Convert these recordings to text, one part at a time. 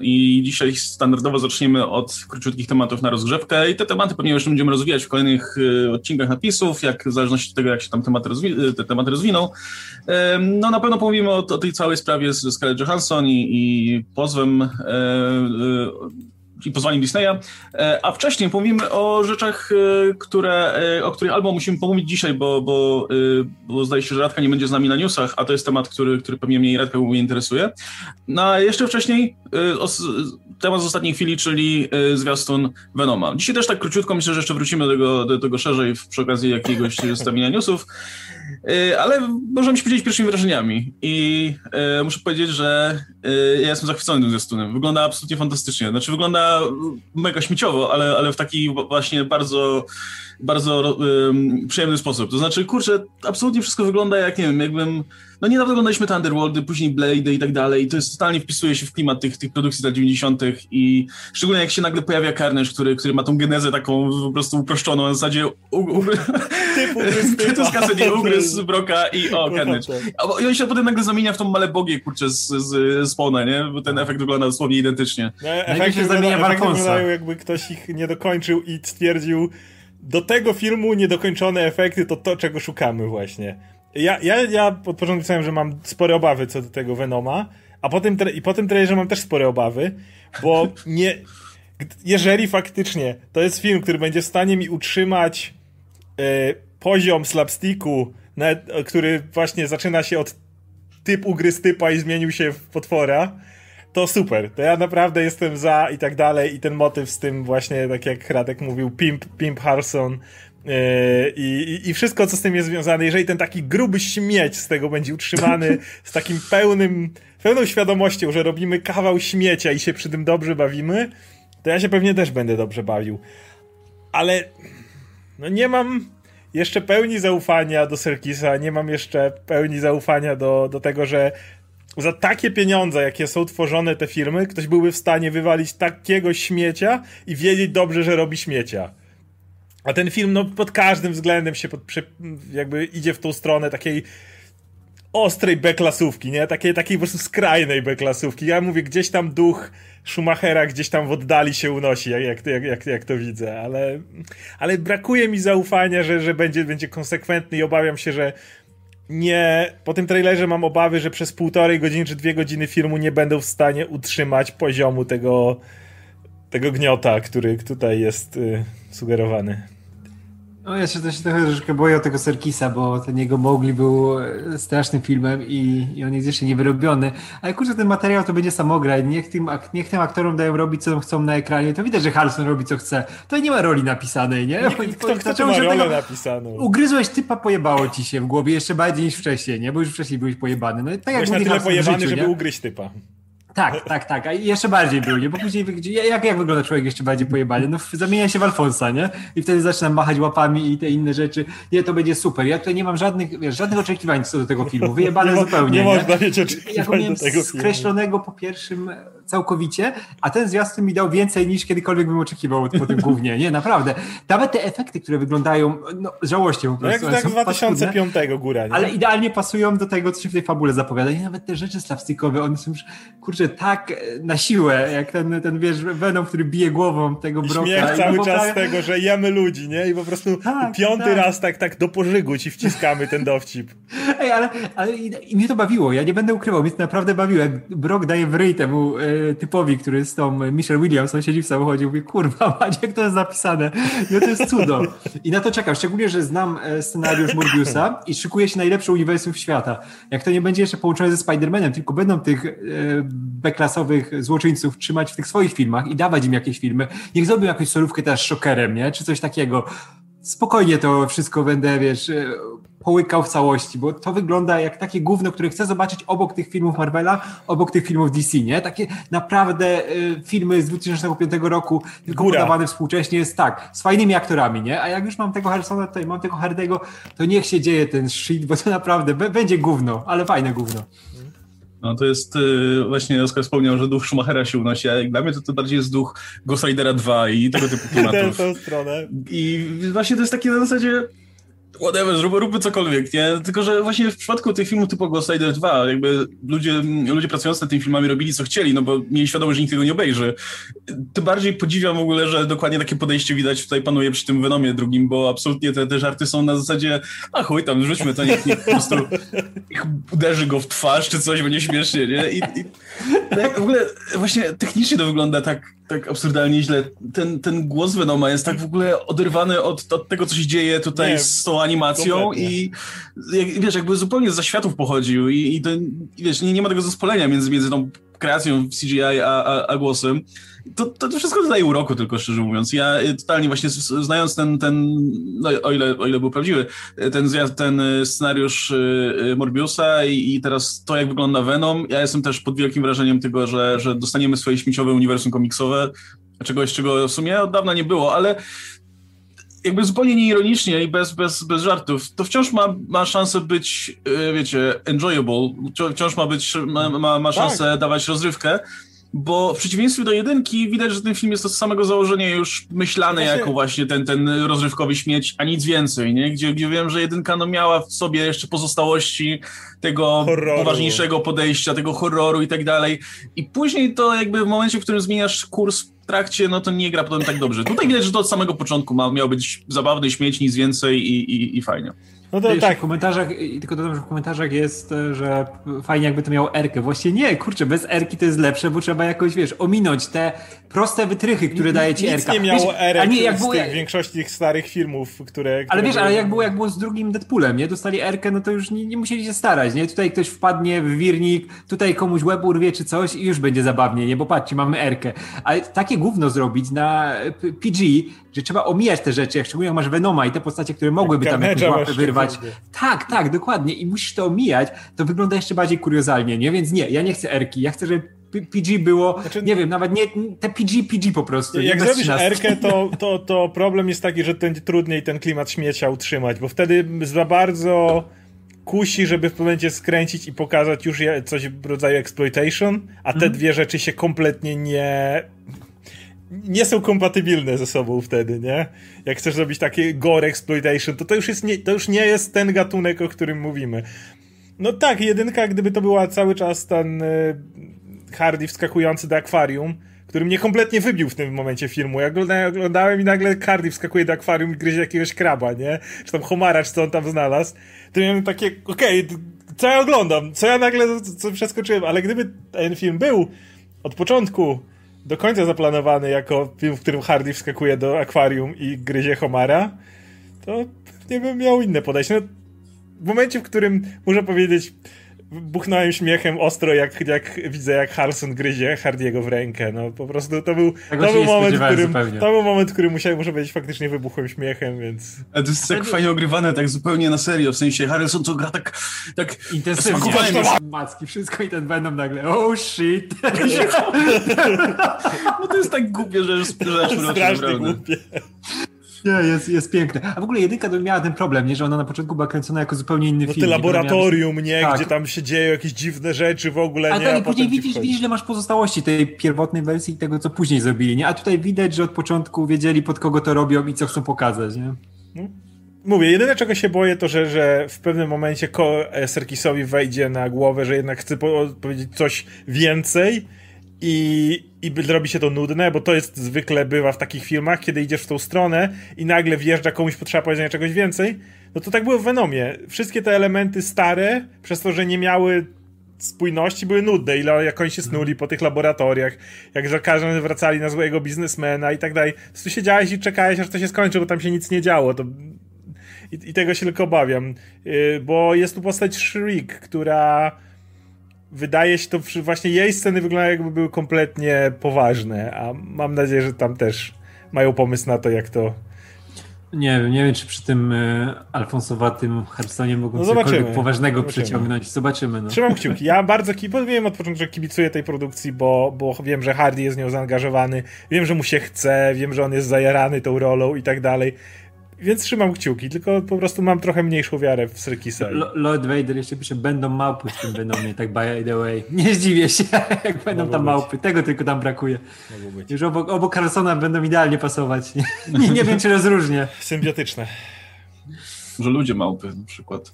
I dzisiaj standardowo zaczniemy od króciutkich tematów na rozgrzewkę i te tematy pewnie jeszcze będziemy rozwijać w kolejnych y, odcinkach napisów, jak w zależności od tego, jak się tam tematy rozwi- te tematy rozwiną. No na pewno pomówimy o, o tej całej sprawie z Scarlett Johansson i, i pozwem e, e, i pozwaniem Disneya, e, a wcześniej pomówimy o rzeczach, e, które, e, o których albo musimy pomówić dzisiaj, bo, bo, bo zdaje się, że Radka nie będzie z nami na newsach, a to jest temat, który, który pewnie mnie i Radka mnie interesuje. No a jeszcze wcześniej temat z ostatniej chwili, czyli zwiastun Venoma. Dzisiaj też tak króciutko, myślę, że jeszcze wrócimy do tego, do tego szerzej przy okazji jakiegoś zestawienia newsów. Y, ale możemy się podzielić pierwszymi wrażeniami i e, muszę powiedzieć, że ja jestem zachwycony tym zwiastunem. Wygląda absolutnie fantastycznie. Znaczy wygląda mega śmieciowo, ale, ale w taki właśnie bardzo bardzo przyjemny sposób. To znaczy, kurczę, absolutnie wszystko wygląda jak, nie wiem, jakbym... No niedawno oglądaliśmy Thunderworldy, później Blade i tak dalej i to jest totalnie wpisuje się w klimat tych, tych produkcji z lat 90. i szczególnie jak się nagle pojawia Carnage, który, który ma tą genezę taką po prostu uproszczoną, na zasadzie typu to z kasety ugryz Broka i o, Carnage. I on się potem nagle zamienia w tą malebogię, kurczę, z, z, z nie? Bo ten efekt wygląda dosłownie identycznie. No, efekt się zamienia w Alfonsa. jakby ktoś ich nie dokończył i stwierdził do tego filmu niedokończone efekty to to, czego szukamy właśnie. Ja, ja, ja od początku że mam spore obawy co do tego Venoma, a potem i po tym trailerze mam też spore obawy, bo nie... Jeżeli faktycznie to jest film, który będzie w stanie mi utrzymać e, poziom slapsticku, który właśnie zaczyna się od typ ugryz typa i zmienił się w potwora, to super. To ja naprawdę jestem za i tak dalej. I ten motyw z tym właśnie, tak jak Radek mówił, Pimp, Pimp Harson yy, i, i wszystko, co z tym jest związane. Jeżeli ten taki gruby śmieć z tego będzie utrzymany, z takim pełnym, pełną świadomością, że robimy kawał śmiecia i się przy tym dobrze bawimy, to ja się pewnie też będę dobrze bawił. Ale no nie mam jeszcze pełni zaufania do Serkisa, nie mam jeszcze pełni zaufania do, do tego, że za takie pieniądze, jakie są tworzone te firmy, ktoś byłby w stanie wywalić takiego śmiecia i wiedzieć dobrze, że robi śmiecia. A ten film, no, pod każdym względem się pod, jakby idzie w tą stronę takiej ostrej B-klasówki, nie? Takiej, takiej po prostu skrajnej B-klasówki. Ja mówię, gdzieś tam duch Schumachera gdzieś tam w oddali się unosi, jak, jak, jak, jak to widzę, ale, ale brakuje mi zaufania, że, że będzie, będzie konsekwentny i obawiam się, że nie, po tym trailerze mam obawy, że przez półtorej godziny czy dwie godziny filmu nie będą w stanie utrzymać poziomu tego, tego gniota, który tutaj jest y, sugerowany. No ja się też trochę troszkę boję o tego Serkisa, bo ten jego Mowgli był e, strasznym filmem i, i on jest jeszcze niewyrobiony. Ale kurczę, ten materiał to będzie samogra. Niech tym, niech tym aktorom dają robić, co chcą na ekranie. To widać, że Harrison robi, co chce. To nie ma roli napisanej, nie? nie kto, kto, kto ma rolę napisaną? Ugryzłeś typa, pojebało ci się w głowie jeszcze bardziej niż wcześniej, nie? Bo już wcześniej byłeś pojebany. No, tak jak na tyle pojebany, życiu, żeby nie? ugryźć typa. Tak, tak, tak. A jeszcze bardziej był, nie? Bo później jak, jak wygląda człowiek jeszcze bardziej pojebany? No zamienia się w Alfonsa, nie? I wtedy zaczyna machać łapami i te inne rzeczy. Nie, to będzie super. Ja tutaj nie mam żadnych, wiesz, żadnych oczekiwań co do tego filmu. Wyjebane nie zupełnie. Nie, nie można mieć oczekiwań ja do tego filmu. skreślonego po pierwszym całkowicie, a ten zwiastun mi dał więcej niż kiedykolwiek bym oczekiwał po tym głównie. Nie, naprawdę. Nawet te efekty, które wyglądają no, żałością po prostu. No jak, jak 2005 góra, nie? Ale idealnie pasują do tego, co się w tej fabule zapowiada. I nawet te rzeczy slapstickowe, one są już, kurczę, tak na siłę, jak ten, ten wiesz, Venom, który bije głową tego broka. Śmiech cały czas z tego, że jemy ludzi, nie? I po prostu tak, piąty tak. raz tak, tak do pożygu ci wciskamy ten dowcip. Ej, ale, ale i, i mnie to bawiło, ja nie będę ukrywał, mnie to naprawdę bawiło. Jak Brock daje w ryj temu e, typowi, który z tą Michelle Williams, on siedzi w samochodzie i mówi, kurwa, jak to jest napisane? No to jest cudo. I na to czekam, szczególnie, że znam e, scenariusz Morbiusa i szykuję się najlepszy uniwersum świata. Jak to nie będzie jeszcze połączone ze Spider-Manem, tylko będą tych e, beklasowych złoczyńców trzymać w tych swoich filmach i dawać im jakieś filmy. Niech zrobią jakąś solówkę teraz szokerem, nie? Czy coś takiego. Spokojnie to wszystko będę, wiesz, e, połykał w całości, bo to wygląda jak takie gówno, które chcę zobaczyć obok tych filmów Marvela, obok tych filmów DC, nie? Takie naprawdę y, filmy z 2005 roku, tylko Góra. podawane współcześnie jest tak, z fajnymi aktorami, nie? A jak już mam tego Harrisona tutaj, mam tego Hardego, to niech się dzieje ten shit, bo to naprawdę będzie gówno, ale fajne gówno. No to jest y, właśnie Oskar wspomniał, że duch Schumachera się unosi, a dla mnie to, to bardziej jest duch Ghost Ridera 2 i tego typu klimatów. Tę stronę. I właśnie to jest takie na zasadzie whatever, róbmy, róbmy cokolwiek, nie? Tylko, że właśnie w przypadku tych filmów typu Ghost Rider 2, jakby ludzie, ludzie pracujący nad tymi filmami robili co chcieli, no bo mieli świadomość, że nikt tego nie obejrzy. Tym bardziej podziwiam w ogóle, że dokładnie takie podejście widać tutaj panuje przy tym Venomie drugim, bo absolutnie te, te żarty są na zasadzie, a chuj tam, rzućmy to, niech, niech po prostu niech uderzy go w twarz, czy coś, będzie śmiesznie, nie? I, i tak w ogóle właśnie technicznie to wygląda tak, tak absurdalnie źle. Ten, ten głos Venoma jest tak w ogóle oderwany od, od tego, co się dzieje tutaj nie, z tą animacją kompletnie. i jak, wiesz, jakby zupełnie z zaświatów pochodził i, i to, wiesz, nie, nie ma tego zespolenia między, między tą kreacją CGI a, a, a głosem to, to, to wszystko dodaje uroku tylko, szczerze mówiąc. Ja y, totalnie właśnie znając ten, ten no, o, ile, o ile był prawdziwy, ten, ten y, scenariusz y, Morbiusa i, i teraz to, jak wygląda Venom, ja jestem też pod wielkim wrażeniem tego, że, że dostaniemy swoje śmieciowe uniwersum komiksowe, czegoś, czego w sumie od dawna nie było, ale jakby zupełnie nieironicznie i bez, bez, bez żartów, to wciąż ma, ma szansę być, wiecie, enjoyable, wciąż ma być, ma, ma, ma szansę tak. dawać rozrywkę, bo w przeciwieństwie do jedynki widać, że ten film jest od samego założenia już myślany właśnie... jako właśnie ten, ten rozrywkowy śmieć, a nic więcej, nie? Gdzie, gdzie wiem, że jedynka no miała w sobie jeszcze pozostałości tego horroru. poważniejszego podejścia, tego horroru i tak dalej. I później to jakby w momencie, w którym zmieniasz kurs w trakcie, no to nie gra potem tak dobrze. Tutaj widać, że to od samego początku ma, miał być zabawny śmieć, nic więcej i, i, i fajnie. No to tak. W komentarzach, tylko dodam, że w komentarzach jest, e, że fajnie jakby to miało erkę. Właśnie nie, kurczę, bez erki to jest lepsze, bo trzeba jakoś, wiesz, ominąć te proste wytrychy, które daje ci erka. nie miało erek nie, jak było, tych, większości tych starych filmów, które... ale wiesz, ale jak było, jak było z drugim Deadpoolem, nie? Dostali erkę, no to już nie, nie musieli się starać, nie? Tutaj ktoś wpadnie w wirnik, tutaj komuś łeb urwie czy coś i już będzie zabawnie, nie? Bo patrzcie, mamy erkę. Ale takie gówno zrobić na PG, że trzeba omijać te rzeczy, jak szczególnie jak masz Venoma i te postacie, które mogłyby tam jakąś łapę wyrwać. Tak, tak, dokładnie. I musisz to omijać, to wygląda jeszcze bardziej kuriozalnie, nie? Więc nie, ja nie chcę erki, ja chcę, żeby PG było, znaczy, nie wiem, nawet nie, te PG, PG po prostu. Jak zrobisz erkę, to, to, to problem jest taki, że będzie trudniej ten klimat śmiecia utrzymać, bo wtedy za bardzo kusi, żeby w pewnym momencie skręcić i pokazać już coś w rodzaju exploitation, a te mm. dwie rzeczy się kompletnie nie nie są kompatybilne ze sobą wtedy, nie? Jak chcesz zrobić takie gore exploitation, to to już, jest nie, to już nie jest ten gatunek, o którym mówimy. No tak, jedynka, gdyby to była cały czas ten y, Hardy wskakujący do akwarium, który mnie kompletnie wybił w tym momencie filmu. Ja oglądałem i nagle Hardy wskakuje do akwarium i gryzie jakiegoś kraba, nie? Czy tam homara, czy co on tam znalazł. To miałem takie, okej, okay, co ja oglądam? Co ja nagle co przeskoczyłem? Ale gdyby ten film był od początku do końca zaplanowany jako film, w którym Hardy wskakuje do akwarium i gryzie homara, to nie bym miał inne podejście. No, w momencie, w którym muszę powiedzieć, buchnąłem śmiechem ostro, jak, jak widzę, jak Harrison gryzie Hardiego w rękę. No po prostu to był, to był moment, w którym, to był moment, w którym musiałem, muszę powiedzieć, faktycznie wybuchłem śmiechem, więc... A to jest tak fajnie ogrywane, tak zupełnie na serio, w sensie Harrison to gra tak... tak Intensywnie. Macki, wszystko i ten Venom nagle, oh shit. no to jest tak głupie, że, aż Strasznie głupie. Nie, jest, jest piękne. A w ogóle jedynka miała ten problem, nie? że ona na początku była kręcona jako zupełnie inny no film. No laboratorium, nie? Tak. Gdzie tam się dzieją jakieś dziwne rzeczy w ogóle, a nie? Tak, a później widzisz, widzisz, że masz pozostałości tej pierwotnej wersji i tego, co później zrobili, nie? A tutaj widać, że od początku wiedzieli, pod kogo to robią i co chcą pokazać, nie? No. Mówię, jedyne czego się boję, to że, że w pewnym momencie Serkisowi wejdzie na głowę, że jednak chce powiedzieć coś więcej i, i robi się to nudne, bo to jest zwykle bywa w takich filmach, kiedy idziesz w tą stronę i nagle wjeżdża komuś potrzeba powiedzenia czegoś więcej, no to tak było w Venomie. Wszystkie te elementy stare, przez to, że nie miały spójności, były nudne. Ile jak oni się snuli po tych laboratoriach, jak za każdym wracali na złego biznesmena i tak dalej. Tu siedziałeś i czekałeś, aż to się skończy, bo tam się nic nie działo. To... I, I, tego się tylko obawiam. Yy, bo jest tu postać Shriek, która wydaje się to, właśnie jej sceny wyglądają jakby były kompletnie poważne, a mam nadzieję, że tam też mają pomysł na to, jak to nie wiem, nie wiem, czy przy tym y, alfonsowatym Hearthstone mogą no zobaczymy, poważnego zobaczymy. przyciągnąć. Zobaczymy. No. Trzymam kciuki. Ja bardzo wiem od początku, że kibicuję tej produkcji, bo, bo wiem, że Hardy jest w nią zaangażowany, wiem, że mu się chce, wiem, że on jest zajarany tą rolą i tak dalej. Więc trzymam kciuki, tylko po prostu mam trochę mniejszą wiarę w Syrkisa. Lord Vader jeszcze pisze, będą małpy w tym Venomie, tak by the way. Nie zdziwię się, jak będą Mogą tam być. małpy. Tego tylko tam brakuje. Już obok, obok Carlsona będą idealnie pasować. Nie, nie wiem, czy rozróżnię. Symbiotyczne. Może ludzie małpy na przykład.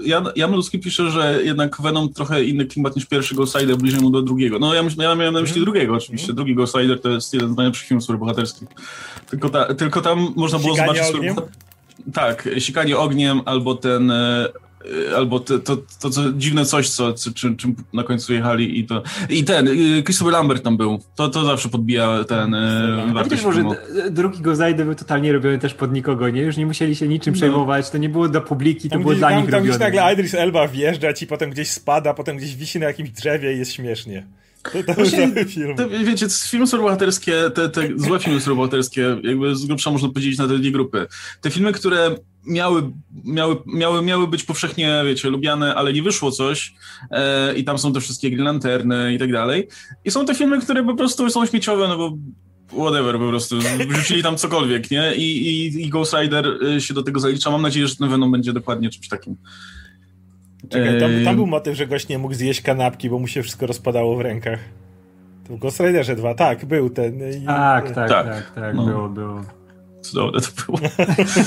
Jan, Jan Ludzki pisze, że jednak Venom trochę inny klimat niż pierwszy Ghost Rider, bliżej mu do drugiego. No ja, ja miałem na myśli mhm. drugiego oczywiście. Mhm. Drugi Ghost Rider to jest jeden z najlepszych filmów superbohaterskich. Tylko, ta, tylko tam można było zobaczyć... Ogniem? Tak, sikanie ogniem albo ten e, albo to, to, to, to dziwne coś, co, co, czym, czym na końcu jechali i to... I ten, y, Christopher Lambert tam był. To, to zawsze podbija ten y, wartość może drugi go zajdę był totalnie robiony też pod nikogo, nie? Już nie musieli się niczym no. przejmować, to nie było dla publiki, to tam było gdzieś, dla tam, nich tam robione. Tam nagle Idris Elba wjeżdża ci, potem gdzieś spada, potem gdzieś wisi na jakimś drzewie i jest śmiesznie. Właśnie. To, wiecie, filmy superbohaterskie, te, te złe filmy superbohaterskie, jakby z grubsza można podzielić na te dwie grupy. Te filmy, które miały, miały, miały, miały być powszechnie, wiecie, lubiane, ale nie wyszło coś e, i tam są te wszystkie Green Lanterny i tak dalej. I są te filmy, które po prostu są śmieciowe, no bo whatever, po prostu wrzucili tam cokolwiek, nie? I, i, i Ghost Rider e, się do tego zalicza. Mam nadzieję, że ten Venom będzie dokładnie czymś takim. Czekaj, tam, tam był motyw, że gość nie mógł zjeść kanapki, bo mu się wszystko rozpadało w rękach. To w Ghost Riderze 2, tak, był ten. I... Tak, tak, tak, tak, tak no. było, było. Cudowne to było.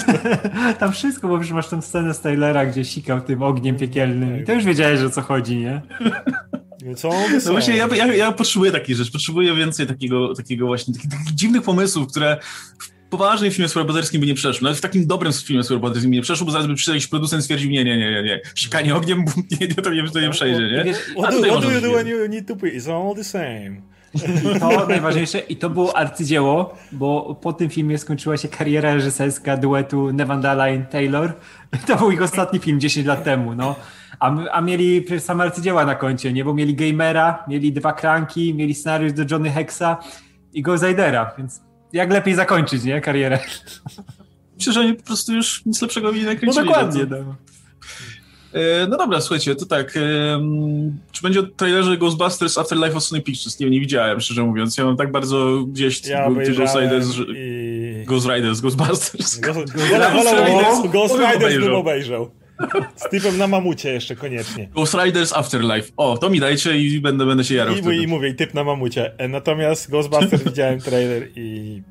Tam wszystko, bo już masz tę scenę z Taylora, gdzie sikał tym ogniem piekielnym i to już wiedziałeś, o co chodzi, nie? Co no właśnie, ja, ja, ja potrzebuję takiej rzeczy, potrzebuję więcej takiego, takiego właśnie, takich, takich dziwnych pomysłów, które w poważnym filmie superbohaterskim by nie przeszły, nawet w takim dobrym filmie superbohaterskim by nie przeszło, bo zaraz by przyszedł jakiś producent stwierdził, nie, nie, nie, nie, nie, sikanie ogniem, nie, to nie, to nie przejdzie, nie? What do, what do you do when you need to pee? It's all the same. I to najważniejsze, i to było arcydzieło, bo po tym filmie skończyła się kariera reżyserska duetu Nevandala-Taylor. To był ich ostatni film 10 lat temu, no. A, a mieli same arcydzieła na koncie, nie? Bo mieli Gamera, mieli dwa kranki, mieli scenariusz do Johnny Hexa i Go Zydera, więc jak lepiej zakończyć, nie? Karierę. Myślę, że oni po prostu już nic lepszego nie nakręcili. No dokładnie, no. No dobra, słuchajcie, to tak. Czy będzie o trailerze Ghostbusters Afterlife of Sony Pictures? Nie, nie widziałem, szczerze mówiąc. Ja mam tak bardzo gdzieś ja Ghost Riders, i... Ghost Riders, Ghostbusters. Ghost, Ghost, Ghost Riders bym obejrzał. Z typem na mamucie jeszcze koniecznie. Ghost Riders Afterlife. O, to mi dajcie i będę, będę się jarał I, I mówię, i typ na mamucie. E, natomiast Ghostbusters widziałem trailer i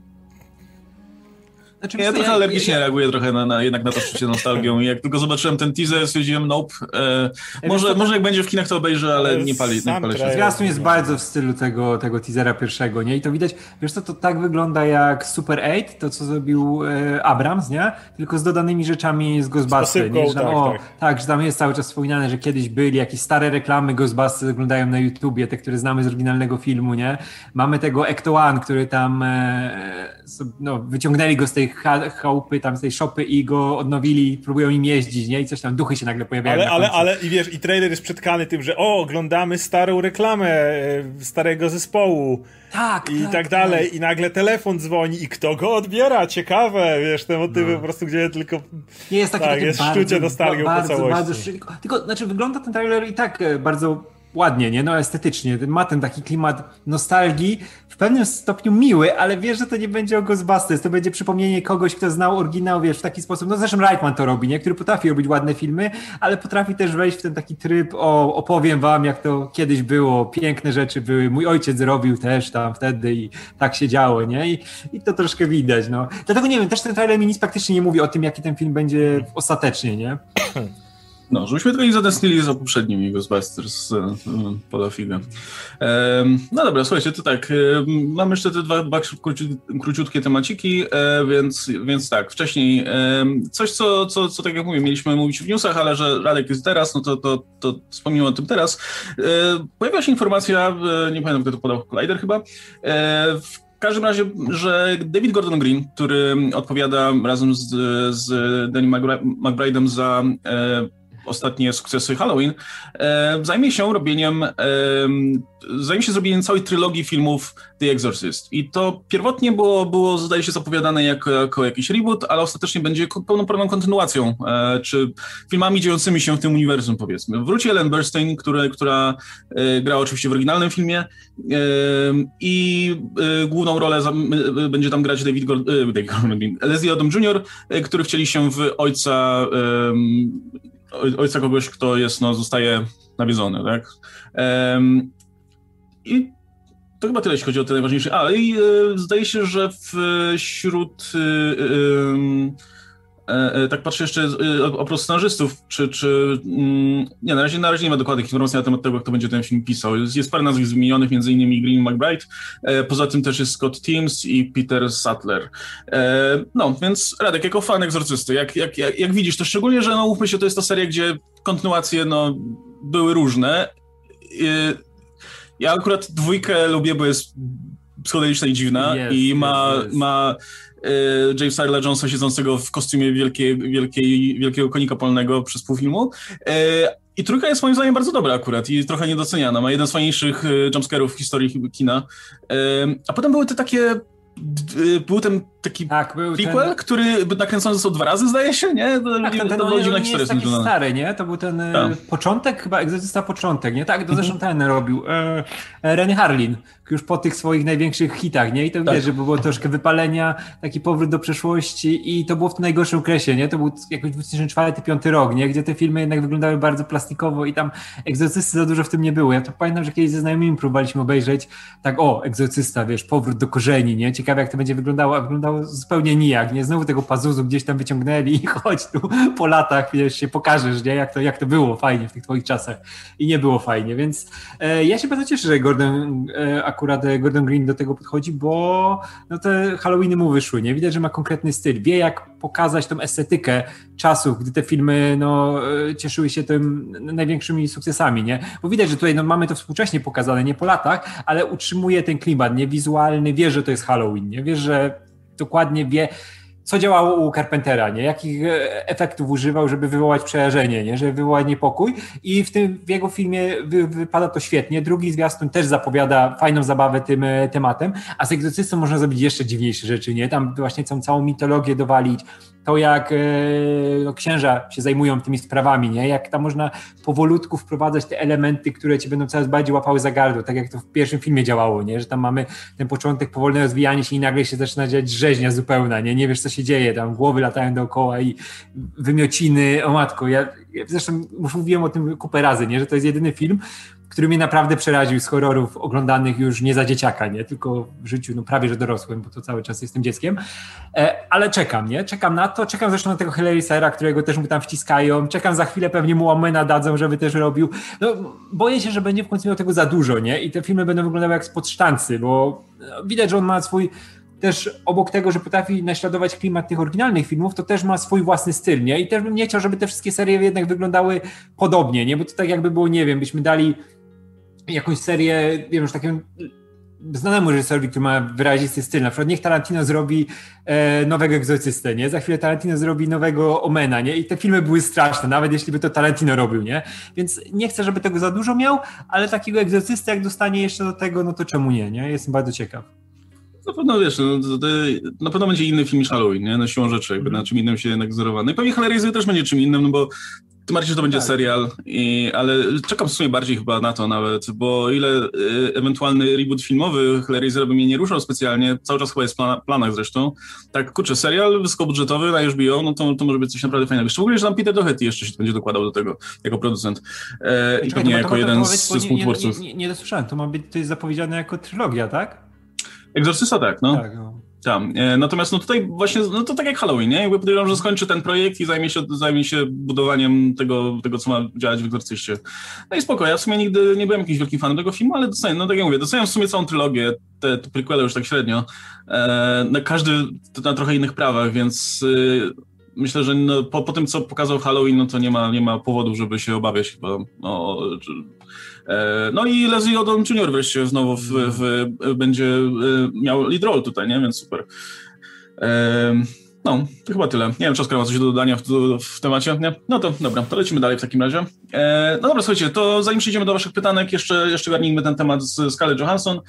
znaczy, ja trochę alergicznie ja, reaguję trochę na, na, jednak na to czucie nostalgią jak tylko zobaczyłem ten teaser, stwierdziłem nope. E, może, może jak będzie w kinach to obejrzę, ale nie pali, nie pali się. Zwiastun jest bardzo w stylu tego, tego teasera pierwszego, nie? I to widać, wiesz co, to tak wygląda jak Super 8, to co zrobił e, Abrams, nie? Tylko z dodanymi rzeczami z Ghostbusters, nie? Że tam, tak, o, tak. tak, że tam jest cały czas wspominane, że kiedyś byli jakieś stare reklamy Ghostbusters oglądają na YouTubie, te, które znamy z oryginalnego filmu, nie? Mamy tego Ecto One, który tam e, no, wyciągnęli go z tej chałupy, tam z tej szopy i go odnowili, próbują im jeździć, nie? I coś tam, duchy się nagle pojawiają. Ale, ale, ale i wiesz, i trailer jest przetkany tym, że o, oglądamy starą reklamę e, starego zespołu. Tak, I tak, tak dalej. Tak. I nagle telefon dzwoni i kto go odbiera? Ciekawe, wiesz, te motywy no. po prostu, gdzie tylko... Nie jest takie, tak, takie jest bardzo, sztucie nostalgią bardzo, po całości. Bardzo, bardzo, tylko, znaczy wygląda ten trailer i tak e, bardzo ładnie, nie? No estetycznie. Ma ten taki klimat nostalgii, w pewnym stopniu miły, ale wiesz, że to nie będzie o Ghostbusters, to będzie przypomnienie kogoś, kto znał oryginał, wiesz, w taki sposób. No zresztą Reitman to robi, nie? Który potrafi robić ładne filmy, ale potrafi też wejść w ten taki tryb, o, opowiem wam, jak to kiedyś było, piękne rzeczy były, mój ojciec robił też tam wtedy i tak się działo, nie? I, i to troszkę widać, no. Dlatego nie wiem, też ten trailer mi nic praktycznie nie mówi o tym, jaki ten film będzie ostatecznie, nie? No, żebyśmy tylko nie zatęsknili za poprzednimi Ghostbusters e, Pola Figa. No dobra, słuchajcie, to tak, mamy jeszcze te dwa, dwa króciutkie temaciki, e, więc, więc tak, wcześniej coś, co, co, co tak jak mówię, mieliśmy mówić w newsach, ale że Radek jest teraz, no to, to, to wspomnimy o tym teraz. E, pojawiła się informacja, nie pamiętam kto to podał, Collider chyba, w każdym razie, że David Gordon Green, który odpowiada razem z, z Danny McBride'em za ostatnie sukcesy Halloween, e, zajmie się robieniem, e, zajmie się zrobieniem całej trylogii filmów The Exorcist. I to pierwotnie było, było zdaje się, zapowiadane jako, jako jakiś reboot, ale ostatecznie będzie pełnoprawną kontynuacją, e, czy filmami dziejącymi się w tym uniwersum, powiedzmy. Wróci Ellen Burstyn, która, która gra oczywiście w oryginalnym filmie i główną rolę będzie tam grać David, Gordon, David Leslie Odom Jr., który wcieli się w ojca ojca kogoś, kto jest, no, zostaje nawiedzony, tak? Um, I to chyba tyle, jeśli chodzi o te najważniejsze. A, i e, zdaje się, że wśród e, E, e, tak patrzę jeszcze e, oprócz scenarzystów, czy, czy mm, nie, na razie, na razie nie ma dokładnych informacji na temat tego, kto będzie ten film pisał. Jest, jest parę nazwisk wymienionych, między innymi Green McBride, poza tym też jest Scott Teams i Peter Sattler. No, więc Radek, jako fan egzorcysty, jak, jak, jak, jak widzisz to, szczególnie, że no mówmy się, to jest ta seria, gdzie kontynuacje no, były różne. Ja akurat dwójkę lubię, bo jest psychodeliczna i dziwna yes, i ma, yes, yes. ma E, Jamesa Earla Jonesa siedzącego w kostiumie wielkiej, wielkiej, wielkiego konika polnego przez pół filmu. E, I trójka jest moim zdaniem bardzo dobra akurat i trochę niedoceniana. Ma jeden z fajniejszych e, jumpscarów w historii kina. A potem były te takie był ten taki tak, był prequel, ten... który nakręcony został dwa razy, zdaje się, nie? To, tak, ten, ten, to nie, nie jest taki stary, nie? To był ten tak. początek, chyba Egzotysta początek, nie? Tak, to zresztą mhm. ten robił. E, Renny Harlin, już po tych swoich największych hitach, nie? I to tak. widać, że było troszkę wypalenia, taki powrót do przeszłości i to było w tym najgorszym okresie, nie? To był jakoś 2004-2005 rok, nie? Gdzie te filmy jednak wyglądały bardzo plastikowo i tam egzorcysty za dużo w tym nie było. Ja to pamiętam, że kiedyś ze znajomymi próbowaliśmy obejrzeć tak, o, egzorcysta, wiesz, powrót do korzeni, nie? Ciekawe, jak to będzie wyglądało, a wyglądało zupełnie nijak, nie? Znowu tego pazuzu gdzieś tam wyciągnęli i chodź tu po latach, wiesz, się pokażesz, nie? Jak to, jak to było fajnie w tych twoich czasach i nie było fajnie, więc e, ja się bardzo cieszę, że Gordon e, akurat e, Gordon Green do tego podchodzi, bo no te Halloweeny mu wyszły, nie? Widać, że ma konkretny styl, wie jak pokazać tą estetykę czasów, gdy te filmy no, e, cieszyły się tym największymi sukcesami, nie? Bo widać, że tutaj no, mamy to współcześnie pokazane, nie po latach, ale utrzymuje ten klimat, nie? Wizualny, wie, że to jest Halloween, nie? Wie, że dokładnie wie, co działało u Carpentera, nie? jakich e, efektów używał, żeby wywołać przerażenie, nie? żeby wywołać niepokój i w tym w jego filmie wy, wypada to świetnie. Drugi zwiastun też zapowiada fajną zabawę tym e, tematem, a z egzorcystą można zrobić jeszcze dziwniejsze rzeczy, nie? Tam właśnie całą, całą mitologię dowalić, to jak e, no, księża się zajmują tymi sprawami, nie? Jak tam można powolutku wprowadzać te elementy, które ci będą coraz bardziej łapały za gardło, tak jak to w pierwszym filmie działało, nie? Że tam mamy ten początek, powolne rozwijanie się i nagle się zaczyna dziać rzeźnia zupełna, nie? Nie wiesz, co się dzieje, tam głowy latają dookoła i wymiociny, o matko, ja, ja zresztą już mówiłem o tym kupę razy, nie? Że to jest jedyny film, który mnie naprawdę przeraził z horrorów oglądanych już nie za dzieciaka, nie? Tylko w życiu, no prawie że dorosłym, bo to cały czas jestem dzieckiem. E, ale czekam, nie? Czekam na to, czekam zresztą na tego Hilary Sera, którego też mu tam wciskają, czekam za chwilę pewnie mu Omena dadzą, żeby też robił. No, boję się, że będzie w końcu miał tego za dużo, nie? I te filmy będą wyglądały jak spod sztancy, bo no, widać, że on ma swój też obok tego, że potrafi naśladować klimat tych oryginalnych filmów, to też ma swój własny styl, nie? I też bym nie chciał, żeby te wszystkie serie jednak wyglądały podobnie, nie? Bo to tak jakby było, nie wiem, byśmy dali jakąś serię, wiem, już takiemu znanemu reżyserowi, który ma wyrazisty styl. Na przykład niech Tarantino zrobi e, nowego egzorcystę, nie? Za chwilę Tarantino zrobi nowego Omena, nie? I te filmy były straszne, nawet jeśli by to Tarantino robił, nie? Więc nie chcę, żeby tego za dużo miał, ale takiego egzorcysty, jak dostanie jeszcze do tego, no to czemu nie, nie? Jestem bardzo ciekaw. Na pewno wiesz, no, to, na pewno będzie inny film niż Halloween, nie? No siłą rzeczy, jakby mm. na czym innym się jednak wzorowany. I pewnie Hellraiser też będzie czym innym, no bo tym bardziej, że to będzie tak. serial, i, ale czekam w sumie bardziej chyba na to nawet, bo o ile y, ewentualny reboot filmowy Hellraisera by mnie nie ruszał specjalnie, cały czas chyba jest w plan, planach zresztą, tak kurczę, serial wysokobudżetowy na HBO, no to, to może być coś naprawdę fajnego. Szczególnie, że tam Peter Doherty jeszcze się będzie dokładał do tego, jako producent e, i pewnie jako jeden z, z współtwórców. Nie, nie, nie, nie dosłyszałem, to ma być to jest zapowiedziane jako trylogia, tak? Egzorcysta tak, no. Tak, no. Tam. E, natomiast no tutaj właśnie, no to tak jak Halloween, nie? Jakby podejrzewam, że skończy ten projekt i zajmie się, zajmie się budowaniem tego, tego, co ma działać w Egzorcyście. No i spoko, ja w sumie nigdy nie byłem jakimś wielkim fanem tego filmu, ale doceniam, no tak jak mówię, doceniam w sumie całą trylogię, te, te prequele już tak średnio, e, na każdy na trochę innych prawach, więc e, myślę, że no, po, po tym, co pokazał Halloween, no to nie ma, nie ma powodu, żeby się obawiać chyba E, no i Leslie Odom Jr. wreszcie znowu w, w, będzie e, miał lead role tutaj, nie? Więc super. E, no, to chyba tyle. Nie wiem, czy Oskar ma coś do dodania w, w, temacie, nie? No to dobra, to lecimy dalej w takim razie. E, no dobra, słuchajcie, to zanim przejdziemy do waszych pytanek, jeszcze, jeszcze garnijmy ten temat z Scarlett Johansson,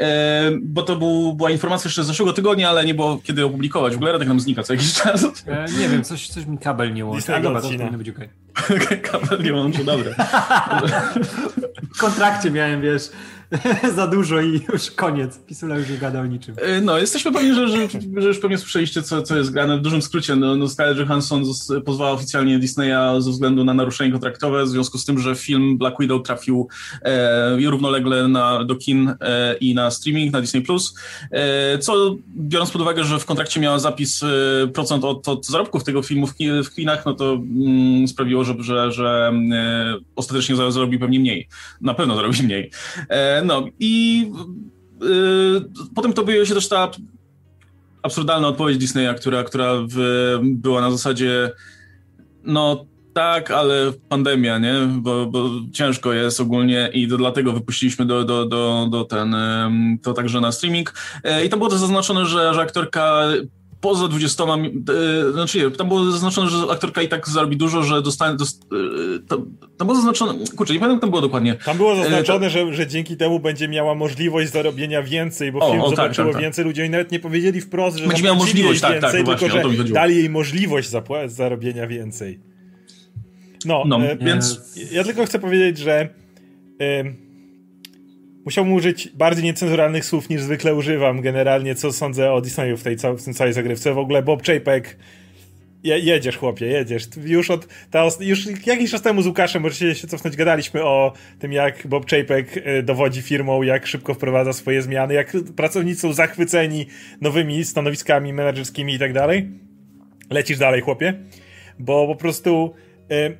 e, bo to był, była informacja jeszcze z zeszłego tygodnia, ale nie było kiedy opublikować. W ogóle Radek nam znika co jakiś czas. E, nie wiem, coś, coś mi kabel nie łączy. A dobra, to powinno być okej. Okay. kabel nie łączy, dobra. w kontrakcie miałem, wiesz, za dużo i już koniec. Pisula już nie gada o niczym. E, no, jesteśmy pewni, że, że, że już pewnie słyszeliście, co, co jest grane. W dużym skrócie, no, no Scarlett Johansson pozwała oficjalnie Disneya ze względu na naruszenie kontraktowe, w związku z tym, że film Black Widow trafił e, równolegle na, do kin e, i na streaming, na Disney+, Plus, e, co biorąc pod uwagę, że w kontrakcie miała zapis e, procent od, od zarobków tego filmu w, w kinach, no to mm, sprawiło, że, że, że e, ostatecznie zarobi pewnie mniej. Na pewno zarobi mniej. No i e, potem to była się też ta absurdalna odpowiedź Disneya, która, która w, była na zasadzie no tak, ale pandemia, nie? Bo, bo ciężko jest ogólnie i to dlatego wypuściliśmy do, do, do, do ten, to także na streaming. E, I tam było to zaznaczone, że, że aktorka poza 20, e, znaczy tam było zaznaczone, że aktorka i tak zarobi dużo, że dostanie, dost, e, tam, tam było zaznaczone, kurczę, nie pamiętam, tam było dokładnie. Tam było zaznaczone, że, że dzięki temu będzie miała możliwość zarobienia więcej, bo o, film o, tak, zobaczyło tak, tak, więcej ludzi, oni nawet nie powiedzieli wprost, że będzie miała możliwość, tak, więcej, tak, tylko właśnie, że dali jej możliwość zarobienia więcej. No, no e, więc ja tylko chcę powiedzieć, że musiałbym użyć bardziej niecenzuralnych słów niż zwykle używam generalnie, co sądzę o Disneyu w tej w tym całej zagrywce. W ogóle Bob Chapek je, jedziesz, chłopie, jedziesz. Już od ta, już jakiś czas temu z Łukaszem, możecie się cofnąć, gadaliśmy o tym, jak Bob Chapek e, dowodzi firmą, jak szybko wprowadza swoje zmiany, jak pracownicy są zachwyceni nowymi stanowiskami menedżerskimi i tak dalej. Lecisz dalej, chłopie, bo po prostu y,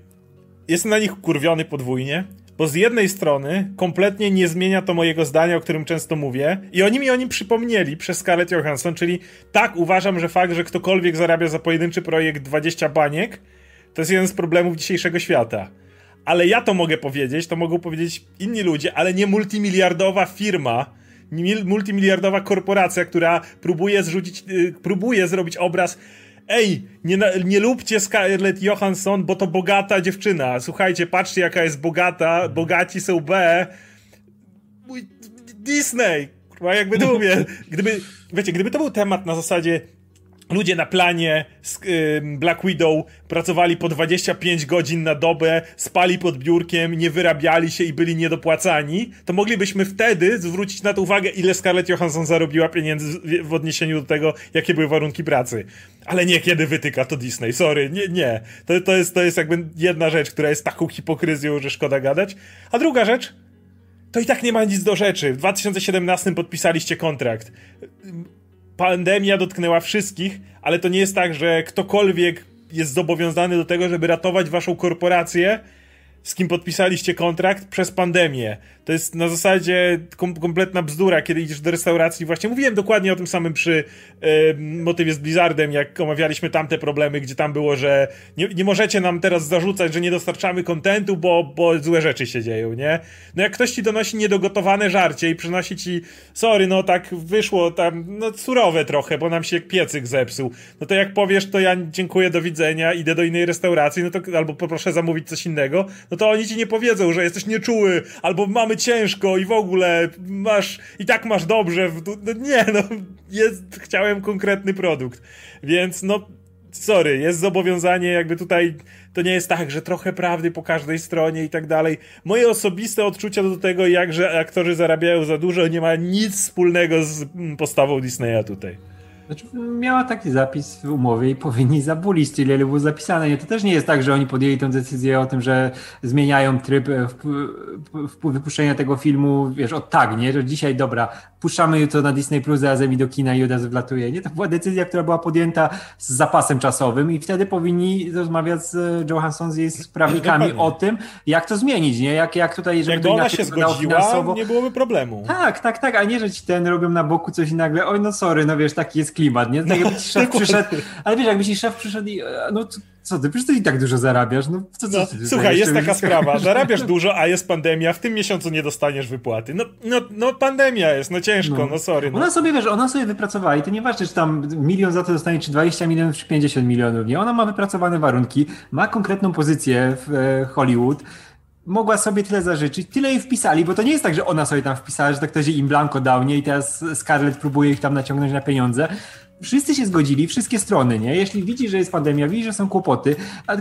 jestem na nich kurwiony podwójnie, bo z jednej strony kompletnie nie zmienia to mojego zdania, o którym często mówię, i oni mi o nim przypomnieli przez Scarlett Johansson, czyli tak uważam, że fakt, że ktokolwiek zarabia za pojedynczy projekt 20 baniek, to jest jeden z problemów dzisiejszego świata. Ale ja to mogę powiedzieć, to mogą powiedzieć inni ludzie, ale nie multimiliardowa firma, multimiliardowa korporacja, która próbuje zrzucić, yy, próbuje zrobić obraz ej, nie, nie lubcie Scarlett Johansson, bo to bogata dziewczyna. Słuchajcie, patrzcie jaka jest bogata, bogaci są B. Disney! Kurwa, jakby mówię. Gdyby, wiecie, gdyby to był temat na zasadzie ludzie na planie Black Widow pracowali po 25 godzin na dobę, spali pod biurkiem, nie wyrabiali się i byli niedopłacani, to moglibyśmy wtedy zwrócić na to uwagę, ile Scarlett Johansson zarobiła pieniędzy w odniesieniu do tego, jakie były warunki pracy. Ale nie kiedy wytyka to Disney, sorry, nie, nie. To, to, jest, to jest jakby jedna rzecz, która jest taką hipokryzją, że szkoda gadać. A druga rzecz, to i tak nie ma nic do rzeczy. W 2017 podpisaliście kontrakt pandemia dotknęła wszystkich, ale to nie jest tak, że ktokolwiek jest zobowiązany do tego, żeby ratować waszą korporację z kim podpisaliście kontrakt przez pandemię. To jest na zasadzie kom kompletna bzdura, kiedy idziesz do restauracji. Właśnie mówiłem dokładnie o tym samym przy e, motywie z Blizzardem, jak omawialiśmy tamte problemy, gdzie tam było, że nie, nie możecie nam teraz zarzucać, że nie dostarczamy kontentu, bo, bo złe rzeczy się dzieją, nie? No jak ktoś ci donosi niedogotowane żarcie i przynosi ci, sorry, no tak wyszło tam, no surowe trochę, bo nam się piecyk zepsuł. No to jak powiesz, to ja dziękuję, do widzenia, idę do innej restauracji, no to albo poproszę zamówić coś innego, no to oni ci nie powiedzą, że jesteś nieczuły, albo mamy ciężko i w ogóle masz, i tak masz dobrze. No nie, no, jest, chciałem konkretny produkt. Więc no, sorry, jest zobowiązanie, jakby tutaj to nie jest tak, że trochę prawdy po każdej stronie i tak dalej. Moje osobiste odczucia do tego, jakże aktorzy zarabiają za dużo, nie ma nic wspólnego z postawą Disneya tutaj. Znaczy, miała taki zapis w umowie i powinni zabulić tyle, ile było zapisane. Nie, to też nie jest tak, że oni podjęli tę decyzję o tym, że zmieniają tryb e, wypuszczenia tego filmu, wiesz, od tak, nie? Że dzisiaj, dobra, puszczamy jutro na Disney Plus, razem i do kina i od razu wlatuje. Nie, to była decyzja, która była podjęta z zapasem czasowym i wtedy powinni rozmawiać z Johansson, z jej prawnikami o tym, jak to zmienić, nie? Jak, jak tutaj, żeby Jakby ona się zgodziła, finansowo. nie byłoby problemu. Tak, tak, tak, a nie, że ci ten robią na boku coś i nagle, oj, no sorry, no wiesz, taki jest klimat, nie? Tak jakby ci szef przyszedł, ale wiesz, jakby ci szef przyszedł i, no co ty, przecież ty i tak dużo zarabiasz, no co, co no, ty, Słuchaj, jest taka sprawa, zarabiasz dużo, a jest pandemia, w tym miesiącu nie dostaniesz wypłaty. No, no, no pandemia jest, no ciężko, no, no sorry. No. Ona sobie, wiesz, ona sobie wypracowała i to nieważne, czy tam milion za to dostanie, czy 20 milionów, czy 50 milionów, nie? Ona ma wypracowane warunki, ma konkretną pozycję w e, Hollywood, mogła sobie tyle zażyczyć, tyle jej wpisali, bo to nie jest tak, że ona sobie tam wpisała, że to ktoś im blanko dał, nie? I teraz Scarlett próbuje ich tam naciągnąć na pieniądze wszyscy się zgodzili, wszystkie strony, nie? Jeśli widzi, że jest pandemia, widzi, że są kłopoty, a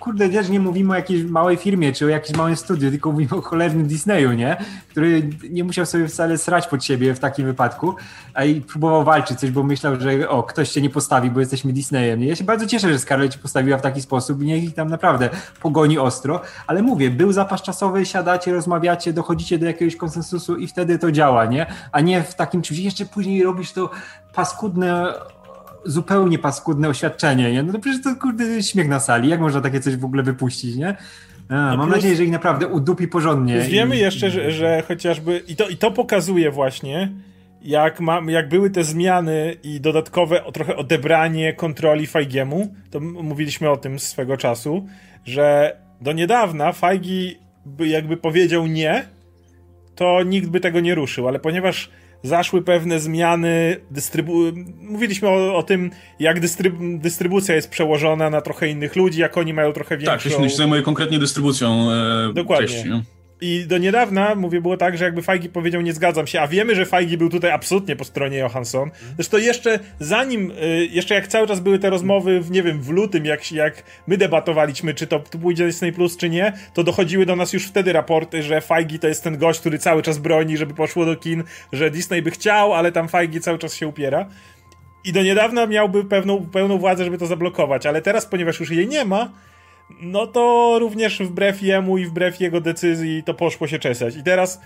kurde, też nie mówimy o jakiejś małej firmie, czy o jakimś małym studiu, tylko mówimy o cholernym Disneyu, nie? Który nie musiał sobie wcale srać pod siebie w takim wypadku, a i próbował walczyć coś, bo myślał, że o, ktoś cię nie postawi, bo jesteśmy Disneyem. Nie? Ja się bardzo cieszę, że Scarlett postawiła w taki sposób i niech ich tam naprawdę pogoni ostro, ale mówię, był zapas czasowy, siadacie, rozmawiacie, dochodzicie do jakiegoś konsensusu i wtedy to działa, nie? A nie w takim czymś, jeszcze później robisz to paskudne zupełnie paskudne oświadczenie, nie? No to przecież to kurde śmiech na sali, jak można takie coś w ogóle wypuścić, nie? A, no mam plus, nadzieję, że ich naprawdę udupi porządnie. Wiemy i, jeszcze, że, że, chociażby, i to, i to pokazuje właśnie, jak, ma, jak były te zmiany i dodatkowe trochę odebranie kontroli Fajgiemu, to mówiliśmy o tym swego czasu, że do niedawna Fajgi jakby powiedział nie, to nikt by tego nie ruszył, ale ponieważ zaszły pewne zmiany, dystrybu... mówiliśmy o, o tym, jak dystryb... dystrybucja jest przełożona na trochę innych ludzi, jak oni mają trochę większą... Tak, jeśli się zajmuje konkretnie dystrybucją e, Dokładnie. treści. I do niedawna, mówię, było tak, że jakby Fajgi powiedział nie zgadzam się, a wiemy, że Fajgi był tutaj absolutnie po stronie Johansson. Zresztą jeszcze zanim, y, jeszcze jak cały czas były te rozmowy, w, nie wiem, w lutym, jak, jak my debatowaliśmy, czy to, to pójdzie Disney Plus, czy nie, to dochodziły do nas już wtedy raporty, że Fajgi to jest ten gość, który cały czas broni, żeby poszło do kin, że Disney by chciał, ale tam Fajgi cały czas się upiera. I do niedawna miałby pewną, pełną władzę, żeby to zablokować, ale teraz, ponieważ już jej nie ma, no to również wbrew jemu i wbrew jego decyzji to poszło się czesać. I teraz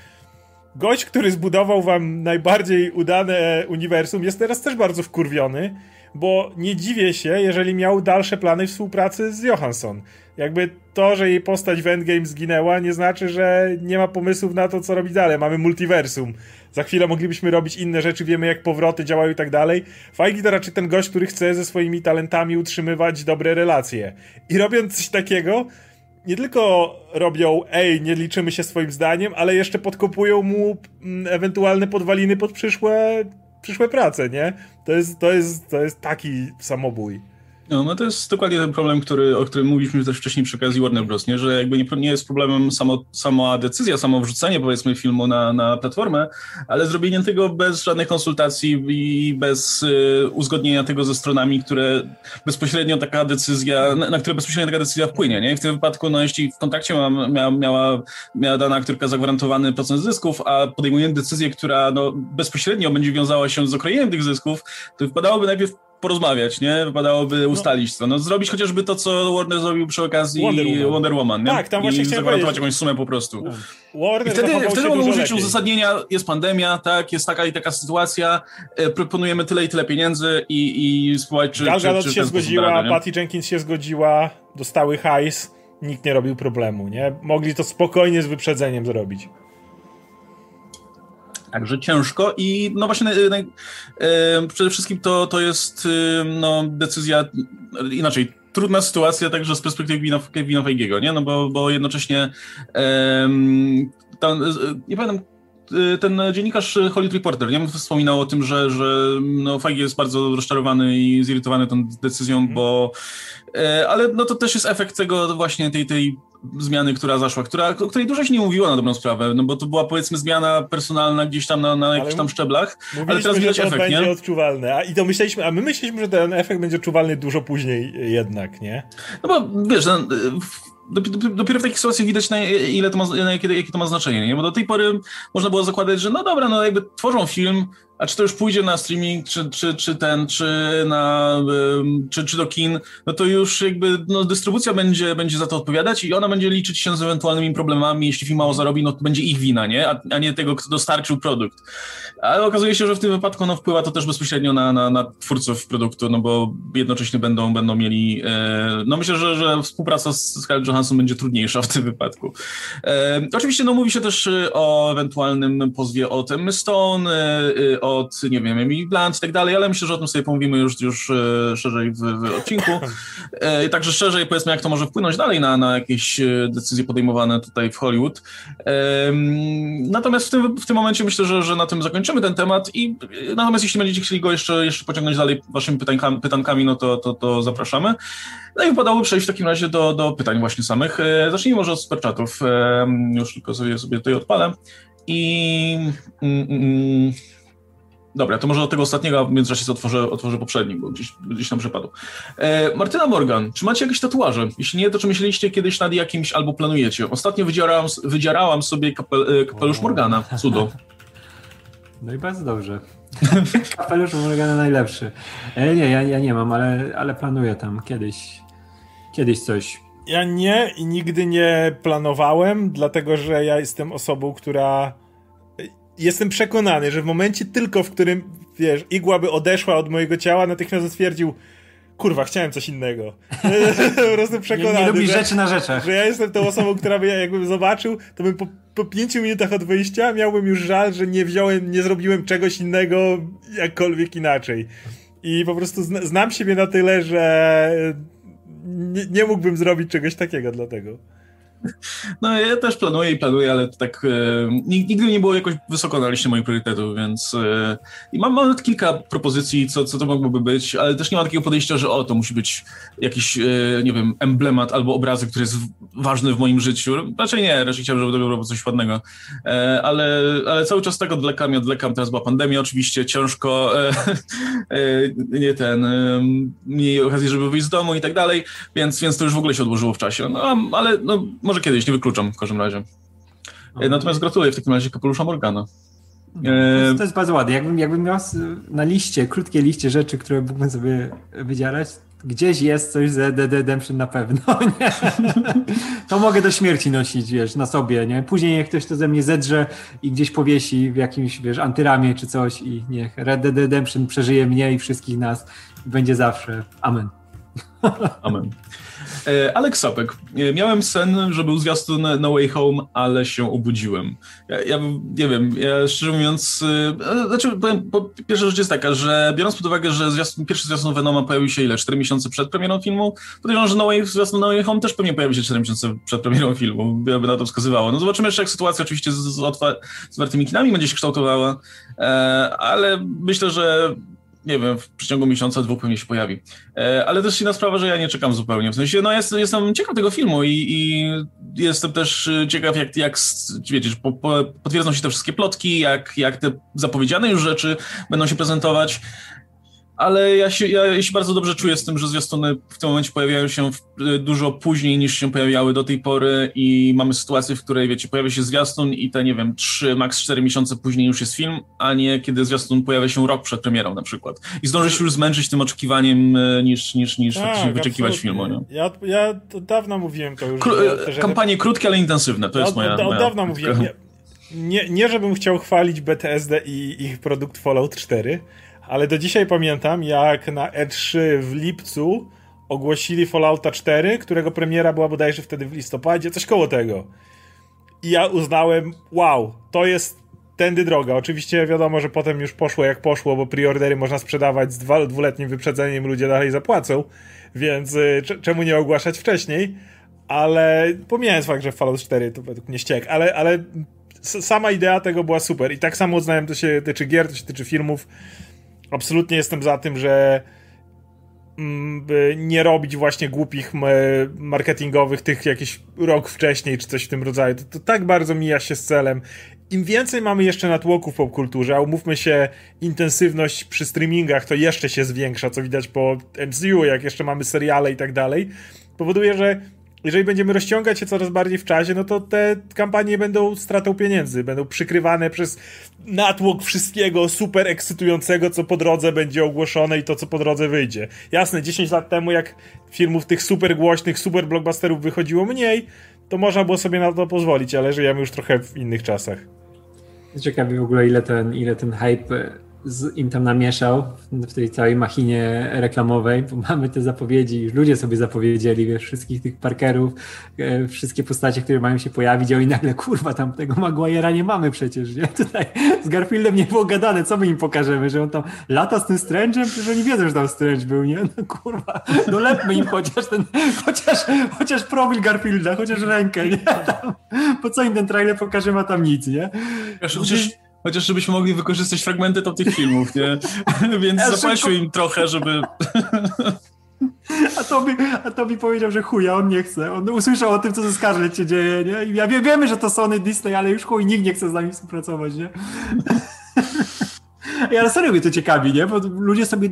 gość, który zbudował wam najbardziej udane uniwersum, jest teraz też bardzo wkurwiony, bo nie dziwię się, jeżeli miał dalsze plany współpracy z Johansson. Jakby to, że jej postać w Endgame zginęła, nie znaczy, że nie ma pomysłów na to, co robić dalej. Mamy multiversum. Za chwilę moglibyśmy robić inne rzeczy, wiemy jak powroty działają i tak dalej. Feige to raczej ten gość, który chce ze swoimi talentami utrzymywać dobre relacje. I robiąc coś takiego, nie tylko robią, ej, nie liczymy się swoim zdaniem, ale jeszcze podkopują mu mm, ewentualne podwaliny pod przyszłe, przyszłe prace, nie? To jest, to jest, to jest taki samobój. No, no to jest dokładnie ten problem, który, o którym mówiliśmy też wcześniej przy okazji Warner Bros., nie? że jakby nie, nie jest problemem samo, sama decyzja, samo wrzucenie powiedzmy filmu na, na platformę, ale zrobienie tego bez żadnych konsultacji i bez y, uzgodnienia tego ze stronami, które bezpośrednio taka decyzja, na, na które bezpośrednio taka decyzja wpłynie. Nie? W tym wypadku, no jeśli w kontrakcie miała, miała, miała dana aktorka zagwarantowany procent zysków, a podejmuje decyzję, która no, bezpośrednio będzie wiązała się z okrojeniem tych zysków, to wypadałoby najpierw porozmawiać, nie? Wypadałoby no. ustalić to. No, zrobić chociażby to, co Warner zrobił przy okazji Wonder Woman, Wonder Woman nie? Tak, tam właśnie I zagwarantować jakąś sumę po prostu. No. Warner I wtedy, wtedy mogą użyć uzasadnienia, jest pandemia, tak, jest taka i taka sytuacja, e, proponujemy tyle i tyle pieniędzy i, i spróbować, czy, Gal Gadot się zgodziła, Patty Jenkins się zgodziła, dostały hajs, nikt nie robił problemu, nie? Mogli to spokojnie z wyprzedzeniem zrobić. Także ciężko i no właśnie e, e, przede wszystkim to, to jest e, no, decyzja, inaczej, trudna sytuacja także z perspektywy Kevina Feigiego, nie? No bo, bo jednocześnie tam, nie pamiętam ten dziennikarz Hollywood Reporter, nie wspominał o tym, że, że no, Feige jest bardzo rozczarowany i zirytowany tą decyzją, mm. bo ale no to też jest efekt tego właśnie tej, tej zmiany, która zaszła, która, o której dużo się nie mówiło na dobrą sprawę, no bo to była powiedzmy zmiana personalna gdzieś tam na, na jakichś tam szczeblach, ale teraz widać że to efekt, będzie nie? odczuwalne, a, i to myśleliśmy, a my myśleliśmy, że ten efekt będzie odczuwalny dużo później jednak, nie? No bo wiesz, no, dopiero w takiej sytuacji widać, na ile to ma, na jakie, jakie to ma znaczenie, nie? Bo do tej pory można było zakładać, że no dobra, no jakby tworzą film, a czy to już pójdzie na streaming, czy, czy, czy ten, czy na, czy, czy do kin, no to już jakby no, dystrybucja będzie, będzie za to odpowiadać i ona będzie liczyć się z ewentualnymi problemami, jeśli film mało zarobi, no to będzie ich wina, nie? A, a nie tego, kto dostarczył produkt. Ale okazuje się, że w tym wypadku no, wpływa to też bezpośrednio na, na, na twórców produktu, no bo jednocześnie będą, będą mieli, e, no myślę, że, że współpraca z Scarlett Johansson będzie trudniejsza w tym wypadku. E, oczywiście no mówi się też o ewentualnym pozwie od Emma Stone, e, od, nie wiem, Emily Blunt i tak dalej, ale myślę, że o tym sobie pomówimy już, już e, szerzej w, w odcinku. E, także szerzej powiedzmy, jak to może wpłynąć dalej na, na jakieś e, decyzje podejmowane tutaj w Hollywood. Natomiast w tym, w tym momencie myślę, że, że na tym zakończymy ten temat i natomiast jeśli będziecie chcieli go jeszcze, jeszcze pociągnąć dalej waszymi pytankami, pytankami no to, to, to zapraszamy. No i wypadałoby przejść w takim razie do, do pytań właśnie samych. Zacznijmy może od superchatów. Już tylko sobie, sobie tutaj odpalę. I... Mm, mm, mm. Dobra, to może od tego ostatniego, a w międzyczasie otworzę, otworzę poprzedni, bo gdzieś, gdzieś tam przepadł. E, Martyna Morgan, czy macie jakieś tatuaże? Jeśli nie, to czy myśleliście kiedyś nad jakimś albo planujecie? Ostatnio wydzierałam, wydzierałam sobie kapel, e, kapelusz Morgana, cudo. No i bardzo dobrze. kapelusz Morgana najlepszy. E, nie, ja, ja nie mam, ale, ale planuję tam kiedyś, kiedyś coś. Ja nie i nigdy nie planowałem, dlatego że ja jestem osobą, która jestem przekonany, że w momencie tylko, w którym, wiesz, igła by odeszła od mojego ciała, natychmiast stwierdził, kurwa, chciałem coś innego. po prostu przekonany. Nie, nie lubi rzeczy na rzeczach. Że ja jestem tą osobą, która by, jakbym zobaczył, to bym po, po pięciu minutach od wyjścia miałbym już żal, że nie wziąłem, nie zrobiłem czegoś innego jakkolwiek inaczej. I po prostu znam siebie na tyle, że nie, nie mógłbym zrobić czegoś takiego dlatego. No ja też planuję i planuję, ale to tak e, nigdy nie było jakoś wysoko na liście moich priorytetów, więc e, i mam nawet kilka propozycji, co, co to mogłoby być, ale też nie ma takiego podejścia, że o, to musi być jakiś, e, nie wiem, emblemat albo obrazek, który jest ważny w moim życiu. Raczej nie, raczej chciałbym, żeby to było coś ładnego, e, ale, ale cały czas tego odlekam i odlekam. Teraz była pandemia oczywiście, ciężko, e, e, nie ten, mniej okazji, żeby wyjść z domu i tak dalej, więc, więc to już w ogóle się odłożyło w czasie. No, ale no, może kiedyś, nie wykluczam w każdym razie. Okay. Natomiast gratuluję w takim razie kapelusza Morgana. No, to, jest, to jest bardzo ładne. Jakbym, jakbym miał na liście, krótkiej liście rzeczy, które mógłbym sobie wydzierać, gdzieś jest coś z Dead Redemption na pewno, nie? To mogę do śmierci nosić, wiesz, na sobie, nie? Później jak ktoś to ze mnie zedrze i gdzieś powiesi w jakimś, wiesz, antyramie czy coś i niech Red Dead Redemption przeżyje mnie i wszystkich nas i będzie zawsze. Amen. Amen. E, Alex Sapek. E, miałem sen, że był zwiastun No Way Home, ale się obudziłem. Ja, ja nie wiem, ja szczerze mówiąc, e, znaczy, powiem, po, pierwsza rzecz jest taka, że biorąc pod uwagę, że zwiastun, pierwszy zwiastun Venoma pojawił się ile? 4 miesiące przed premierą filmu? Podejrzewam, że no Way, zwiastun No Way Home też pewnie pojawi się 4 miesiące przed premierą filmu, by na to wskazywało. No zobaczymy jeszcze, jak sytuacja oczywiście z, z, z otwartymi kinami będzie się kształtowała, ale myślę, że nie wiem, w przeciągu miesiąca, dwóch pewnie się pojawi. E, ale też inna sprawa, że ja nie czekam zupełnie. W sensie, no jest, jestem ciekaw tego filmu i, i jestem też ciekaw, jak, jak wiecie, po, po, potwierdzą się te wszystkie plotki, jak, jak te zapowiedziane już rzeczy będą się prezentować ale ja się, ja się bardzo dobrze czuję z tym, że zwiastuny w tym momencie pojawiają się w, dużo później niż się pojawiały do tej pory i mamy sytuację, w której, wiecie, pojawia się zwiastun i te, nie wiem, 3, maks 4 miesiące później już jest film, a nie kiedy zwiastun pojawia się rok przed premierą na przykład. I zdąży się już zmęczyć tym oczekiwaniem e, niż, niż, niż tak, wyczekiwać filmu. Nie? Ja, ja od dawna mówiłem to już. Kró że, kampanie krótkie, ale intensywne, to jest moja... Od, od dawna mówiłem. Nie, nie, nie, żebym chciał chwalić BTSD i ich produkt Fallout 4, ale do dzisiaj pamiętam, jak na E3 w lipcu ogłosili Fallouta 4, którego premiera była bodajże wtedy w listopadzie, coś koło tego. I ja uznałem, wow, to jest tędy droga. Oczywiście wiadomo, że potem już poszło jak poszło, bo preordery można sprzedawać z dwuletnim wyprzedzeniem, ludzie dalej zapłacą, więc y, czemu nie ogłaszać wcześniej? Ale pomijając fakt, że Fallout 4 to według mnie ściek, ale, ale sama idea tego była super i tak samo uznałem, to się tyczy gier, to się tyczy filmów, absolutnie jestem za tym, że mm, nie robić właśnie głupich marketingowych tych jakiś rok wcześniej czy coś w tym rodzaju. To, to tak bardzo mija się z celem. Im więcej mamy jeszcze natłoków w popkulturze, a umówmy się, intensywność przy streamingach to jeszcze się zwiększa, co widać po MCU, jak jeszcze mamy seriale i tak dalej, powoduje, że jeżeli będziemy rozciągać się coraz bardziej w czasie, no to te kampanie będą stratą pieniędzy, będą przykrywane przez natłok wszystkiego super ekscytującego, co po drodze będzie ogłoszone i to, co po drodze wyjdzie. Jasne, 10 lat temu, jak filmów tych super głośnych, super blockbusterów wychodziło mniej, to można było sobie na to pozwolić, ale żyjemy już trochę w innych czasach. Ciekawi w ogóle, ile ten, ile ten hype z, im tam namieszał w tej całej machinie reklamowej, bo mamy te zapowiedzi, już ludzie sobie zapowiedzieli, wiesz, wszystkich tych Parkerów, e, wszystkie postacie, które mają się pojawić, a i nagle, kurwa, tam tego Maguire'a nie mamy przecież, nie? Tutaj z Garfieldem nie było gadane, co my im pokażemy, że on tam lata z tym Strange'em, przecież oni wiedzą, że tam Strange był, nie? No kurwa, dolepmy im chociaż ten, chociaż, chociaż profil Garfielda, chociaż rękę, nie? Tam, po co im ten trailer pokażemy, a tam nic, nie? Wiesz, chociaż Chociaż żebyśmy mogli wykorzystać fragmenty tam tych filmów, nie? Więc ja zapłacił im trochę, żeby... A Tobi, a Tobi powiedział, że chuja, on nie chce. On usłyszał o tym, co ze Scarlett się dzieje, nie? I ja wie, wiemy, że to Sony, Disney, ale już chuj, nikt nie chce z nami współpracować, nie? Ja serio mnie to ciekawi, nie? Bo ludzie sobie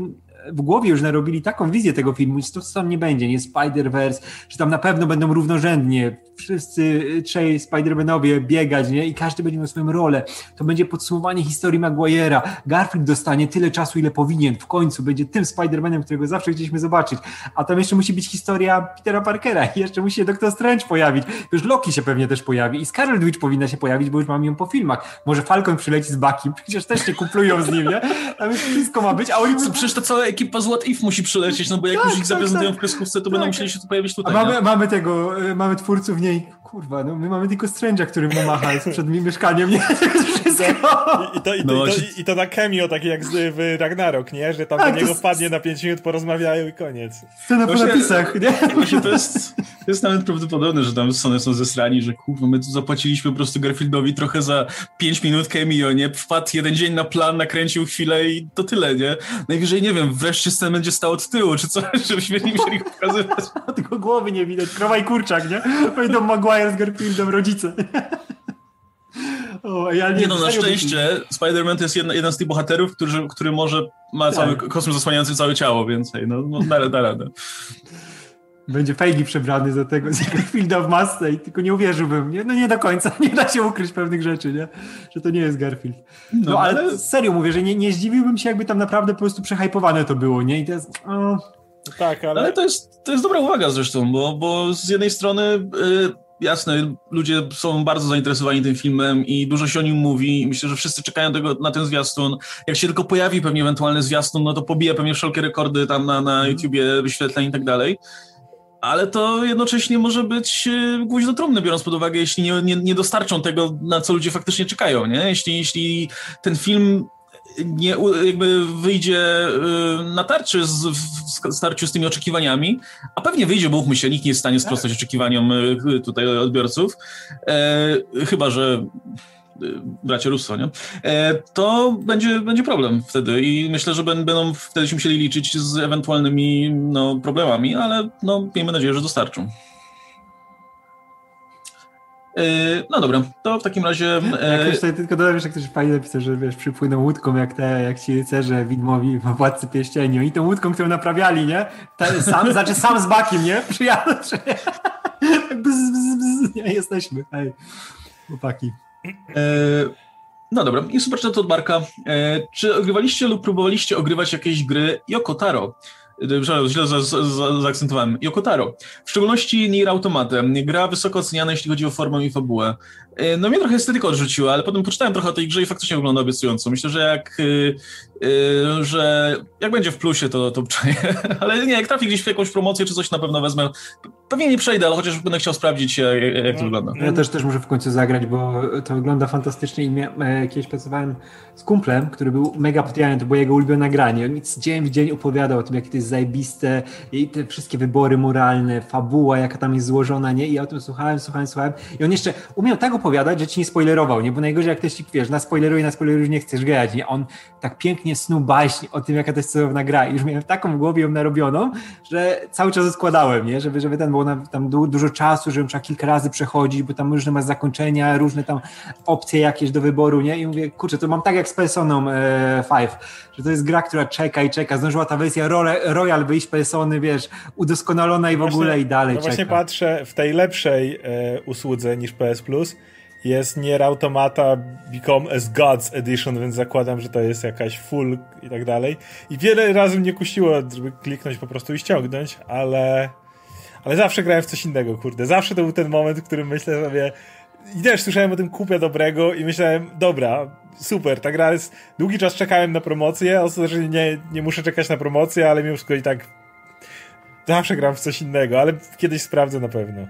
w głowie już narobili taką wizję tego filmu, że to tam nie będzie, nie Spider-Verse, że tam na pewno będą równorzędnie wszyscy trzej Spider-Manowie biegać, nie? I każdy będzie miał swoją rolę. To będzie podsumowanie historii Maguire'a. Garfield dostanie tyle czasu, ile powinien. W końcu będzie tym Spider-Manem, którego zawsze chcieliśmy zobaczyć. A tam jeszcze musi być historia Petera Parkera i jeszcze musi się Doktor Strange pojawić. Już Loki się pewnie też pojawi i Scarlet Witch powinna się pojawić, bo już mamy ją po filmach. Może Falcon przyleci z Bucky, przecież też się kuplują z nim, nie? Tam już wszystko ma być, a oni... Przecież to całe ekipa z What If musi przylecieć, no bo jak tak, już ich tak, zaprezentują tak, w kreskówce, to tak. będą musieli się tu pojawić tutaj. A mamy, mamy tego, y, mamy twórców niej, kurwa, no my mamy tylko Strange'a, który mu macha przed mieszkaniem, nie? Wszystko. I, to, i, to, no, i, to, i to na cameo, takie jak w Ragnarok, nie? Że tam tak, do niego wpadnie na 5 minut, porozmawiają i koniec. Scena po napisach, nie? Właśnie to jest, to jest nawet prawdopodobne, że tam Sony są zesrani, że kurwa, my tu zapłaciliśmy po prostu Garfieldowi trochę za 5 minut cameo, nie? Wpadł jeden dzień na plan, nakręcił chwilę i to tyle, nie? Najwyżej, nie wiem, wreszcie scena będzie stał od tyłu, czy coś, żebyśmy nie musieli pokazywać. Tylko głowy nie widać, krowa i kurczak, nie? Pojdą Maguire z Garfieldem rodzice. O, ja nie, nie no, na szczęście Spider-Man to jest jedna, jeden z tych bohaterów, który, który może ma tak. cały kosmos zasłaniający całe ciało więcej. No, no da, da radę. Będzie Feigi przebrany za tego z Garfielda w masce i tylko nie uwierzyłbym. Nie, no nie do końca, nie da się ukryć pewnych rzeczy, nie? Że to nie jest Garfield. No, no ale, ale, serio mówię, że nie, nie zdziwiłbym się, jakby tam naprawdę po prostu przehajpowane to było, nie? I to jest... O... Tak, ale... ale to, jest, to jest dobra uwaga zresztą, bo, bo z jednej strony... Yy jasne, ludzie są bardzo zainteresowani tym filmem i dużo się o nim mówi. Myślę, że wszyscy czekają tego, na ten zwiastun. Jak się tylko pojawi pewnie ewentualny zwiastun, no to pobije pewnie wszelkie rekordy tam na, na mhm. YouTubie, wyświetleń i tak dalej. Ale to jednocześnie może być e, gwóźdź do trumny, biorąc pod uwagę, jeśli nie, nie, nie dostarczą tego, na co ludzie faktycznie czekają, nie? Jeśli, jeśli ten film nie jakby wyjdzie y, na tarczy z, w starciu z tymi oczekiwaniami, a pewnie wyjdzie, bo mówmy się, nikt nie jest w stanie sprostać tak. oczekiwaniom y, tutaj odbiorców, e, chyba, że y, bracia Russo, nie? E, to będzie, będzie problem wtedy i myślę, że będą wtedy się musieli liczyć z ewentualnymi no, problemami, ale no, miejmy nadzieję, że dostarczą. E, no dobra, to w takim razie... E... Jakoś tutaj tylko dodam, że ktoś fajnie napisał, że wiesz, przypłyną łódką jak te, jak ci rycerze widmowi w Władcy Pierścieni. Oni tą łódką, którą naprawiali, nie? Ta, sam, znaczy sam z Bakiem, nie? Przyjadą, tak bzz, bzz, bzz, nie, jesteśmy, hej, chłopaki. E, no dobra, i super to od Marka. Czy ogrywaliście lub próbowaliście ogrywać jakieś gry Yoko Taro? Źle zaakcentowałem. Yokotaro. W szczególności Nier Automata. Gra wysoko oceniana, jeśli chodzi o formę i fabułę. E, no mnie trochę estetyka odrzuciła, ale potem poczytałem trochę o tej grze i faktycznie wygląda obiecująco. Myślę, że jak, yy, yy, że jak będzie w plusie, to, to ale nie, jak trafi gdzieś w jakąś promocję czy coś, na pewno wezmę. Pewnie nie przejdę, ale chociaż będę chciał sprawdzić, jak, jak to no, wygląda. Ja też, też muszę w końcu zagrać, bo to wygląda fantastycznie i e, kiedyś pracowałem z kumplem, który był mega podjarany, to była jego ulubiona granie. On nic dzień w dzień opowiadał o tym, jakie to jest zajebiste i te wszystkie wybory moralne, fabuła, jaka tam jest złożona, nie? I ja o tym słuchałem, słuchałem, słuchałem. I on jeszcze umiał tak opowiadać, że ci nie spoilerował, nie? Bo najgorzej jak ktoś ci, wiesz, na spoileruje, na spoileruje, nie chcesz grać, nie? On tak pięknie snuł baśń o tym, jaka to jest cudowna gra i już miałem taką w głowie ją narobioną, że cały czas składałem, nie? Żeby, żeby ten było na, tam du dużo czasu, żebym trzeba kilka razy przechodzić, bo tam różne masz zakończenia, różne tam opcje jakieś do wyboru, nie? I mówię, kurczę, to mam tak jak z Personą e, 5, że to jest gra, która czeka i czeka. Zdążyła ta wersja Royal wyjść Persony, wiesz, udoskonalona i w właśnie, ogóle i dalej no czeka. właśnie patrzę w tej lepszej e, usłudze niż PS Plus, jest Nier Automata Become as Gods Edition, więc zakładam, że to jest jakaś full i tak dalej. I wiele razy mnie kusiło, żeby kliknąć po prostu i ściągnąć, ale ale zawsze grałem w coś innego, kurde. Zawsze to był ten moment, w którym myślę sobie i też słyszałem o tym kupie dobrego i myślałem, dobra, super, ta gra jest... Długi czas czekałem na promocję, ostatecznie nie, nie muszę czekać na promocję, ale mimo wszystko i tak zawsze gram w coś innego, ale kiedyś sprawdzę na pewno.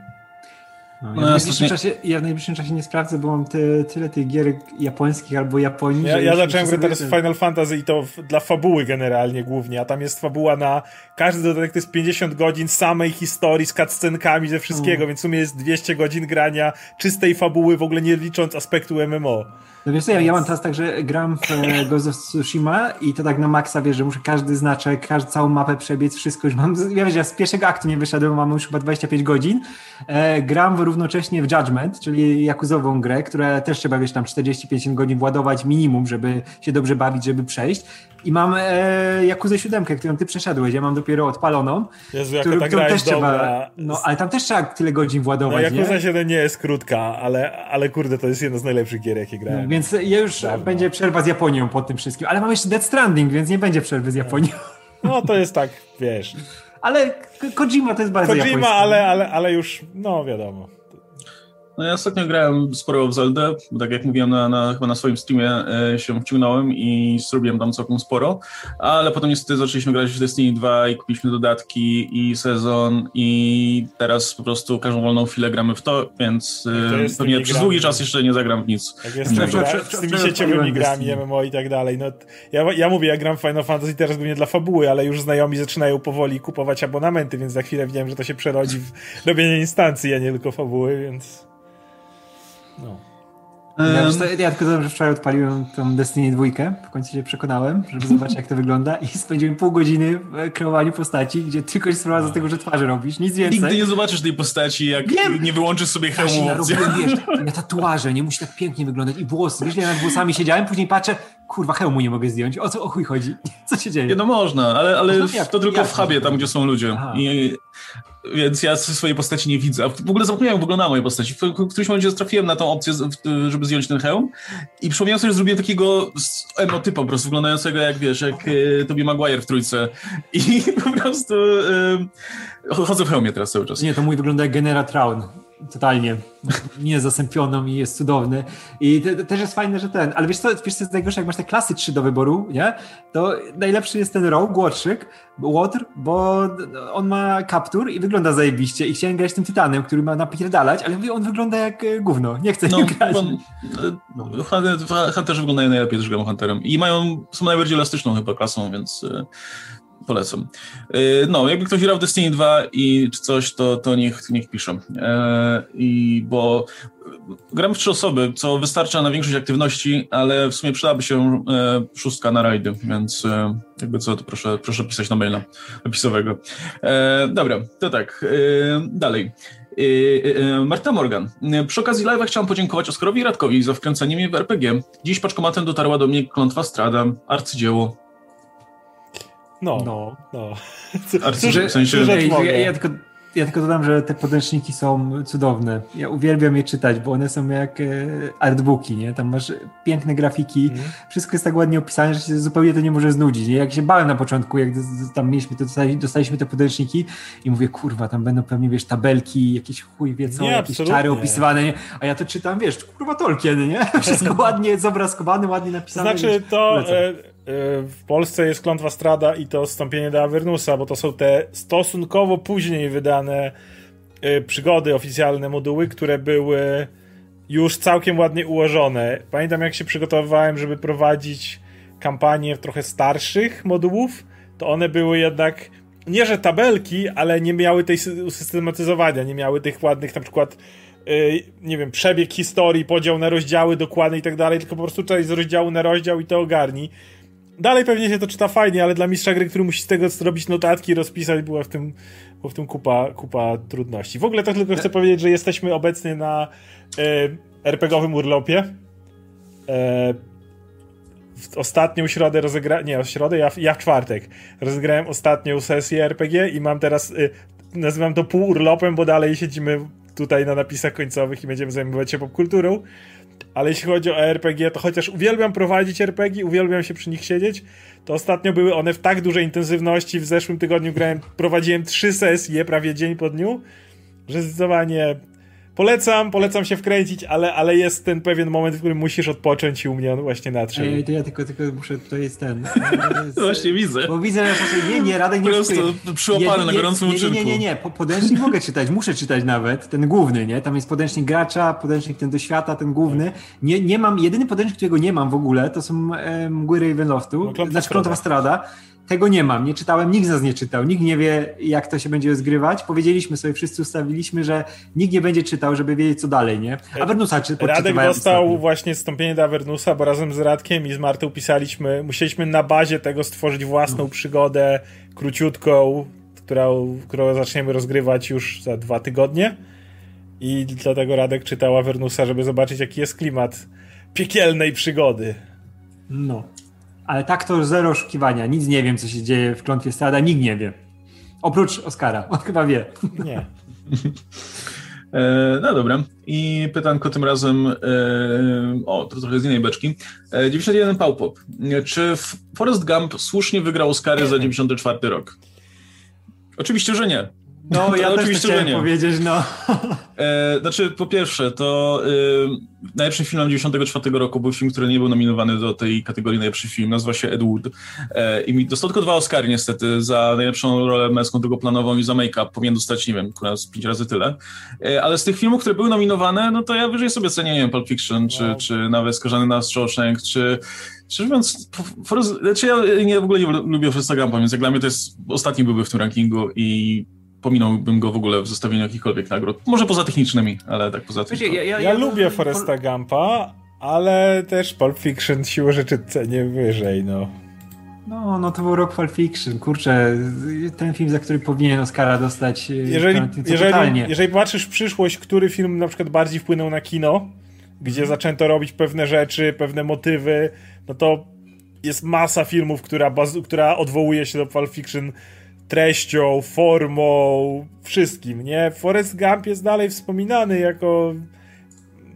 No, ja, w najbliższym czasie, ja w najbliższym czasie nie sprawdzę, bo mam te, tyle tych gier japońskich albo Japonii. Ja, ja zacząłem grać teraz w Final Fantasy i to w, dla fabuły generalnie głównie, a tam jest fabuła na każdy dodatek to jest 50 godzin samej historii z cutscenkami ze wszystkiego, mm. więc w sumie jest 200 godzin grania czystej fabuły, w ogóle nie licząc aspektu MMO. No wiesz co, ja, ja mam teraz tak, że gram w e, Ghost of Tsushima i to tak na maksa, wiesz, że muszę każdy znaczek, każdy, całą mapę przebiec, wszystko już mam, ja wiesz, ja z pierwszego aktu nie wyszedłem, mam już chyba 25 godzin. E, gram równocześnie w Judgment, czyli jakuzową grę, która też trzeba, wiesz, tam 40-50 godzin władować minimum, żeby się dobrze bawić, żeby przejść. I mam e, Jakuzę 7, którą ty przeszedłeś, ja mam dopiero odpaloną. Jezu, którą też trzeba, no, ale tam też trzeba tyle godzin władować, no, Jakuza 7 nie jest krótka, ale, ale kurde, to jest jedna z najlepszych gier, jakie grałem. No, więc ja już Dawno. będzie przerwa z Japonią po tym wszystkim, ale mam jeszcze Dead Stranding, więc nie będzie przerwy z Japonią. No to jest tak, wiesz. Ale Kojima to jest bardzo Kojima, ale, ale, ale już, no wiadomo. No ja ostatnio grałem sporo w Zelda, bo tak jak mówiłem, na, na, chyba na swoim streamie e, się wciągnąłem i zrobiłem tam całkiem sporo, ale potem niestety zaczęliśmy grać w Destiny 2 i kupiliśmy dodatki i sezon i teraz po prostu każdą wolną chwilę gramy w to, więc e, pewnie przez długi czas jeszcze nie zagram w nic. Jak jest z tymi sieciowymi grami, MMO i tak dalej. No, ja, ja mówię, ja gram w Final Fantasy teraz głównie dla fabuły, ale już znajomi zaczynają powoli kupować abonamenty, więc za chwilę wiem, że to się przerodzi w robienie instancji, a nie tylko fabuły, więc... No. Ja, ja tylko dobrze wczoraj odpaliłem tą Destiny 2, w końcu się przekonałem, żeby zobaczyć jak to wygląda i spędziłem pół godziny w kreowaniu postaci, gdzie tylko się sprowadza z tego, że twarzy robisz, nic więcej. Nigdy nie zobaczysz tej postaci, jak Wiem. nie wyłączysz sobie hełmu. Ja wiesz, na tatuaże, nie musi tak pięknie wyglądać i włosy, wiesz, ja nad włosami siedziałem, później patrzę, kurwa, hełmu nie mogę zdjąć, o co o chuj chodzi, co się dzieje? Nie, no można, ale, ale można? to tylko jak w hubie, tam gdzie są ludzie. I więc ja swojej postaci nie widzę. W ogóle zapomniałem, jak wyglądała moja postać. W którymś momencie trafiłem na tą opcję, żeby zdjąć ten hełm i przypomniałem sobie, że zrobiłem takiego emotypa po prostu wyglądającego jak, wiesz, jak e, Tobie Maguire w trójce. I po prostu chodzę w hełmie teraz cały czas. Nie, to mój wygląda jak Genera Traun totalnie niezasępioną i jest cudowny. I te, te, też jest fajne, że ten, ale wiesz co, wiesz co jest najgorsze, jak masz te klasy trzy do wyboru, nie? To najlepszy jest ten Rogue, Łotrzyk, Łotr, bo on ma kaptur i wygląda zajebiście i chciałem grać tym Tytanem, który ma napierdalać, ale on wygląda jak e, gówno, nie chcę no, grać. On, no, Hunterzy wyglądają najlepiej, gram Hunterem i mają, są najbardziej elastyczną chyba klasą, więc e, polecam. Y, no, jakby ktoś grał w Destiny 2 i czy coś, to, to niech, niech pisze. E, I bo gram w trzy osoby, co wystarcza na większość aktywności, ale w sumie przydałaby się e, szóstka na rajdy, więc e, jakby co, to proszę, proszę pisać na maila opisowego. Dobra, to tak, dalej. Marta Morgan. Przy okazji live'a chciałam podziękować Oskarowi Radkowi za wkręcenie mnie w RPG. Dziś paczkomatem dotarła do mnie klątwa Strada, arcydzieło. No, no. no. Cóż, w sensie, ja, ja, ja, tylko, ja tylko dodam, że te podręczniki są cudowne. Ja uwielbiam je czytać, bo one są jak e, artbooki, nie? Tam masz piękne grafiki, mm. wszystko jest tak ładnie opisane, że się zupełnie to nie może znudzić. Nie? Jak się bałem na początku, jak tam mieliśmy, to dostaliśmy te podręczniki i mówię, kurwa, tam będą pewnie, wiesz, tabelki, jakieś chuj wie co, nie, jakieś czary opisywane, nie? A ja to czytam, wiesz, kurwa, Tolkien, nie? Wszystko ładnie zobrazkowane, ładnie napisane. Znaczy, wiesz, to... w Polsce jest Klątwa Strada i to Stąpienie do Avernusa, bo to są te stosunkowo później wydane y, przygody, oficjalne moduły, które były już całkiem ładnie ułożone. Pamiętam jak się przygotowywałem, żeby prowadzić kampanię trochę starszych modułów, to one były jednak nie że tabelki, ale nie miały tej usystematyzowania, nie miały tych ładnych na przykład y, nie wiem, przebieg historii, podział na rozdziały dokładny i tak dalej, tylko po prostu tutaj z rozdziału na rozdział i to ogarni. Dalej pewnie się to czyta fajnie, ale dla mistrza gry, który musi z tego zrobić notatki, rozpisać, była w tym, była w tym kupa, kupa trudności. W ogóle to tylko chcę powiedzieć, że jesteśmy obecnie na e, RPGowym urlopie. E, w ostatnią środę rozegrałem, nie, w środę, ja, ja w czwartek rozegrałem ostatnią sesję RPG i mam teraz, e, nazywam to pół urlopem, bo dalej siedzimy tutaj na napisach końcowych i będziemy zajmować się popkulturą. Ale jeśli chodzi o RPG, to chociaż uwielbiam prowadzić RPG, uwielbiam się przy nich siedzieć, to ostatnio były one w tak dużej intensywności. W zeszłym tygodniu grałem, prowadziłem trzy sesje prawie dzień po dniu, że zdecydowanie Polecam, polecam się wkręcić, ale, ale jest ten pewien moment, w którym musisz odpocząć i u mnie on właśnie nadszedł. Ej, to ja tylko, tylko muszę, to jest ten... Jest, właśnie widzę. Bo widzę, że nie, nie, Radek nie Po prostu przyłapany na gorącym nie, nie, nie, nie, nie, podręcznik mogę czytać, muszę czytać nawet, ten główny, nie? Tam jest podręcznik gracza, podręcznik ten do świata, ten główny. Nie, nie mam, jedyny podręcznik, którego nie mam w ogóle, to są e, Mgły Ravenloftu, no, znaczy Klątwa Strada tego nie mam, nie czytałem, nikt z nas nie czytał, nikt nie wie, jak to się będzie zgrywać. Powiedzieliśmy sobie, wszyscy ustawiliśmy, że nikt nie będzie czytał, żeby wiedzieć, co dalej, nie? Avernusa czy Radek dostał ostatnio. właśnie wstąpienie do Avernusa, bo razem z Radkiem i z Martą pisaliśmy, musieliśmy na bazie tego stworzyć własną no. przygodę, króciutką, którą, którą zaczniemy rozgrywać już za dwa tygodnie. I dlatego Radek czytał Avernusa, żeby zobaczyć, jaki jest klimat piekielnej przygody. No. Ale tak to zero oszukiwania. Nic nie wiem, co się dzieje w klątwie stada. Nikt nie wie. Oprócz Oscara. On chyba wie. Nie. E, no dobra. I pytanko tym razem, e, o, to trochę z innej beczki. 91 Pałpop. Czy Forrest Gump słusznie wygrał Oscary za 94 rok? Oczywiście, że nie. No, ja oczywiście, też nie. powiedzieć, no. E, znaczy, po pierwsze, to e, najlepszy film 94 roku był film, który nie był nominowany do tej kategorii najlepszy film, nazywa się Ed Wood. E, I dostał tylko dwa Oscary niestety, za najlepszą rolę męską drugoplanową i za make-up. Powinien dostać, nie wiem, z pięć razy tyle. E, ale z tych filmów, które były nominowane, no to ja wyżej sobie cenię, nie wiem, Pulp Fiction, czy, wow. czy nawet Skażany na Shawshank, czy Szczerze mówiąc, Forrest, znaczy ja nie, w ogóle nie lubię Forresta Gumpa, więc jak dla mnie to jest ostatni byłby w tym rankingu i pominąłbym go w ogóle w zestawieniu jakichkolwiek nagród. Może poza technicznymi, ale tak poza tym. Ja, ja, ja, ja lubię Foresta Gampa, ale też Pulp Fiction siłą rzeczy cenię wyżej, no. No, no to był rok Pulp Fiction. Kurczę, ten film, za który powinien Oscara dostać. E, jeżeli, jeżeli, jeżeli patrzysz w przyszłość, który film na przykład bardziej wpłynął na kino, gdzie mhm. zaczęto robić pewne rzeczy, pewne motywy, no to jest masa filmów, która, która odwołuje się do Pulp Fiction treścią, formą, wszystkim, nie? Forrest Gump jest dalej wspominany jako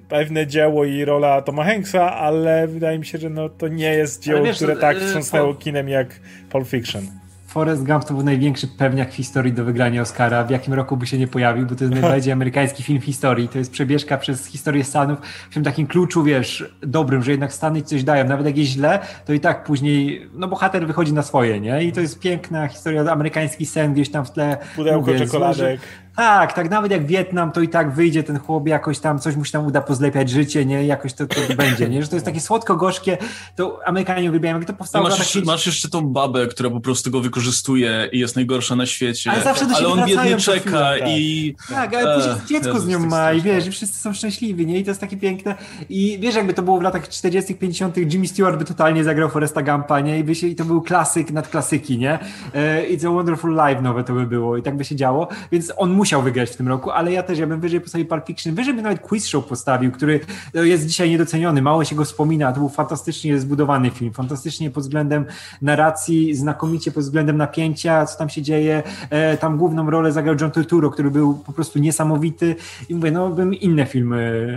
pewne dzieło i rola Toma Hanksa, ale wydaje mi się, że no, to nie jest dzieło, wiesz, które tak e, wstrząsnęło kinem jak Pulp Fiction. Forrest Gump to był największy pewniak w historii do wygrania Oscara. W jakim roku by się nie pojawił, bo to jest najbardziej amerykański film w historii. To jest przebieżka przez historię Stanów w tym takim kluczu, wiesz, dobrym, że jednak Stany coś dają. Nawet jak jest źle, to i tak później, no bohater wychodzi na swoje, nie? I to jest piękna historia, amerykański sen gdzieś tam w tle. Pudełko mówię, czekoladek. Tak, tak, nawet jak Wietnam, to i tak wyjdzie ten chłop jakoś tam, coś mu się tam uda pozlepiać życie, nie? Jakoś to, to będzie, nie? Że to jest takie słodko-gorzkie, to Amerykanie uwielbiają, jak to powstało. Masz jeszcze, masz jeszcze tą babę, która po prostu go wykorzystuje i jest najgorsza na świecie. Ale zawsze do ale on biednie czeka tak. i... Tak, ale później e, dziecko z nią ma i wiesz, i wszyscy są szczęśliwi, nie? I to jest takie piękne. I wiesz, jakby to było w latach 40 50 Jimmy Stewart by totalnie zagrał Foresta Gampa, nie? I, by się, i to był klasyk nad klasyki, nie? E, It's a Wonderful Life nowe to by było i tak by się działo, więc on musiał wygrać w tym roku, ale ja też, ja bym wyżej postawił Pulp Fiction, wyżej bym nawet Quiz Show postawił, który no, jest dzisiaj niedoceniony, mało się go wspomina, to był fantastycznie zbudowany film, fantastycznie pod względem narracji, znakomicie pod względem napięcia, co tam się dzieje, e, tam główną rolę zagrał John Turturro, który był po prostu niesamowity. I mówię, no bym inne filmy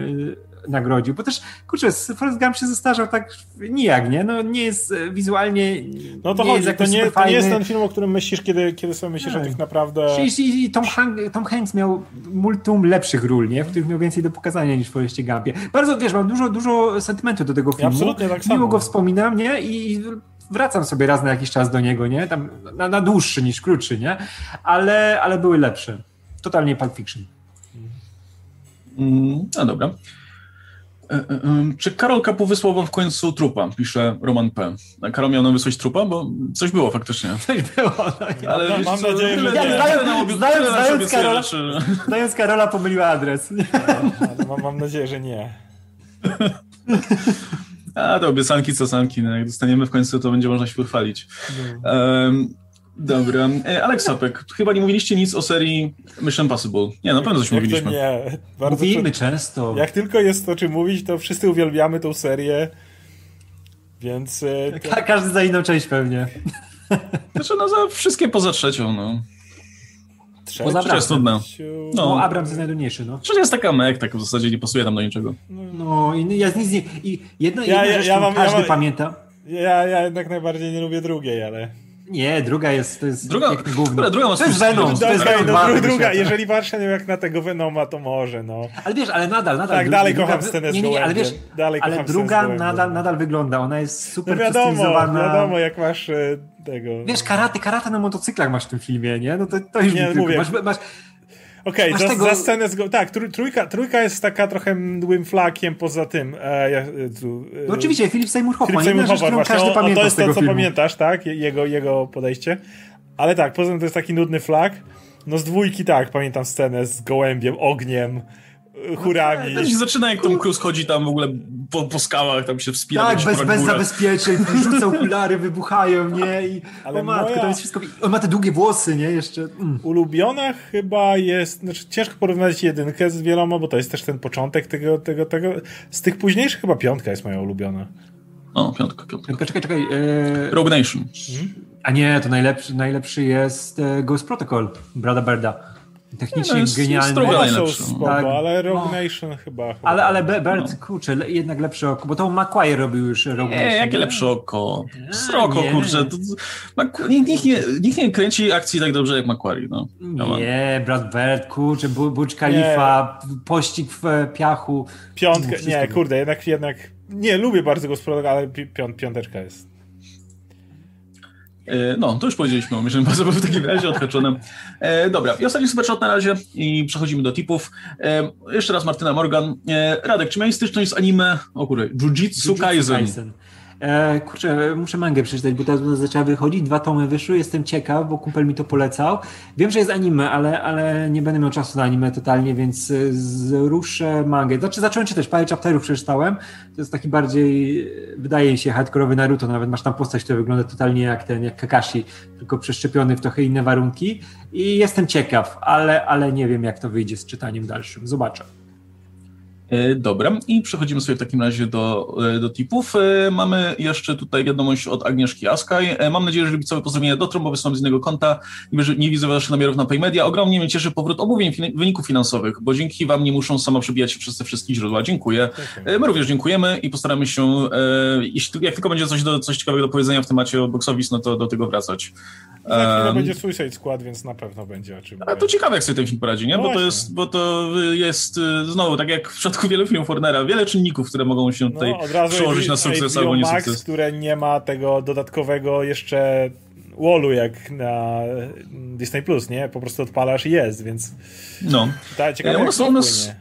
nagrodził, bo też, kurczę, Forrest Gump się zestarzał tak nijak, nie? No nie jest e, wizualnie No to nie chodzi, to nie, to nie jest ten film, o którym myślisz, kiedy, kiedy sobie myślisz tak. o tych naprawdę... I, i Tom, Hank, Tom Hanks miał multum lepszych ról, nie? W których miał więcej do pokazania niż w Forrestie Gumpie. Bardzo, wiesz, mam dużo, dużo sentymentu do tego filmu. Ja absolutnie tak samo. Miło go wspominam, nie? I wracam sobie raz na jakiś czas do niego, nie? Tam na, na dłuższy niż krótszy, nie? Ale, ale były lepsze. Totalnie Pulp Fiction. Mm, no dobra. E, e, czy Karol Kapu wysłał wam w końcu trupa? Pisze Roman P. Karol miał nam wysłać trupa? Bo coś było faktycznie. Coś było. No, Ale no, mam co, nadzieję, że nie. Znając, znając, znając, Karola, znając Karola pomyliła adres. No, mam, mam nadzieję, że nie. A to obiecanki, co samki. No, jak dostaniemy w końcu, to będzie można się pochwalić. Um, Dobra. E, Aleks Sapek, chyba nie mówiliście nic o serii Mission Impossible. Nie, na pewno coś jak mówiliśmy. nie. Bardzo Mówimy często. Jak tylko jest o czym mówić, to wszyscy uwielbiamy tą serię. Więc... E, to... Każdy za inną część pewnie. Znaczy, no za wszystkie poza trzecią, no. Trzecia, poza jest nudna. No, no Abrams jest najdudniejszy, no. Trzecia jest taka mek, tak w zasadzie nie pasuje tam do niczego. No i ja nic nie... I jedna, ja, jedna ja, rzecz, ja mam, każdy ja mam, pamięta. Ja, ja jednak najbardziej nie lubię drugiej, ale... Nie, druga jest, to jest druga, gówno. druga ma to jest Venom. To jest Venom. Druga, druga, jeżeli patrzę jak na tego Venoma, to może, no. Ale wiesz, ale nadal, nadal. Tak, dalej druga, kocham scenę nie, nie, nie, ale wiesz, dalej ale druga nadal, nadal wygląda, ona jest super no wiadomo, wiadomo, jak masz e, tego... Wiesz, karaty, karate na motocyklach masz w tym filmie, nie? No to, to już nie, mówię. Masz, masz, Okej, okay, za, tego... za scenę z... Tak, trójka, trójka jest taka trochę młym flakiem poza tym. E, ja, tu, e, no oczywiście, Filip Seymour Hoffman. Filip Seymour Hoffman, właśnie, każdy o, to jest to, co filmu. pamiętasz, tak? Jego, jego podejście. Ale tak, poza tym to jest taki nudny flag. No z dwójki tak, pamiętam scenę z gołębiem, ogniem, chórami. No, się zaczyna jak Tom Cruise chodzi tam w ogóle po, po skałach, tam się wspina. Tak, bez, bez zabezpieczeń, rzuca okulary, wybuchają, nie? I, Ale o matko, moja... to jest wszystko... On ma te długie włosy, nie? Jeszcze... Mm. Ulubiona chyba jest... Znaczy, ciężko porównać jedynkę z wieloma, bo to jest też ten początek tego, tego, tego... Z tych późniejszych chyba piątka jest moja ulubiona. O, piątka, piątka. Czekaj, czekaj. E... Rogue Nation. Mhm. A nie, to najlepszy, najlepszy jest e, Ghost Protocol, Brada Berda. Technicznie no, genialny. Jest spoko, tak, ale Rogue no. Nation chyba, chyba. Ale, ale Bert, no. kurczę, jednak lepsze oko, bo to McQuire robił już Rogue nie, Nation. jakie lepsze oko? Sroko, kurczę. To, to, nikt, nikt, nie, nikt nie kręci akcji tak dobrze jak McQuarrie, no. Nie, Brad Bert, kurczę, Butch Khalifa, nie. pościg w e, piachu. Piątkę, nie, kurde, jednak, jednak, nie, lubię bardzo go ale piąteczka jest. E, no, to już powiedzieliśmy o Mission Impossible w takim razie odhaczone. E, dobra, i ostatni supershot na razie i przechodzimy do tipów. E, jeszcze raz Martyna Morgan. E, Radek, czy miałeś styczność z anime, o kurde, Jujutsu Kaisen? Kaisen. E, kurczę, muszę mangę przeczytać, bo teraz zaczęła wychodzić, dwa tomy wyszły, jestem ciekaw, bo kumpel mi to polecał. Wiem, że jest anime, ale, ale nie będę miał czasu na anime totalnie, więc e, zruszę mangę. Znaczy zacząłem czytać, parę chapterów przeczytałem, to jest taki bardziej, wydaje się, hardkorowy Naruto, nawet masz tam postać, która wygląda totalnie jak ten, jak Kakashi, tylko przeszczepiony w trochę inne warunki i jestem ciekaw, ale, ale nie wiem, jak to wyjdzie z czytaniem dalszym. Zobaczę. E, dobra, i przechodzimy sobie w takim razie do, e, do tipów. E, mamy jeszcze tutaj wiadomość od Agnieszki Askaj. Mam nadzieję, że całe pozdrowienia dotrą, bo wysłałem z innego konta i nie widzę waszych namiarów na Paymedia. Ogromnie mnie cieszy powrót omówień wyników finansowych, bo dzięki wam nie muszą sama przebijać się przez te wszystkie źródła. Dziękuję. My również dziękujemy i postaramy się, jeśli, jak tylko będzie coś, do, coś ciekawego do powiedzenia w temacie box office, no to do tego wracać. Za chwilę um, będzie Suicide Squad, więc na pewno będzie o czym A to ciekawe, jak sobie ten film poradzi, nie? No bo, to jest, bo to jest znowu, tak jak w przypadku wielu filmów Warnera, wiele czynników, które mogą się tutaj no, przełożyć na sukces albo nie Max, sukces. które nie ma tego dodatkowego jeszcze wallu jak na Disney Plus, nie? Po prostu odpalasz i jest, więc. No. Ta, ciekawe, ja, nas,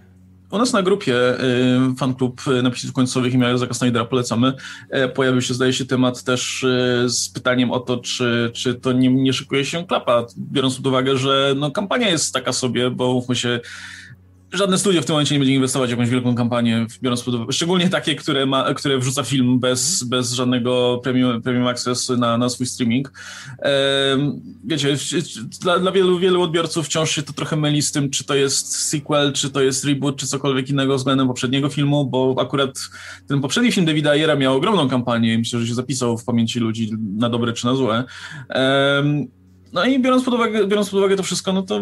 u nas na grupie y, fanklub y, napisów końcowych i miałem Zaka Snydera polecamy. E, pojawił się, zdaje się, temat też y, z pytaniem o to, czy, czy to nie, nie szykuje się klapa, biorąc pod uwagę, że no, kampania jest taka sobie, bo mówmy się, żadne studio w tym momencie nie będzie inwestować w jakąś wielką kampanię, biorąc pod uwagę, szczególnie takie, które, ma, które wrzuca film bez, bez żadnego premium, premium access na, na swój streaming. wiecie, dla, dla wielu, wielu odbiorców wciąż się to trochę myli z tym, czy to jest sequel, czy to jest reboot, czy cokolwiek innego względem poprzedniego filmu, bo akurat ten poprzedni film Davida Ayera miał ogromną kampanię i myślę, że się zapisał w pamięci ludzi na dobre czy na złe. No i biorąc pod, uwagę, biorąc pod uwagę to wszystko, no to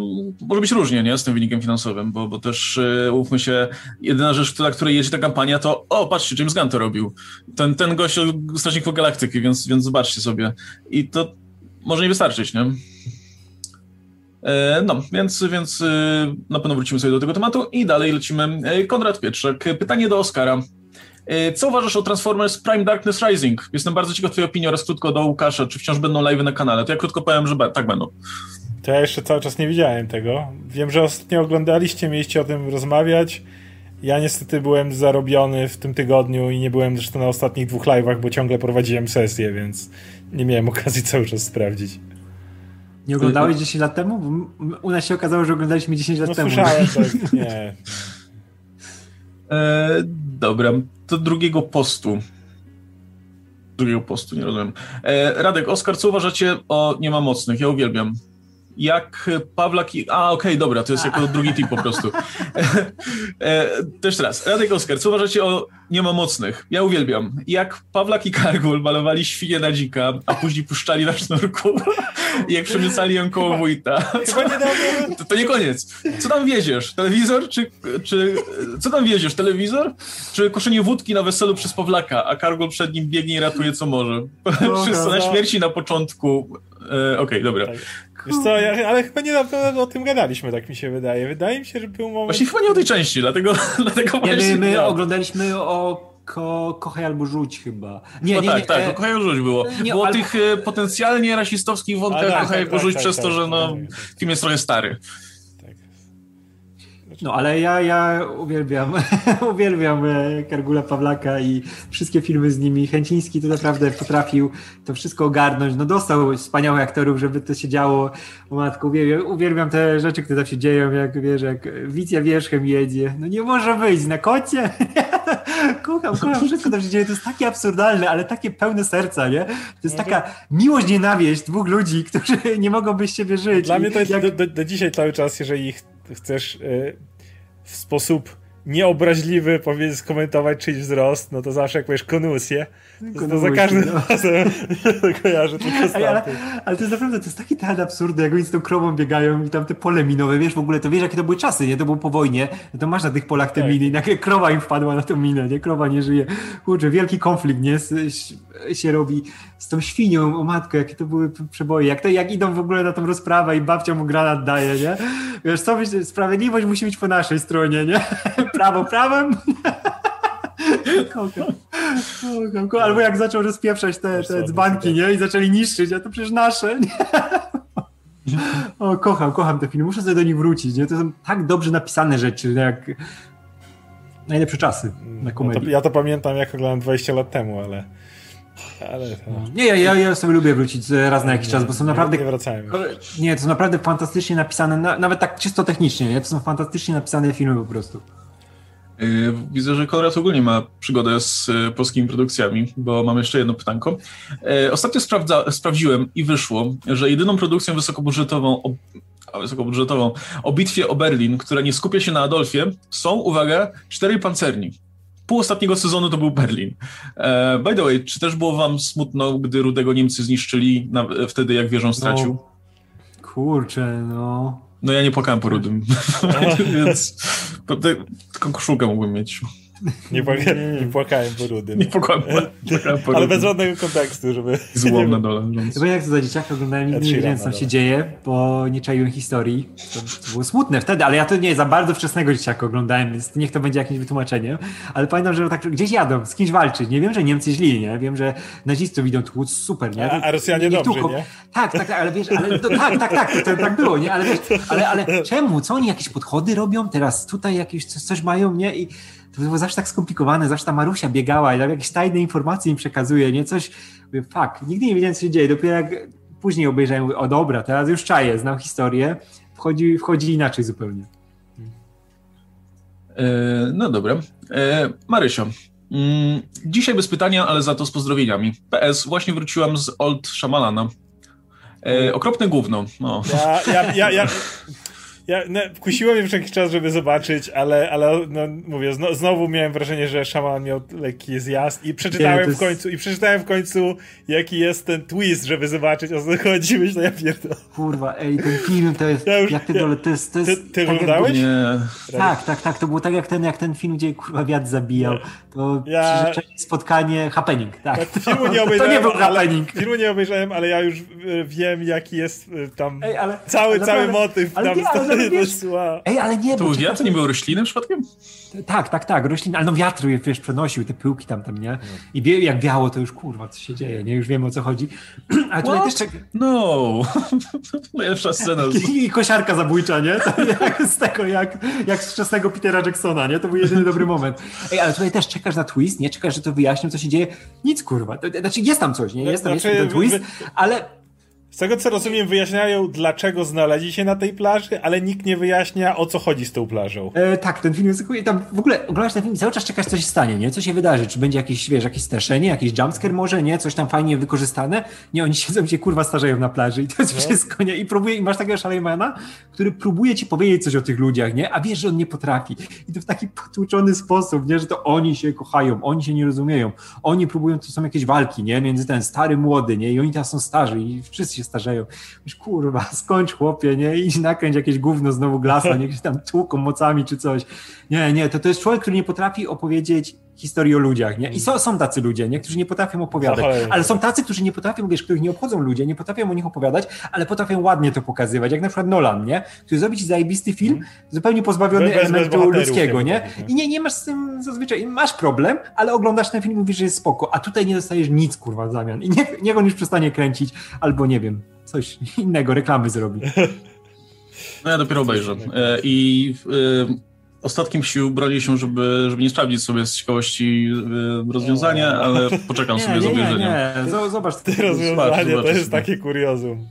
może być różnie, nie, z tym wynikiem finansowym, bo, bo też yy, umówmy się, jedyna rzecz, na której jedzie ta kampania, to o, patrzcie, James Gunn to robił. Ten, ten gość Strażników Galaktyki, więc, więc zobaczcie sobie. I to może nie wystarczyć, nie? E, no, więc, więc e, na pewno wrócimy sobie do tego tematu i dalej lecimy. E, Konrad Pietrzak, pytanie do Oscara. E, co uważasz o Transformers Prime Darkness Rising? Jestem bardzo ciekaw twojej opinii oraz krótko do Łukasza. Czy wciąż będą live na kanale? To ja krótko powiem, że tak będą. To ja jeszcze cały czas nie widziałem tego. Wiem, że ostatnio oglądaliście, mieliście o tym rozmawiać. Ja niestety byłem zarobiony w tym tygodniu i nie byłem zresztą na ostatnich dwóch live'ach, bo ciągle prowadziłem sesję, więc nie miałem okazji cały czas sprawdzić. Nie oglądałeś 10 lat temu? Bo u nas się okazało, że oglądaliśmy 10 lat no, temu. Słyszałem, tak, nie. E, dobra, do drugiego postu. Drugiego postu, nie rozumiem. E, Radek, Oskar, co uważacie o Nie ma mocnych? Ja uwielbiam jak Pawlak i... A, okej, okay, dobra, to jest jako drugi tip po prostu. e, też raz. Radek Oskar, co uważacie o Nie ma mocnych? Ja uwielbiam. Jak Pawlak i Kargul malowali świnie na dzika, a później puszczali na sznurku i jak przemycali ją koło wójta. To, to nie koniec. Co tam wieziesz? Telewizor? Czy, czy... Co tam wieziesz? Telewizor? Czy koszenie wódki na weselu przez Pawlaka, a Kargul przed nim biegnie i ratuje co może? Wszyscy na śmierci na początku. E, Okej, okay, dobra. Tak. Wiesz co, ja, ale chyba nie na pewno o tym gadaliśmy, tak mi się wydaje. Wydaje mi się, że był moment... Właśnie chyba nie o tej części, dlatego, dlatego nie, my, my oglądaliśmy o ko, Kochaj albo Rzuć chyba. Nie, no nie, tak, nie, tak, e... Kochaj albo Rzuć było. Nie, było ale... tych e, potencjalnie rasistowskich wątkach tak, Kochaj tak, albo tak, Rzuć tak, przez to, tak, że no, film jest trochę stary. No ale ja, ja uwielbiam, uwielbiam e, Kargula Pawlaka i wszystkie filmy z nimi. Chęciński to naprawdę potrafił to wszystko ogarnąć. No dostał wspaniałych aktorów, żeby to się działo. O matko, uwielbiam, uwielbiam te rzeczy, które tam się dzieją, jak wiesz, jak Wicja wierzchem jedzie. No nie może wyjść na kocie. kocham, kocham wszystko to się dzieje. To jest takie absurdalne, ale takie pełne serca, nie? To jest taka miłość, nienawiść dwóch ludzi, którzy nie mogą bez siebie żyć. Dla mnie to jak... do, do, do dzisiaj cały czas, jeżeli chcesz y, w sposób nieobraźliwy powiedz, skomentować czyjś wzrost, no to zawsze jak powiesz konusję, to, to za każdym no. razem kojarzę tylko ale, ale, ale to jest naprawdę, to jest taki teatr absurdy, jak oni z tą krową biegają i tam te pole minowe, wiesz, w ogóle to wiesz, jakie to były czasy, nie? To było po wojnie, to masz na tych polach te tak. miny, jak krowa im wpadła na tą minę, nie? Krowa nie żyje. Kurczę, wielki konflikt, nie? się robi z tą świnią, o matko, jakie to były przeboje, jak, to, jak idą w ogóle na tą rozprawę i babcia mu granat daje, nie? Wiesz, co, sprawiedliwość musi być po naszej stronie, nie? Prawo prawem. Albo jak zaczął rozpieprzać te, te dzbanki, nie? I zaczęli niszczyć, a to przecież nasze, nie? O, kocham, kocham te filmy. Muszę sobie do nich wrócić, nie? To są tak dobrze napisane rzeczy, jak najlepsze czasy na komedii. No to, ja to pamiętam, jak oglądałem 20 lat temu, ale... Ale no. Nie, ja, ja sobie lubię wrócić raz na jakiś czas, bo są naprawdę. Nie wracałem. Nie, to są naprawdę fantastycznie napisane, nawet tak czysto technicznie, nie? To są fantastycznie napisane filmy po prostu. Y, widzę, że Konrad ogólnie ma przygodę z y, polskimi produkcjami, bo mam jeszcze jedno pytanko. Ostatnio sprawdza, sprawdziłem i wyszło, że jedyną produkcją wysokobudżetową o, wysokobudżetową o bitwie o Berlin, która nie skupia się na Adolfie, są, uwaga, cztery pancerni. Pół ostatniego sezonu to był Berlin. E, by the way, czy też było wam smutno, gdy Rudego Niemcy zniszczyli na, wtedy, jak wieżą stracił? No, kurczę, no. No ja nie płakałem po Rudym, więc tylko koszulkę mógłbym mieć. Nie, płaka, nie płakałem po rudym. Nie płakałem, płakałem po Ale bez żadnego kontekstu, żeby... Złom na dole. Bo jak to za dzieciaka oglądałem, nigdy nie wiedziałem, co tam się dzieje, bo nie czaiłem historii. To, to, było smutne wtedy, ale ja to nie za bardzo wczesnego dzieciaka oglądałem, więc niech to będzie jakimś wytłumaczeniem. Ale pamiętam, że tak gdzieś jadą, z kimś walczyć. Nie wiem, że Niemcy źli, nie? Wiem, że nazistów idą tłuc, super, nie? A, a Rosjanie nie, dobrze, nie? Tak, tak, tak, ale wiesz, ale to, tak, tak, tak, to, to, tak było, nie? Ale wiesz, ale, ale czemu? Co oni jakieś podchody robią? Teraz tutaj jakieś coś, coś mają, nie? I to było zawsze tak skomplikowane, zawsze ta Marusia biegała i tam jakieś tajne informacje im przekazuje, nie? Coś, mówię, fuck, nigdy nie wiedziałem, co się dzieje, dopiero jak później obejrzałem, mówię, o dobra, teraz już czaję, znam historię, wchodzi, wchodzi inaczej zupełnie. E, no dobra. E, Marysio, mm, dzisiaj bez pytania, ale za to z pozdrowieniami. PS, właśnie wróciłam z Old Shamalana. E, okropne gówno. No. Ja, ja, ja, ja, no, kusiło mnie przez jakiś czas, żeby zobaczyć, ale, ale no, mówię, zno, znowu miałem wrażenie, że szaman miał lekki zjazd i przeczytałem jest... w końcu, i przeczytałem w końcu, jaki jest ten twist, żeby zobaczyć o co chodzi. Myślę, ja pierdolę. Kurwa, ej, ten film to jest, ja już, jak ty ja, dole, to jest, to jest... Ty, ty tak oglądałeś? Nie. Tak, tak, tak, to było tak jak ten, jak ten film, gdzie kurwa wiatr zabijał. To ja... spotkanie, happening, tak. To, filmu nie obejrzałem, to nie był happening. filmu nie obejrzałem, ale ja już wiem, jaki jest e, tam ej, ale, cały, ale cały motyw ale, tam. Ale, wiesz, Ej, ale nie, to był wiatr, nie był rośliny przypadkiem? Tak, tak, tak, rośliny, ale no wiatr wiesz, przenosił te pyłki tam, tam, nie? I wie, jak biało, to już kurwa, co się dzieje, nie? Już wiemy o co chodzi. Ale tutaj What? też... No, najlepsza scena. I, I kosiarka zabójcza, nie? Jak z tego, jak, jak z wczesnego Petera Jacksona, nie? To był jedyny dobry moment. Ej, ale tutaj też czekasz na twist, nie? Czekasz, że to wyjaśnią, co się dzieje. Nic, kurwa. Znaczy, jest tam coś, nie? Jest tam, znaczy, jest ten twist, ale z tego co rozumiem, wyjaśniają, dlaczego znaleźli się na tej plaży, ale nikt nie wyjaśnia, o co chodzi z tą plażą. E, tak, ten film jest tam w ogóle oglądasz ten film i cały czas czekasz, co się stanie, nie? Co się wydarzy? Czy będzie jakieś, wiesz, jakieś straszenie, jakiś jumpscare może, nie? Coś tam fajnie wykorzystane? Nie, oni siedzą się kurwa starzeją na plaży i to jest no. wszystko, nie? I próbuje, i masz takiego szalejmana, który próbuje ci powiedzieć coś o tych ludziach, nie? A wiesz, że on nie potrafi. I to w taki potłuczony sposób, nie? Że to oni się kochają, oni się nie rozumieją. Oni próbują, to są jakieś walki, nie? Między ten stary, młody, nie? I oni teraz są starzy i wszyscy się starzeją. Już kurwa, skończ chłopie, nie? Idź nakręć jakieś gówno znowu glasa, niech się tam tłuką mocami czy coś. Nie, nie, to, to jest człowiek, który nie potrafi opowiedzieć historii o ludziach, nie? I są, są tacy ludzie, nie? Którzy nie potrafią opowiadać, ale są tacy, którzy nie potrafią, wiesz, których nie obchodzą ludzie, nie potrafią o nich opowiadać, ale potrafią ładnie to pokazywać, jak na przykład Nolan, nie? Który zrobi ci zajebisty film, mm. zupełnie pozbawiony bez, elementu bez ludzkiego, nie? I nie, nie masz z tym zazwyczaj, masz problem, ale oglądasz ten film i mówisz, że jest spoko, a tutaj nie dostajesz nic, kurwa, w zamian. I niech, niech on już przestanie kręcić, albo nie wiem, coś innego, reklamy zrobi. No ja dopiero obejrzę. E, I ostatkiem sił brali się, żeby, żeby nie sprawdzić sobie z ciekawości e, rozwiązania, ale poczekam nie, sobie nie, z obejrzeniem. Nie, nie, zobacz. Te rozwiązanie to jest takie kuriozum.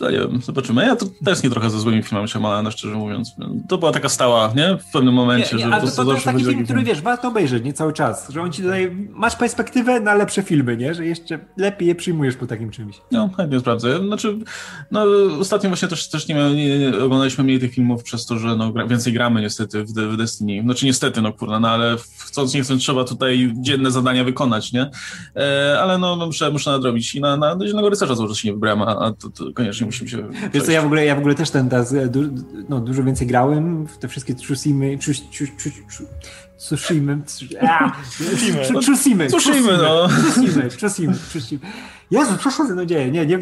To nie wiem, zobaczymy. Ja to tęsknię trochę ze złymi filmami Shyamalana, szczerze mówiąc. To była taka stała, nie? W pewnym momencie, nie, nie, że ale to, to, to jest taki film, który wiesz, warto obejrzeć, nie cały czas, że on ci daje, masz perspektywę na lepsze filmy, nie? Że jeszcze lepiej je przyjmujesz po takim czymś. No, chętnie sprawdzę. Znaczy, no ostatnio właśnie też, też nie, nie, nie oglądaliśmy mniej tych filmów przez to, że no, więcej gramy niestety w, w Destiny. Znaczy niestety, no kurna, no ale chcąc nie chcąc trzeba tutaj dzienne zadania wykonać, nie? E, ale no, no muszę, muszę nadrobić i na, na, na Zielonego Rycerza złożyć się nie wybrałem, a, a to, to koniecznie musimy się... Wiesz co, ja w ogóle, ja w ogóle też ten, teraz, du, no, dużo więcej grałem w te wszystkie Tsushimy, Tsushimy, Tsushimy, Tsushimy, no. Tsushimy, Tsushimy. Jezu, co no dzieje, nie, nie,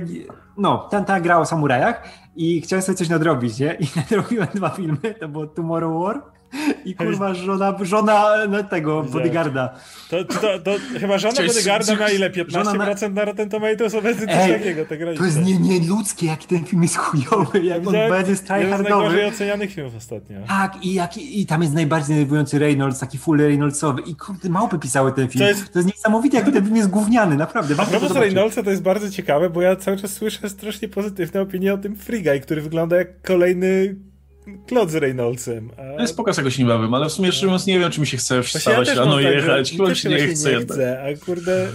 no, ten, ten grał o samurajach i chciałem sobie coś nadrobić, nie? I nadrobiłem dwa filmy, to było Tomorrow War i kurwa żona, żona tego bodyguarda. To, to, to, to chyba żona Cześć, bodyguarda ma ile? 15% na Rotten Tomatoes obecnie coś takiego. Tak to jest nie, nieludzkie, jaki ten film jest chujowy, jak on będzie tryhardowy. Z najgorzej ocenianych filmów ostatnio. Tak, i, jak, i tam jest najbardziej denerwujący Reynolds, taki full Reynoldsowy i kurde, małpy pisały ten film. To jest, to jest niesamowite, jak ten film jest gówniany, naprawdę. A propos Reynoldsa to jest bardzo ciekawe, bo ja cały czas słyszę strasznie pozytywne opinie o tym Free Guy, który wygląda jak kolejny Klot z Reynoldsem. A... No jest pokaz jakoś niebawem, ale w sumie szczerze mówiąc nie wiem, czy mi się chce wstawać ja rano tak, jechać. Chyba się nie chce. Nie chcę, a kurde...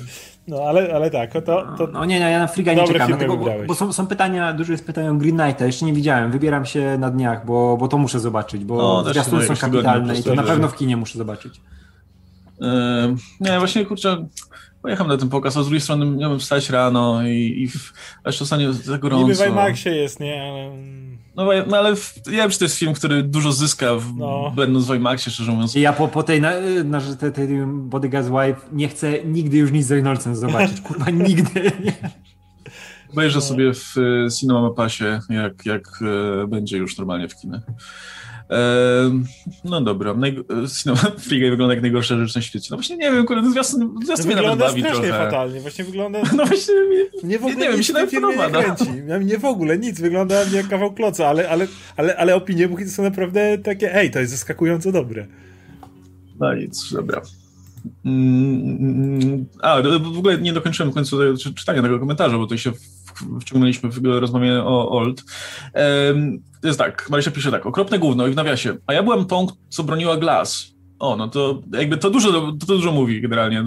No, ale, ale tak, to, to... No nie, nie, ja na Friga nie czekam, dlatego, bo, bo są, są, pytania, dużo jest pytań o Green Knighta, jeszcze nie widziałem, wybieram się na dniach, bo, bo to muszę zobaczyć, bo no, zwiastuny są kapitalne i to na pewno w kinie muszę zobaczyć. Yy, nie, właśnie, kurczę, pojechałem na ten pokaz, a z drugiej strony miałem wstać rano i, i w, aż czasami za gorąco. Niby w IMAXie jest, nie, ale... No, no ale w, ja wiem, że to jest film, który dużo zyska w, no. będąc w IMAXie, szczerze mówiąc. Ja po, po tej, na, na, tej, tej Bodyguard's Wife nie chcę nigdy już nic z Reynoldsem zobaczyć, kurwa, nigdy. Obejrzę no. sobie w e, Cinema Passie, jak, jak e, będzie już normalnie w kinach. No dobra. Cinema Free wygląda jak najgorsza rzecz na świecie. No właśnie nie wiem, kurde, zwiastun, zwiastun mnie nawet bawi trochę. fatalnie, właśnie wygląda... No właśnie, nie, w ogóle nie wiem, mi się nawet podoba. Nie, kręci. No. nie w ogóle, nic, wygląda jak kawał kloca, ale, ale, ale, ale opinie póki są naprawdę takie, ej, to jest zaskakująco dobre. No nic, dobra. Mm, a, w ogóle nie dokończyłem w końcu czytania tego komentarza, bo tutaj się wciągnęliśmy w rozmowie o Old. Jest tak, Marysia pisze tak, okropne gówno i w nawiasie, a ja byłem tą, co broniła Glass. O, no to jakby to dużo, to, to dużo mówi generalnie,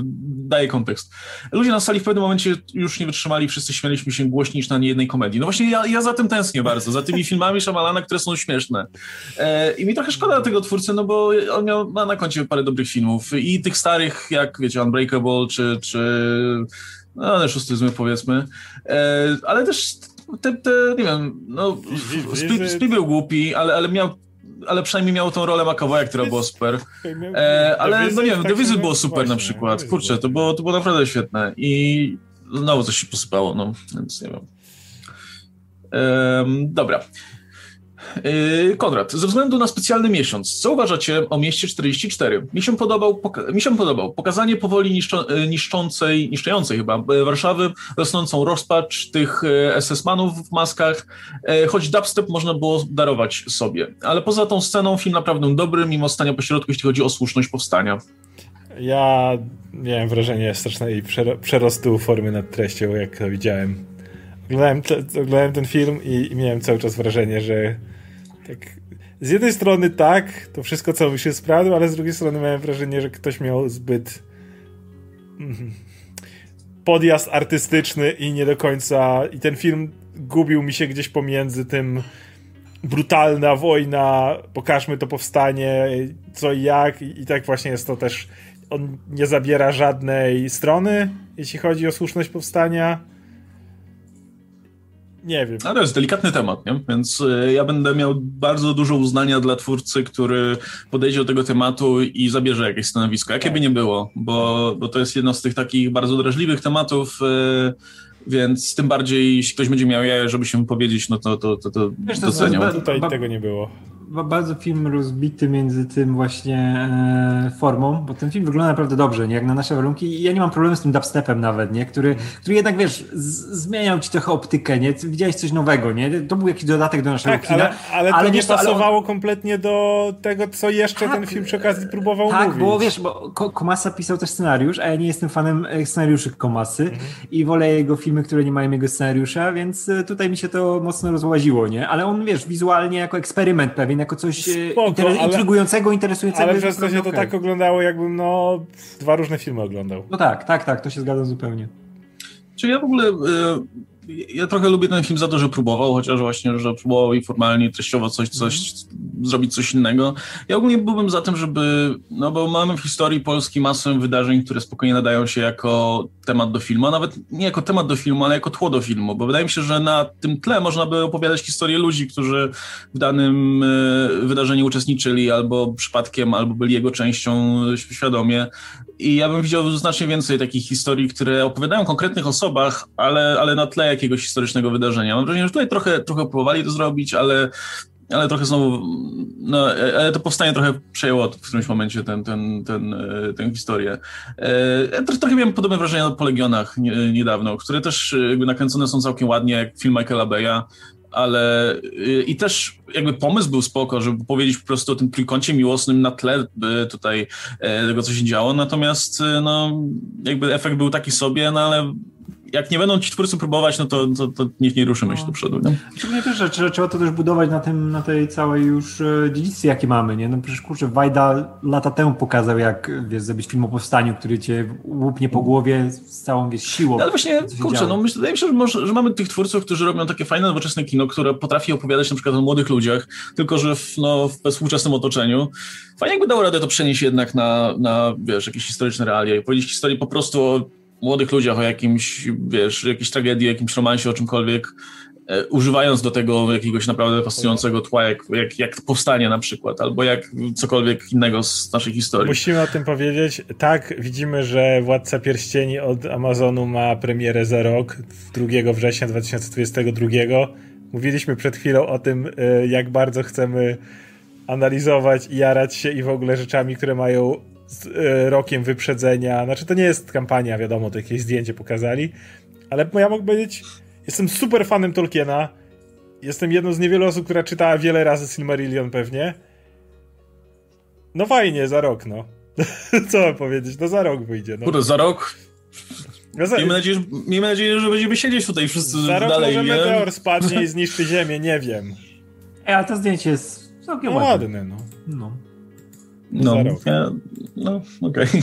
daje kontekst. Ludzie na sali w pewnym momencie już nie wytrzymali, wszyscy śmialiśmy się głośniej niż na niejednej komedii. No właśnie ja, ja za tym tęsknię bardzo, za tymi filmami Shyamalana, które są śmieszne. E, I mi trochę szkoda tego twórcy, no bo on miał, ma na koncie parę dobrych filmów i tych starych, jak wiecie, Unbreakable, czy, czy no ale szósty powiedzmy, e, ale też te, te, nie wiem, no, Spi był głupi, ale, ale miał ale przynajmniej miał tą rolę McAvoya, która była super. E, ale no nie wiem, The Visit było super na przykład. Kurczę, to było, to było naprawdę świetne. I znowu coś się posypało, no, więc nie wiem. dobra. Yy, Konrad, ze względu na specjalny miesiąc, co uważacie o mieście 44? Mi się podobał, mi się podobał pokazanie powoli niszczą, yy, niszczącej, niszczącej chyba yy, Warszawy, rosnącą rozpacz tych SS-manów w maskach, choć dubstep można było darować sobie. Ale poza tą sceną film naprawdę dobry, mimo stania pośrodku, jeśli chodzi o słuszność powstania. Ja miałem wrażenie strasznej przerostu formy nad treścią, jak to widziałem. Oglądałem, oglądałem ten film i, i miałem cały czas wrażenie, że tak, z jednej strony tak, to wszystko co mi się sprawdza, ale z drugiej strony miałem wrażenie, że ktoś miał zbyt mm, podjazd artystyczny i nie do końca i ten film gubił mi się gdzieś pomiędzy tym brutalna wojna, pokażmy to powstanie, co i jak i, i tak właśnie jest to też on nie zabiera żadnej strony, jeśli chodzi o słuszność powstania nie wiem. Ale to jest delikatny temat, nie? więc y, ja będę miał bardzo dużo uznania dla twórcy, który podejdzie do tego tematu i zabierze jakieś stanowisko, jakie by nie było, bo, bo to jest jedno z tych takich bardzo drażliwych tematów, y, więc tym bardziej, jeśli ktoś będzie miał jaja, żeby się powiedzieć, no to, to, to, to Wiesz, doceniam. To, tutaj tego nie było. Bardzo film rozbity między tym właśnie e, formą, bo ten film wygląda naprawdę dobrze, nie? jak na nasze warunki i ja nie mam problemu z tym dubstepem nawet, nie? Który, który jednak, wiesz, zmieniał ci trochę optykę, nie? Widziałeś coś nowego, nie? To był jakiś dodatek do naszego tak, kina. Ale, ale, ale to nie pasowało kompletnie do tego, co jeszcze tak, ten film przy okazji próbował tak, mówić. Tak, bo wiesz, bo Komasa pisał też scenariusz, a ja nie jestem fanem e, scenariuszy Komasy mhm. i wolę jego filmy, które nie mają jego scenariusza, więc e, tutaj mi się to mocno rozłaziło, nie? Ale on, wiesz, wizualnie jako eksperyment pewien, jako coś e, Spoko, inter ale, intrygującego, interesującego. Ale przez to się to tak oglądało, jakbym no dwa różne filmy oglądał. No tak, tak, tak, to się zgadzam zupełnie. Czy ja w ogóle ja trochę lubię ten film za to, że próbował, chociaż właśnie, że próbował i formalnie, treściowo coś, coś, mm. zrobić coś innego. Ja ogólnie byłbym za tym, żeby, no bo mamy w historii Polski masę wydarzeń, które spokojnie nadają się jako temat do filmu, a nawet nie jako temat do filmu, ale jako tło do filmu, bo wydaje mi się, że na tym tle można by opowiadać historię ludzi, którzy w danym e, wydarzeniu uczestniczyli albo przypadkiem, albo byli jego częścią świadomie. I ja bym widział znacznie więcej takich historii, które opowiadają o konkretnych osobach, ale, ale na tle jakiegoś historycznego wydarzenia. Mam wrażenie, że tutaj trochę, trochę próbowali to zrobić, ale ale trochę znowu, no, ale to powstanie trochę przejęło w którymś momencie ten, ten, ten, e, tę historię. E, trochę miałem podobne wrażenia po Legionach niedawno, które też e, jakby nakręcone są całkiem ładnie, jak film Michaela Beya, ale i też jakby pomysł był spoko, żeby powiedzieć po prostu o tym trójkącie miłosnym na tle tutaj tego, co się działo, natomiast no, jakby efekt był taki sobie, no ale jak nie będą ci twórcy próbować, no to, to, to niech nie ruszymy no. się do przodu. Nie? Szczególnie też, że trzeba, trzeba to też budować na, tym, na tej całej już e, dziedzictwie, jakie mamy, nie? No przecież kurczę, Wajda lata temu pokazał, jak wiesz, zrobić film o powstaniu, który cię łupnie po głowie z całą wiesz, siłą. No, ale właśnie, kurczę, no myślę, wydaje mi się, że, może, że mamy tych twórców, którzy robią takie fajne, nowoczesne kino, które potrafi opowiadać na przykład o młodych ludziach, tylko że w, no, w współczesnym otoczeniu. Fajnie jakby dało radę to przenieść jednak na, na wiesz, jakieś historyczne realia i powiedzieć historię po prostu o młodych ludziach o jakimś, wiesz, jakiejś tragedii, jakimś romansie, o czymkolwiek, e, używając do tego jakiegoś naprawdę fascynującego tła, jak, jak, jak powstanie na przykład, albo jak cokolwiek innego z naszej historii. Musimy o tym powiedzieć. Tak, widzimy, że Władca Pierścieni od Amazonu ma premierę za rok, 2 września 2022. Mówiliśmy przed chwilą o tym, e, jak bardzo chcemy analizować i jarać się i w ogóle rzeczami, które mają z e, rokiem wyprzedzenia. Znaczy, to nie jest kampania, wiadomo, to jakieś zdjęcie pokazali, ale ja mogę powiedzieć, jestem super fanem Tolkiena. Jestem jedną z niewielu osób, która czytała wiele razy Silmarillion pewnie. No fajnie, za rok, no. Co mam powiedzieć? No za rok wyjdzie. No. Kurde, za rok? No za... Miejmy, nadzieję, że, miejmy nadzieję, że będziemy siedzieć tutaj wszyscy za rok dalej. może meteor spadnie i zniszczy ziemię, nie wiem. E, a to zdjęcie jest całkiem no, ładne. ładne no. no. No, e, no okej. Okay.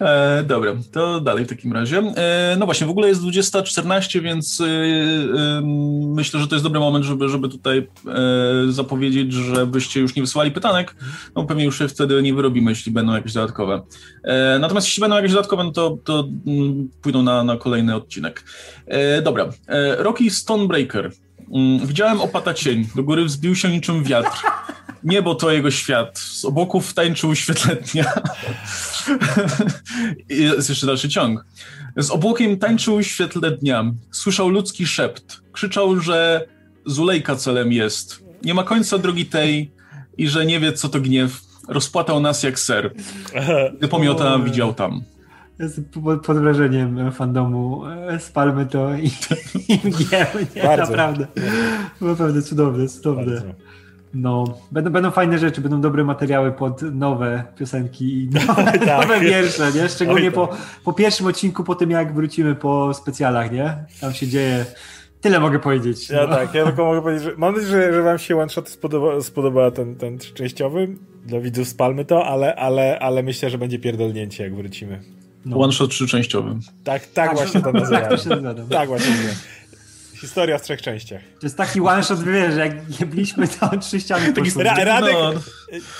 E, dobra, to dalej w takim razie. E, no właśnie, w ogóle jest 20.14, więc e, e, myślę, że to jest dobry moment, żeby, żeby tutaj e, zapowiedzieć, żebyście już nie wysyłali pytanek, no pewnie już się wtedy nie wyrobimy, jeśli będą jakieś dodatkowe. natomiast jeśli będą jakieś dodatkowe, no to, to mm, pójdą na, na kolejny odcinek. dobra, Rocky Stonebreaker. Mm, widziałem opata cień, do góry wzbił się niczym wiatr. Niebo to jego świat. Z obłoków tańczył świetle dnia. jest jeszcze dalszy ciąg. Z obłokiem tańczył świetle dnia. Słyszał ludzki szept. Krzyczał, że Zulejka celem jest. Nie ma końca drogi tej i że nie wie, co to gniew. Rozpłatał nas jak ser. Gdy pomiota widział tam. Pod wrażeniem fandomu. Spalmy to i, i. Nie, Bardzo. naprawdę. Naprawdę cudowne, cudowne. Bardzo. No, będą, będą fajne rzeczy, będą dobre materiały pod nowe piosenki i nowe, tak. nowe wiersze, nie? Szczególnie po, tak. po pierwszym odcinku, po tym jak wrócimy po specjalach, nie? Tam się dzieje. Tyle mogę powiedzieć. Ja no. tak, ja tylko mogę powiedzieć, że mam nadzieję, że, że wam się one shot spodoba, spodoba ten, ten częściowy. Dla widzów spalmy to, ale, ale, ale myślę, że będzie pierdolnięcie, jak wrócimy. No. One shot trzyczęściowy. Tak, tak właśnie to nazywam. tak, to się tak właśnie Historia w trzech częściach. To jest taki one shot, wiesz, jak jebliśmy to trzy ściany Taki Ra Radek,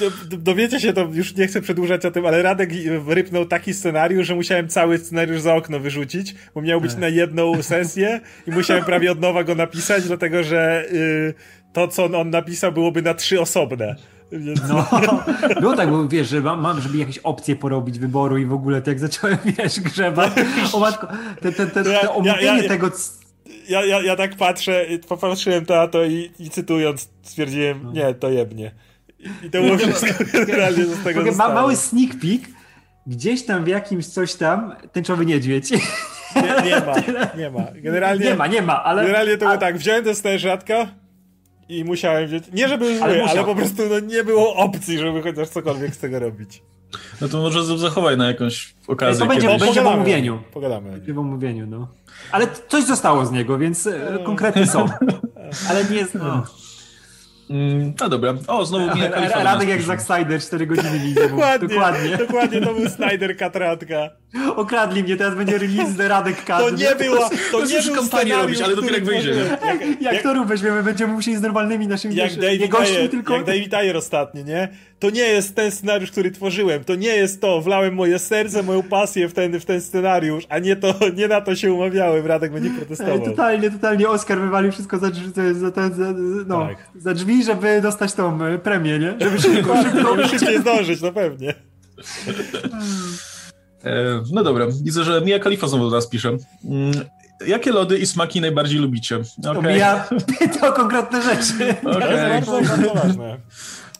no. dowiecie się, to już nie chcę przedłużać o tym, ale Radek rypnął taki scenariusz, że musiałem cały scenariusz za okno wyrzucić, bo miał być na jedną sesję i musiałem prawie od nowa go napisać, dlatego że y, to, co on napisał, byłoby na trzy osobne. No, było tak, bo wiesz, że mam, mam, żeby jakieś opcje porobić wyboru i w ogóle, tak jak zacząłem, wiesz, grzebać, o matko, te, te, te, te omówienie ja, ja, tego ja, ja, ja tak patrzę, popatrzyłem to, to i, i cytując stwierdziłem, no. nie, to jebnie. I, i to było wszystko generalnie z tego Ma, Mały sneak peek, gdzieś tam w jakimś coś tam tęczowy niedźwiedź. Nie, nie ma, nie ma. Generalnie, nie ma, nie ma, ale... Generalnie to było tak, wziąłem tę rzadka i musiałem wziąć, nie żeby zły, ale, ale po prostu no, nie było opcji, żeby chociaż cokolwiek z tego robić. No to może zachowaj na jakąś okazję. To będzie, będzie w omówieniu. Pogadamy. Będzie w omówieniu, no. Ale coś zostało z niego, więc e, konkretnie są. Ale nie jest... No. Mm, no dobra. O, znowu mnie Radek jak Zack Snyder 4 godziny widzę. dokładnie, dokładnie. Dokładnie, to był Snyder Katratka. Okradli mnie, teraz będzie release Radek Cut. To nie było, to, to nie był kampanię robić, ale dopiero jak wyjdzie. Jak, jak, jak to weźmiemy, będziemy musieli z normalnymi naszymi jak David nie gośćmi, tylko... Jak David Ayer ostatnio, nie? To nie jest ten scenariusz, który tworzyłem. To nie jest to. Wlałem moje serce, moją pasję w ten, w ten scenariusz, a nie to, nie na to się umawiałem. Radek będzie protestował. Ej, totalnie, totalnie Oscar wywalił wszystko za, za, za, za, no, tak. za drzwi, żeby dostać tą e, premię, nie? Żeby szybko, szybko, żeby szybciej zdążyć, no pewnie. E, no dobra, widzę, że Mia Khalifa znowu do nas pisze. Mm, jakie lody i smaki najbardziej lubicie? Okay. To Mia pyta o konkretne rzeczy. Okay. To jest bardzo, bardzo ważne.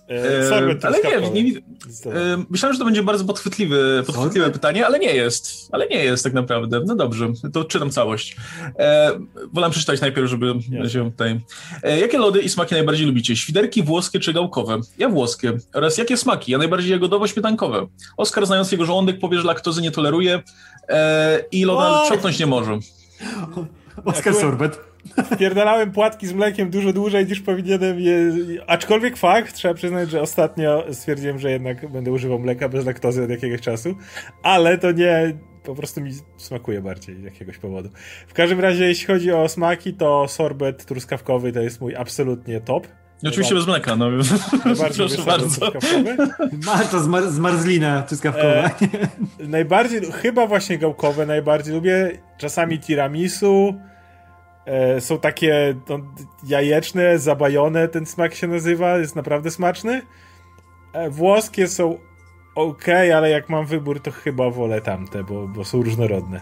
E, ale nie, nie, e, myślałem, że to będzie bardzo podchwytliwe, podchwytliwe pytanie, ale nie jest. Ale nie jest tak naprawdę. No dobrze, to czytam całość. E, wolę przeczytać najpierw, żeby yes. się tutaj... E, jakie lody i smaki najbardziej lubicie? Świderki włoskie czy gałkowe? Ja włoskie. Oraz jakie smaki? Ja najbardziej jagodowo-śmietankowe. Oskar, znając jego żołądek, powie, że laktozy nie toleruje e, i loda sprzątnąć nie może. Oskar Sorbet. Wpierdalałem płatki z mlekiem dużo dłużej niż powinienem je... Aczkolwiek fakt, trzeba przyznać, że ostatnio stwierdziłem, że jednak będę używał mleka bez laktozy od jakiegoś czasu, ale to nie... Po prostu mi smakuje bardziej z jakiegoś powodu. W każdym razie, jeśli chodzi o smaki, to sorbet truskawkowy to jest mój absolutnie top. I oczywiście bez mleka, no. Proszę bardzo. Marta zmar zmarzlina truskawkowa. E, najbardziej, chyba właśnie gałkowe najbardziej lubię. Czasami tiramisu, E, są takie no, jajeczne, zabajone, ten smak się nazywa, jest naprawdę smaczny. E, włoskie są ok, ale jak mam wybór, to chyba wolę tamte, bo, bo są różnorodne.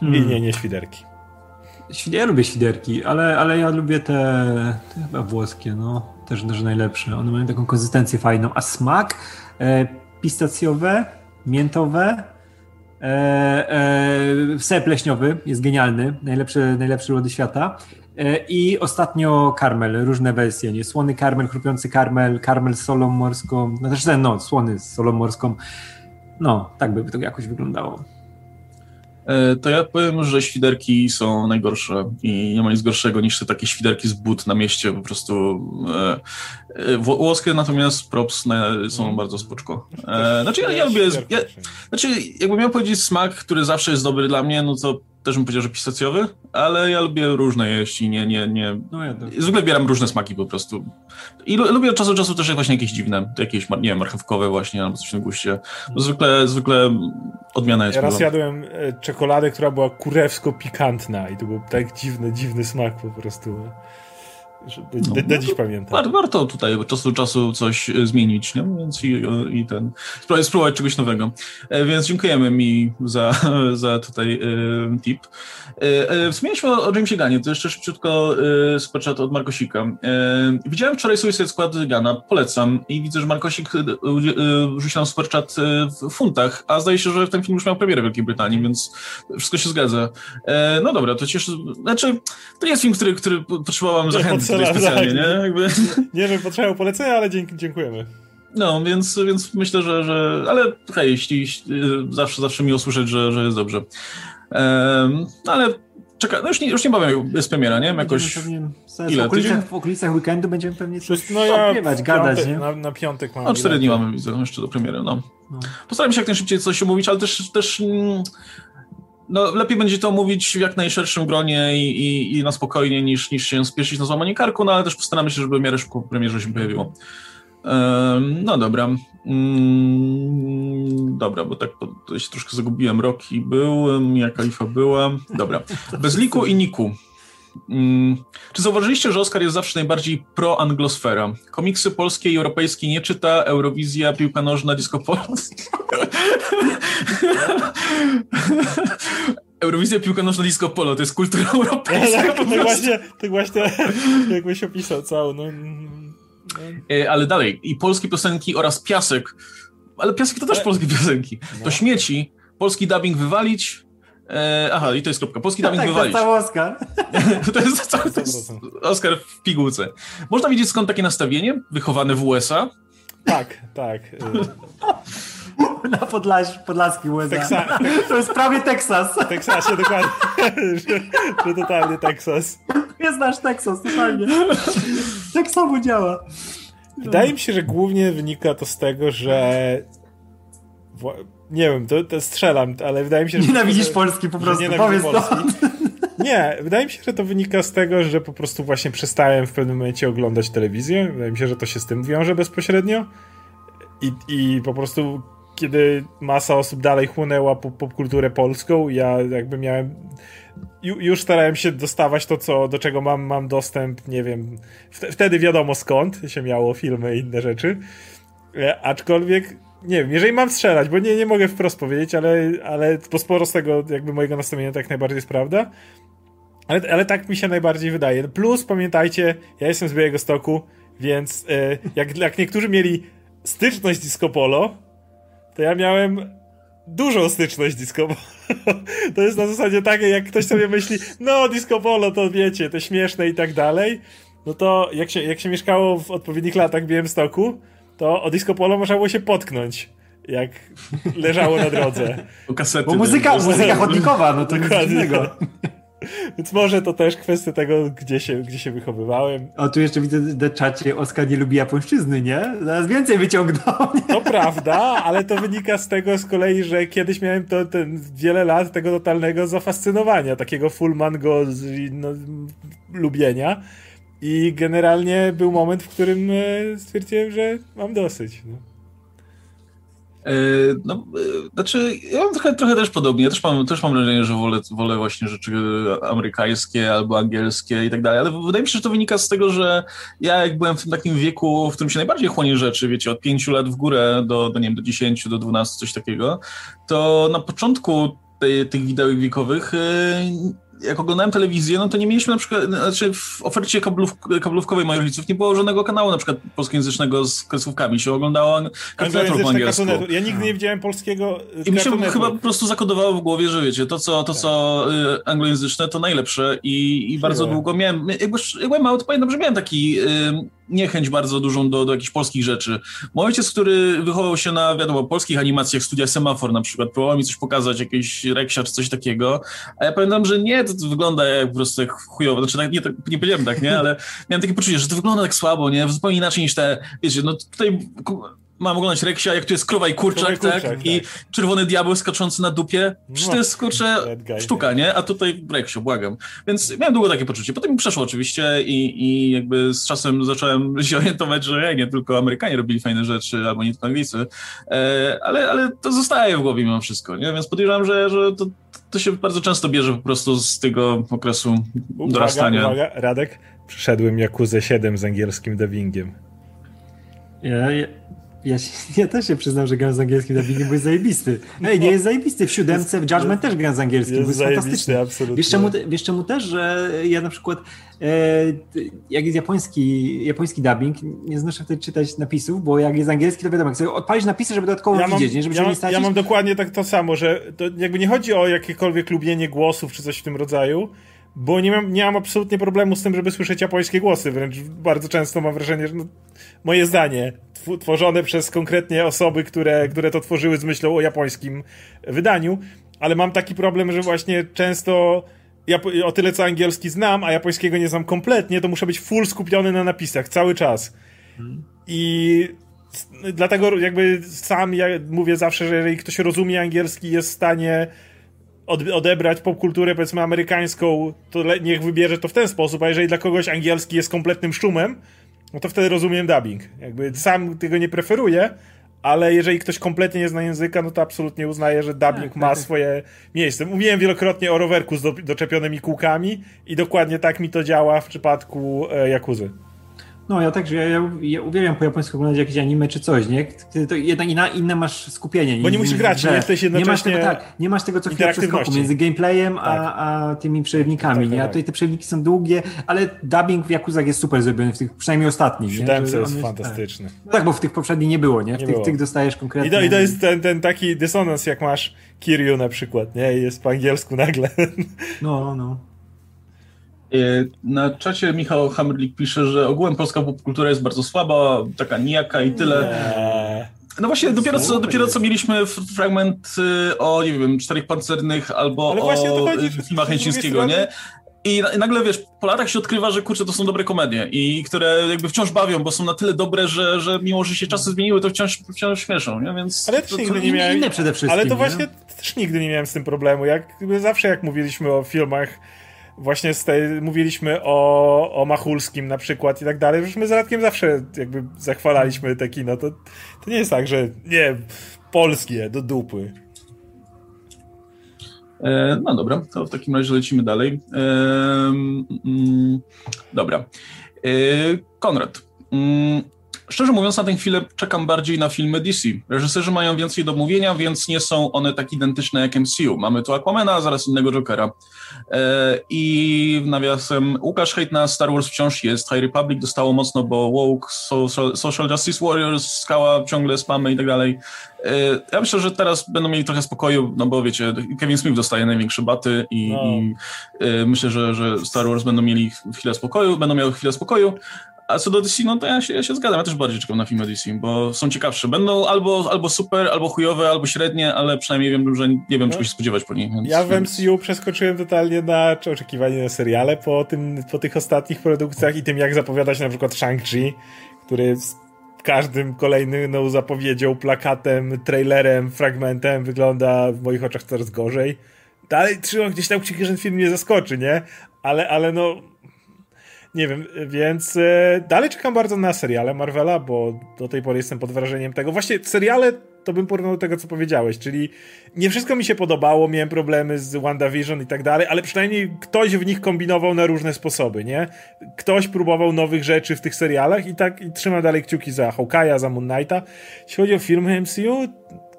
Hmm. I nie, nie świderki. Ja lubię świderki, ale, ale ja lubię te, te chyba włoskie, no. Też, też najlepsze. One mają taką konsystencję fajną. A smak e, pistacjowe, miętowe, E, e, ser pleśniowy jest genialny, najlepszy, najlepszy lody świata. E, I ostatnio karmel, różne wersje, nie? Słony karmel, chrupiący karmel, karmel z solą morską, no też ten, no, słony z solą morską. No, tak by to jakoś wyglądało. E, to ja powiem, że świderki są najgorsze i nie ma nic gorszego niż te takie świderki z but na mieście, po prostu e, e, włoskie natomiast props są mm. bardzo spoczko. Znaczy ja, ja lubię, ja, znaczy jakbym miał powiedzieć smak, który zawsze jest dobry dla mnie, no to też bym powiedział, że pistacjowy, ale ja lubię różne jeść i nie, nie, nie... No ja tak. Zwykle bieram różne smaki po prostu. I lubię od czasu do czasu też właśnie jakieś dziwne, jakieś, nie wiem, marchewkowe właśnie, albo coś na guście. Bo zwykle, zwykle odmiana jest. Ja raz jadłem e, czekoladę, która była kurewsko pikantna i to był tak dziwny, dziwny smak po prostu. Do, no, do, dziś pamiętam. War, warto tutaj od czasu do czasu coś e, zmienić, nie? więc i, i ten, spróbować, spróbować czegoś nowego. E, więc dziękujemy mi za, za tutaj e, tip. E, e wspomnieliśmy o, o Jamesie Ganie, to jeszcze szybciutko e, od Markosika. E, widziałem wczoraj Suicide Squad Gana, polecam i widzę, że Markosik e, rzucił nam superchat w funtach, a zdaje się, że ten film już miał premierę w Wielkiej Brytanii, więc wszystko się zgadza. no dobra, to cieszę, znaczy, to nie jest film, który, który potrzebowałem zachęcić tutaj specjalnie, tak. nie? Jakby... Nie, że potrzebował polecenia, ale dziękujemy. No, więc, więc myślę, że, że ale hej, jeśli, zawsze, zawsze mi usłyszeć, że, że jest dobrze. Um, ale czeka, no już, nie, już niebawem jest premiera, nie? Jakoś... Pewnie, ile, w, okolicach, w okolicach weekendu będziemy pewnie coś no ja śpiewać, gadać, nie? Na, na piątek mam. No, cztery dni mamy, widzę, jeszcze do premiery, no. no. Postaram się jak najszybciej coś omówić, ale też, też mm, no, lepiej będzie to mówić w jak najszerszym gronie i, i, i, na spokojnie, niż, niż się spieszyć na złamanie karku, no ale też postaramy się, żeby w miarę szybko premierze się pojawiło. Um, no dobra. Mm, dobra, bo tak to się troszkę zagubiłem. Roki był, Mia Kalifa była. Dobra. Bez liku i niku. Mm, czy zauważyliście, że Oscar jest zawsze najbardziej pro-anglosfera? Komiksy polskie i europejskie nie czyta, Eurowizja, piłka nożna, disco polo. Eurowizja piłka nożna disco polo, to jest kultura europejska. tak, tak, właśnie, tak właśnie jakbyś opisał całą. No, no. Ale dalej, i polskie piosenki oraz piasek, ale piasek to też polskie piosenki. No. To śmieci, polski dubbing wywalić, E, aha, i to jest kropka. Polski dubbing tak, wywalić. To jest cały Oscar. to jest cały to jest Oscar w pigułce. Można wiedzieć skąd takie nastawienie? Wychowane w USA? Tak, tak. Na Podlaś, Podlaski USA. Teksa to jest prawie Teksas. W Teksasie, dokładnie. że, że totalnie Teksas. Nie znasz Teksas, totalnie. Tak samo działa. Wydaje mi się, że głównie wynika to z tego, że nie wiem, to, to strzelam, ale wydaje mi się, że... Nienawidzisz Polski po prostu, powiedz Polski. to. Nie, wydaje mi się, że to wynika z tego, że po prostu właśnie przestałem w pewnym momencie oglądać telewizję. Wydaje mi się, że to się z tym wiąże bezpośrednio. I, i po prostu kiedy masa osób dalej chłonęła popkulturę polską, ja jakby miałem już starałem się dostawać to, co, do czego mam, mam dostęp, nie wiem, wtedy wiadomo skąd się miało filmy i inne rzeczy. E, aczkolwiek nie wiem, jeżeli mam strzelać, bo nie, nie mogę wprost powiedzieć, ale, ale bo sporo z tego jakby mojego nastawienia tak najbardziej jest prawda. Ale, ale tak mi się najbardziej wydaje. Plus pamiętajcie, ja jestem z Białego Stoku, więc e, jak, jak niektórzy mieli styczność disco polo, to ja miałem dużą styczność disco polo. To jest na zasadzie takie, jak ktoś sobie myśli, no disco polo to wiecie, to śmieszne i tak dalej. No to jak się, jak się mieszkało w odpowiednich latach w Białymstoku, to o disco polo można było się potknąć jak leżało na drodze. Bo, kasety Bo muzyka, muzyka chodnikowa, no to Dokładnie. Więc może to też kwestia tego, gdzie się, gdzie się wychowywałem. O, tu jeszcze widzę na czacie, Oskar nie lubi japońszczyzny, nie? Zaraz więcej wyciągnął. To prawda, ale to wynika z tego z kolei, że kiedyś miałem to ten, wiele lat tego totalnego zafascynowania, takiego full mango no, lubienia. I generalnie był moment, w którym e, stwierdziłem, że mam dosyć. No. E, no, e, znaczy, ja mam trochę, trochę też podobnie. Ja też mam, też mam wrażenie, że wolę, wolę właśnie rzeczy amerykańskie albo angielskie i tak dalej, ale wydaje mi się, że to wynika z tego, że ja jak byłem w tym takim wieku, w którym się najbardziej chłonie rzeczy, wiecie, od pięciu lat w górę do, do nie wiem, do 10, do 12, coś takiego, to na początku tej, tych widełek wiekowych jak oglądałem telewizję, no to nie mieliśmy na przykład, znaczy w ofercie kablów, kablówkowej moich rodziców nie było żadnego kanału na przykład polskojęzycznego z kreskówkami, się oglądało Cartoon po angielsku. Ja nigdy nie widziałem polskiego I mi się chyba po prostu zakodowało w głowie, że wiecie, to co, to, tak. co y, anglojęzyczne to najlepsze i, i bardzo długo miałem, jak, jak byłem mały, to pamiętam, że miałem taki y, niechęć bardzo dużą do, do jakichś polskich rzeczy. Mój ojciec, który wychował się na, wiadomo, polskich animacjach, studia Semafor na przykład, próbował mi coś pokazać, jakieś reksia czy coś takiego, a ja pamiętam, że nie, to, to wygląda jak po prostu jak chujowo, znaczy tak, nie, tak, nie powiedziałem tak, nie, ale miałem takie poczucie, że to wygląda tak słabo, nie, zupełnie inaczej niż te, wiecie, no tutaj mam oglądać Reksia, jak tu jest krowa i kurczak, tak? tak? I czerwony diabeł skaczący na dupie. Czy to jest, kurczę, sztuka, nie? A tutaj Reksiu, błagam. Więc miałem długo takie poczucie. Potem mi przeszło oczywiście i, i jakby z czasem zacząłem się orientować, że nie tylko Amerykanie robili fajne rzeczy, albo nie tylko Anglicy, e, ale, ale to zostaje w głowie mimo wszystko, nie? Więc podejrzewam, że, że to, to się bardzo często bierze po prostu z tego okresu uwaga, dorastania. Uwaga, Radek, przyszedłem Jakuzę 7 z angielskim dubbingiem. Ja, ja, ja, ja, też się przyznam, że gram z angielskim dubbingiem, bo jest zajebisty. Ej, nie jest zajebisty. W siódemce, w Judgment też gram z angielskim, jest bo jest fantastyczny. Absolutnie. Wiesz czemu, wiesz czemu też, że ja na przykład e, jak jest japoński, japoński dubbing, nie znoszę wtedy czytać napisów, bo jak jest angielski, to wiadomo, chcę odpalić napisy, żeby dodatkowo ja widzieć, nie? żeby ja się nie stracić. Ja mam dokładnie tak to samo, że to jakby nie chodzi o jakiekolwiek lubienie głosów czy coś w tym rodzaju, bo nie mam, nie mam absolutnie problemu z tym, żeby słyszeć japońskie głosy, wręcz bardzo często mam wrażenie, że no, moje zdanie, tworzone przez konkretnie osoby, które, które to tworzyły z myślą o japońskim wydaniu, ale mam taki problem, że właśnie często ja o tyle co angielski znam, a japońskiego nie znam kompletnie, to muszę być full skupiony na napisach cały czas. Hmm. I dlatego jakby sam ja mówię zawsze, że jeżeli ktoś rozumie angielski, jest w stanie odebrać popkulturę, powiedzmy, amerykańską, to niech wybierze to w ten sposób, a jeżeli dla kogoś angielski jest kompletnym szumem, no to wtedy rozumiem dubbing. Jakby sam tego nie preferuję, ale jeżeli ktoś kompletnie nie zna języka, no to absolutnie uznaję, że dubbing tak, ma tak. swoje miejsce. Mówiłem wielokrotnie o rowerku z do, doczepionymi kółkami i dokładnie tak mi to działa w przypadku e, Jakuzy. No ja także, ja, ja, ja uwielbiam po japońsku oglądać jakieś anime czy coś, nie? To jednak inna, inne masz skupienie. Bo nie musisz grać, nie jesteś jednocześnie... Nie masz tego, tak, nie masz tego co chwilę przeskoku między gameplayem tak. a, a tymi przerywnikami, tak, nie? A tak, tutaj te przerywniki są długie, ale dubbing w Jakuzach jest super zrobiony, w tych przynajmniej ostatnich. W siódemce jest, fantastyczny. Tak. tak. bo w tych poprzednich nie było, nie? W nie tych, było. tych dostajesz konkretnie... I to, I to jest ten, ten taki dysonans, jak masz Kiryu na przykład, nie? I jest po angielsku nagle. No, no. E, na czacie Michał Hammerlik pisze, że ogółem polska popkultura jest bardzo słaba, taka nijaka i tyle. No właśnie, dopiero co, dopiero co mieliśmy fragment y, o, nie wiem, Czterech Pancernych albo o chodzi, filmach Hęcińskiego, nie? I nagle, wiesz, po latach się odkrywa, że kurczę, to są dobre komedie i które jakby wciąż bawią, bo są na tyle dobre, że, że mimo, że się czasy zmieniły, to wciąż, wciąż śmieszą, nie? Więc ale też to, nigdy to, nie miałem... Inne przede wszystkim, Ale to właśnie też nigdy nie miałem z tym problemu. Jak zawsze jak mówiliśmy o filmach właśnie tej, mówiliśmy o, o Machulskim na przykład i tak dalej, że my z Radkiem zawsze jakby zachwalaliśmy te kino, to, to nie jest tak, że nie, polskie, do dupy. E, no dobra, to w takim razie lecimy dalej. E, mm, dobra. E, Konrad. Mm, Szczerze mówiąc, na tę chwilę czekam bardziej na filmy DC. Reżyserzy mają więcej do mówienia, więc nie są one tak identyczne jak MCU. Mamy tu Aquamana, a zaraz innego Jokera. E, I nawiasem, Łukasz Hejt na Star Wars wciąż jest. High Republic dostało mocno, bo woke, social, social Justice Warriors, skała ciągle spamy i tak dalej. E, ja myślę, że teraz będą mieli trochę spokoju, no bo wiecie, Kevin Smith dostaje największe baty i, no. i e, myślę, że, że Star Wars będą mieli chwilę spokoju, będą miały chwilę spokoju, a co do DC, no to ja się, ja się zgadzam. Ja też bardziej czekam na filmy DC, bo są ciekawsze. Będą albo, albo super, albo chujowe, albo średnie, ale przynajmniej wiem, że nie wiem, no. czego się spodziewać po nich. Więc, ja w MCU przeskoczyłem totalnie na oczekiwanie na seriale po, tym, po tych ostatnich produkcjach i tym, jak zapowiada się na przykład Shang-Chi, który z każdym kolejnym no, zapowiedzią, plakatem, trailerem, fragmentem wygląda w moich oczach coraz gorzej. Dalej trzymam gdzieś tam kciuki, że ten film nie zaskoczy, nie? Ale, ale no nie wiem, więc e, dalej czekam bardzo na seriale Marvela, bo do tej pory jestem pod wrażeniem tego. Właśnie seriale to bym porównał do tego, co powiedziałeś, czyli nie wszystko mi się podobało, miałem problemy z WandaVision i tak dalej, ale przynajmniej ktoś w nich kombinował na różne sposoby, nie? Ktoś próbował nowych rzeczy w tych serialach i tak i trzymam dalej kciuki za Hawkeye'a, za Moon Knighta. Jeśli chodzi o filmy MCU,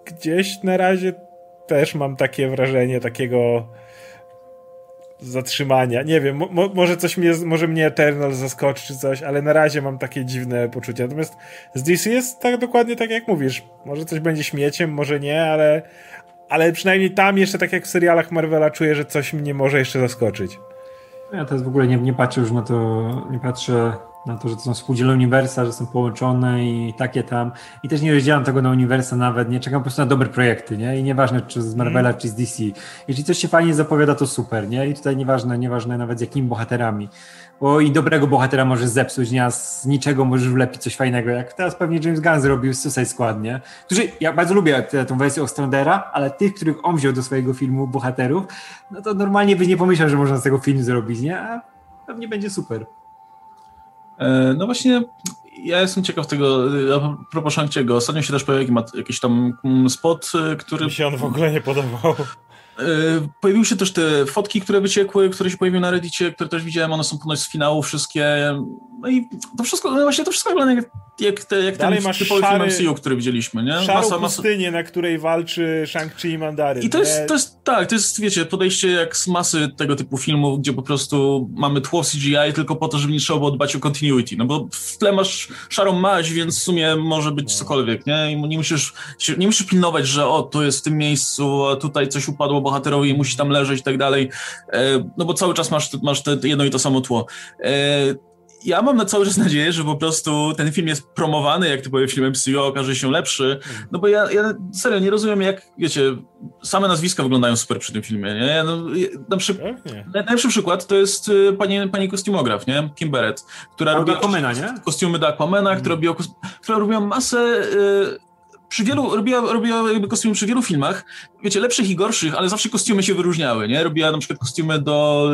gdzieś na razie też mam takie wrażenie takiego zatrzymania. Nie wiem, mo może coś mnie, może mnie Eternal zaskoczy czy coś, ale na razie mam takie dziwne poczucie. Natomiast z DC jest tak dokładnie tak jak mówisz. Może coś będzie śmieciem, może nie, ale, ale przynajmniej tam jeszcze tak jak w serialach Marvela czuję, że coś mnie może jeszcze zaskoczyć. Ja teraz w ogóle nie, nie patrzę już na to, nie patrzę na to, że to są współdzielne uniwersa, że są połączone i takie tam. I też nie rozdzielam tego na uniwersa nawet, nie czekam po prostu na dobre projekty, nie? I nieważne czy z Marvela, mm. czy z DC. Jeśli coś się fajnie zapowiada, to super, nie? I tutaj nieważne, nieważne nawet z jakimi bohaterami. Bo i dobrego bohatera możesz zepsuć, nie? A z niczego możesz wlepić coś fajnego, jak teraz pewnie James Gunn zrobił z Suicide Squad, nie? Którzy, ja bardzo lubię tę, wersję Ostradera, ale tych, których on wziął do swojego filmu bohaterów, no to normalnie byś nie pomyślał, że można z tego film zrobić, nie? A pewnie będzie super. E, no właśnie, ja jestem ciekaw tego, a propos Shang-Chi'ego, ostatnio się też pojawił jakiś tam mm, spot, e, który... Mi się on w ogóle nie podobał. E, pojawiły się też te fotki, które wyciekły, które się pojawiły na Reddicie, które też widziałem, one są ponoć z finału wszystkie. No i to wszystko, no właśnie to wszystko wygląda jak, jak, te, jak Dalej ten typowy szary, film MCU, który widzieliśmy, nie? Szarą masa, masa... pustynię, na której walczy Shang-Chi i Mandaryn. I to jest, to jest, tak, to jest, wiecie, podejście jak z masy tego typu filmów, gdzie po prostu mamy tło CGI tylko po to, żeby nie trzeba było dbać o continuity, no bo w tle masz szarą maź, więc w sumie może być no. cokolwiek, nie? I nie musisz, nie musisz pilnować, że o, tu jest w tym miejscu, a tutaj coś upadło bohaterowi i musi tam leżeć i tak dalej, e, no bo cały czas masz, masz te jedno i to samo tło. Ja mam na cały czas nadzieję, że po prostu ten film jest promowany, jak typowy film MCU okaże się lepszy, no bo ja, ja serio nie rozumiem, jak, wiecie, same nazwiska wyglądają super przy tym filmie, nie? No, na przykład, najlepszy przykład to jest y, pani, pani kostiumograf, nie? Kim Barrett, która robi kostiumy do Aquamana, która, robiła, która robiła masę y, przy wielu, robiła, robiła jakby kostiumy przy wielu filmach, wiecie, lepszych i gorszych, ale zawsze kostiumy się wyróżniały, nie? Robiła na przykład kostiumy do,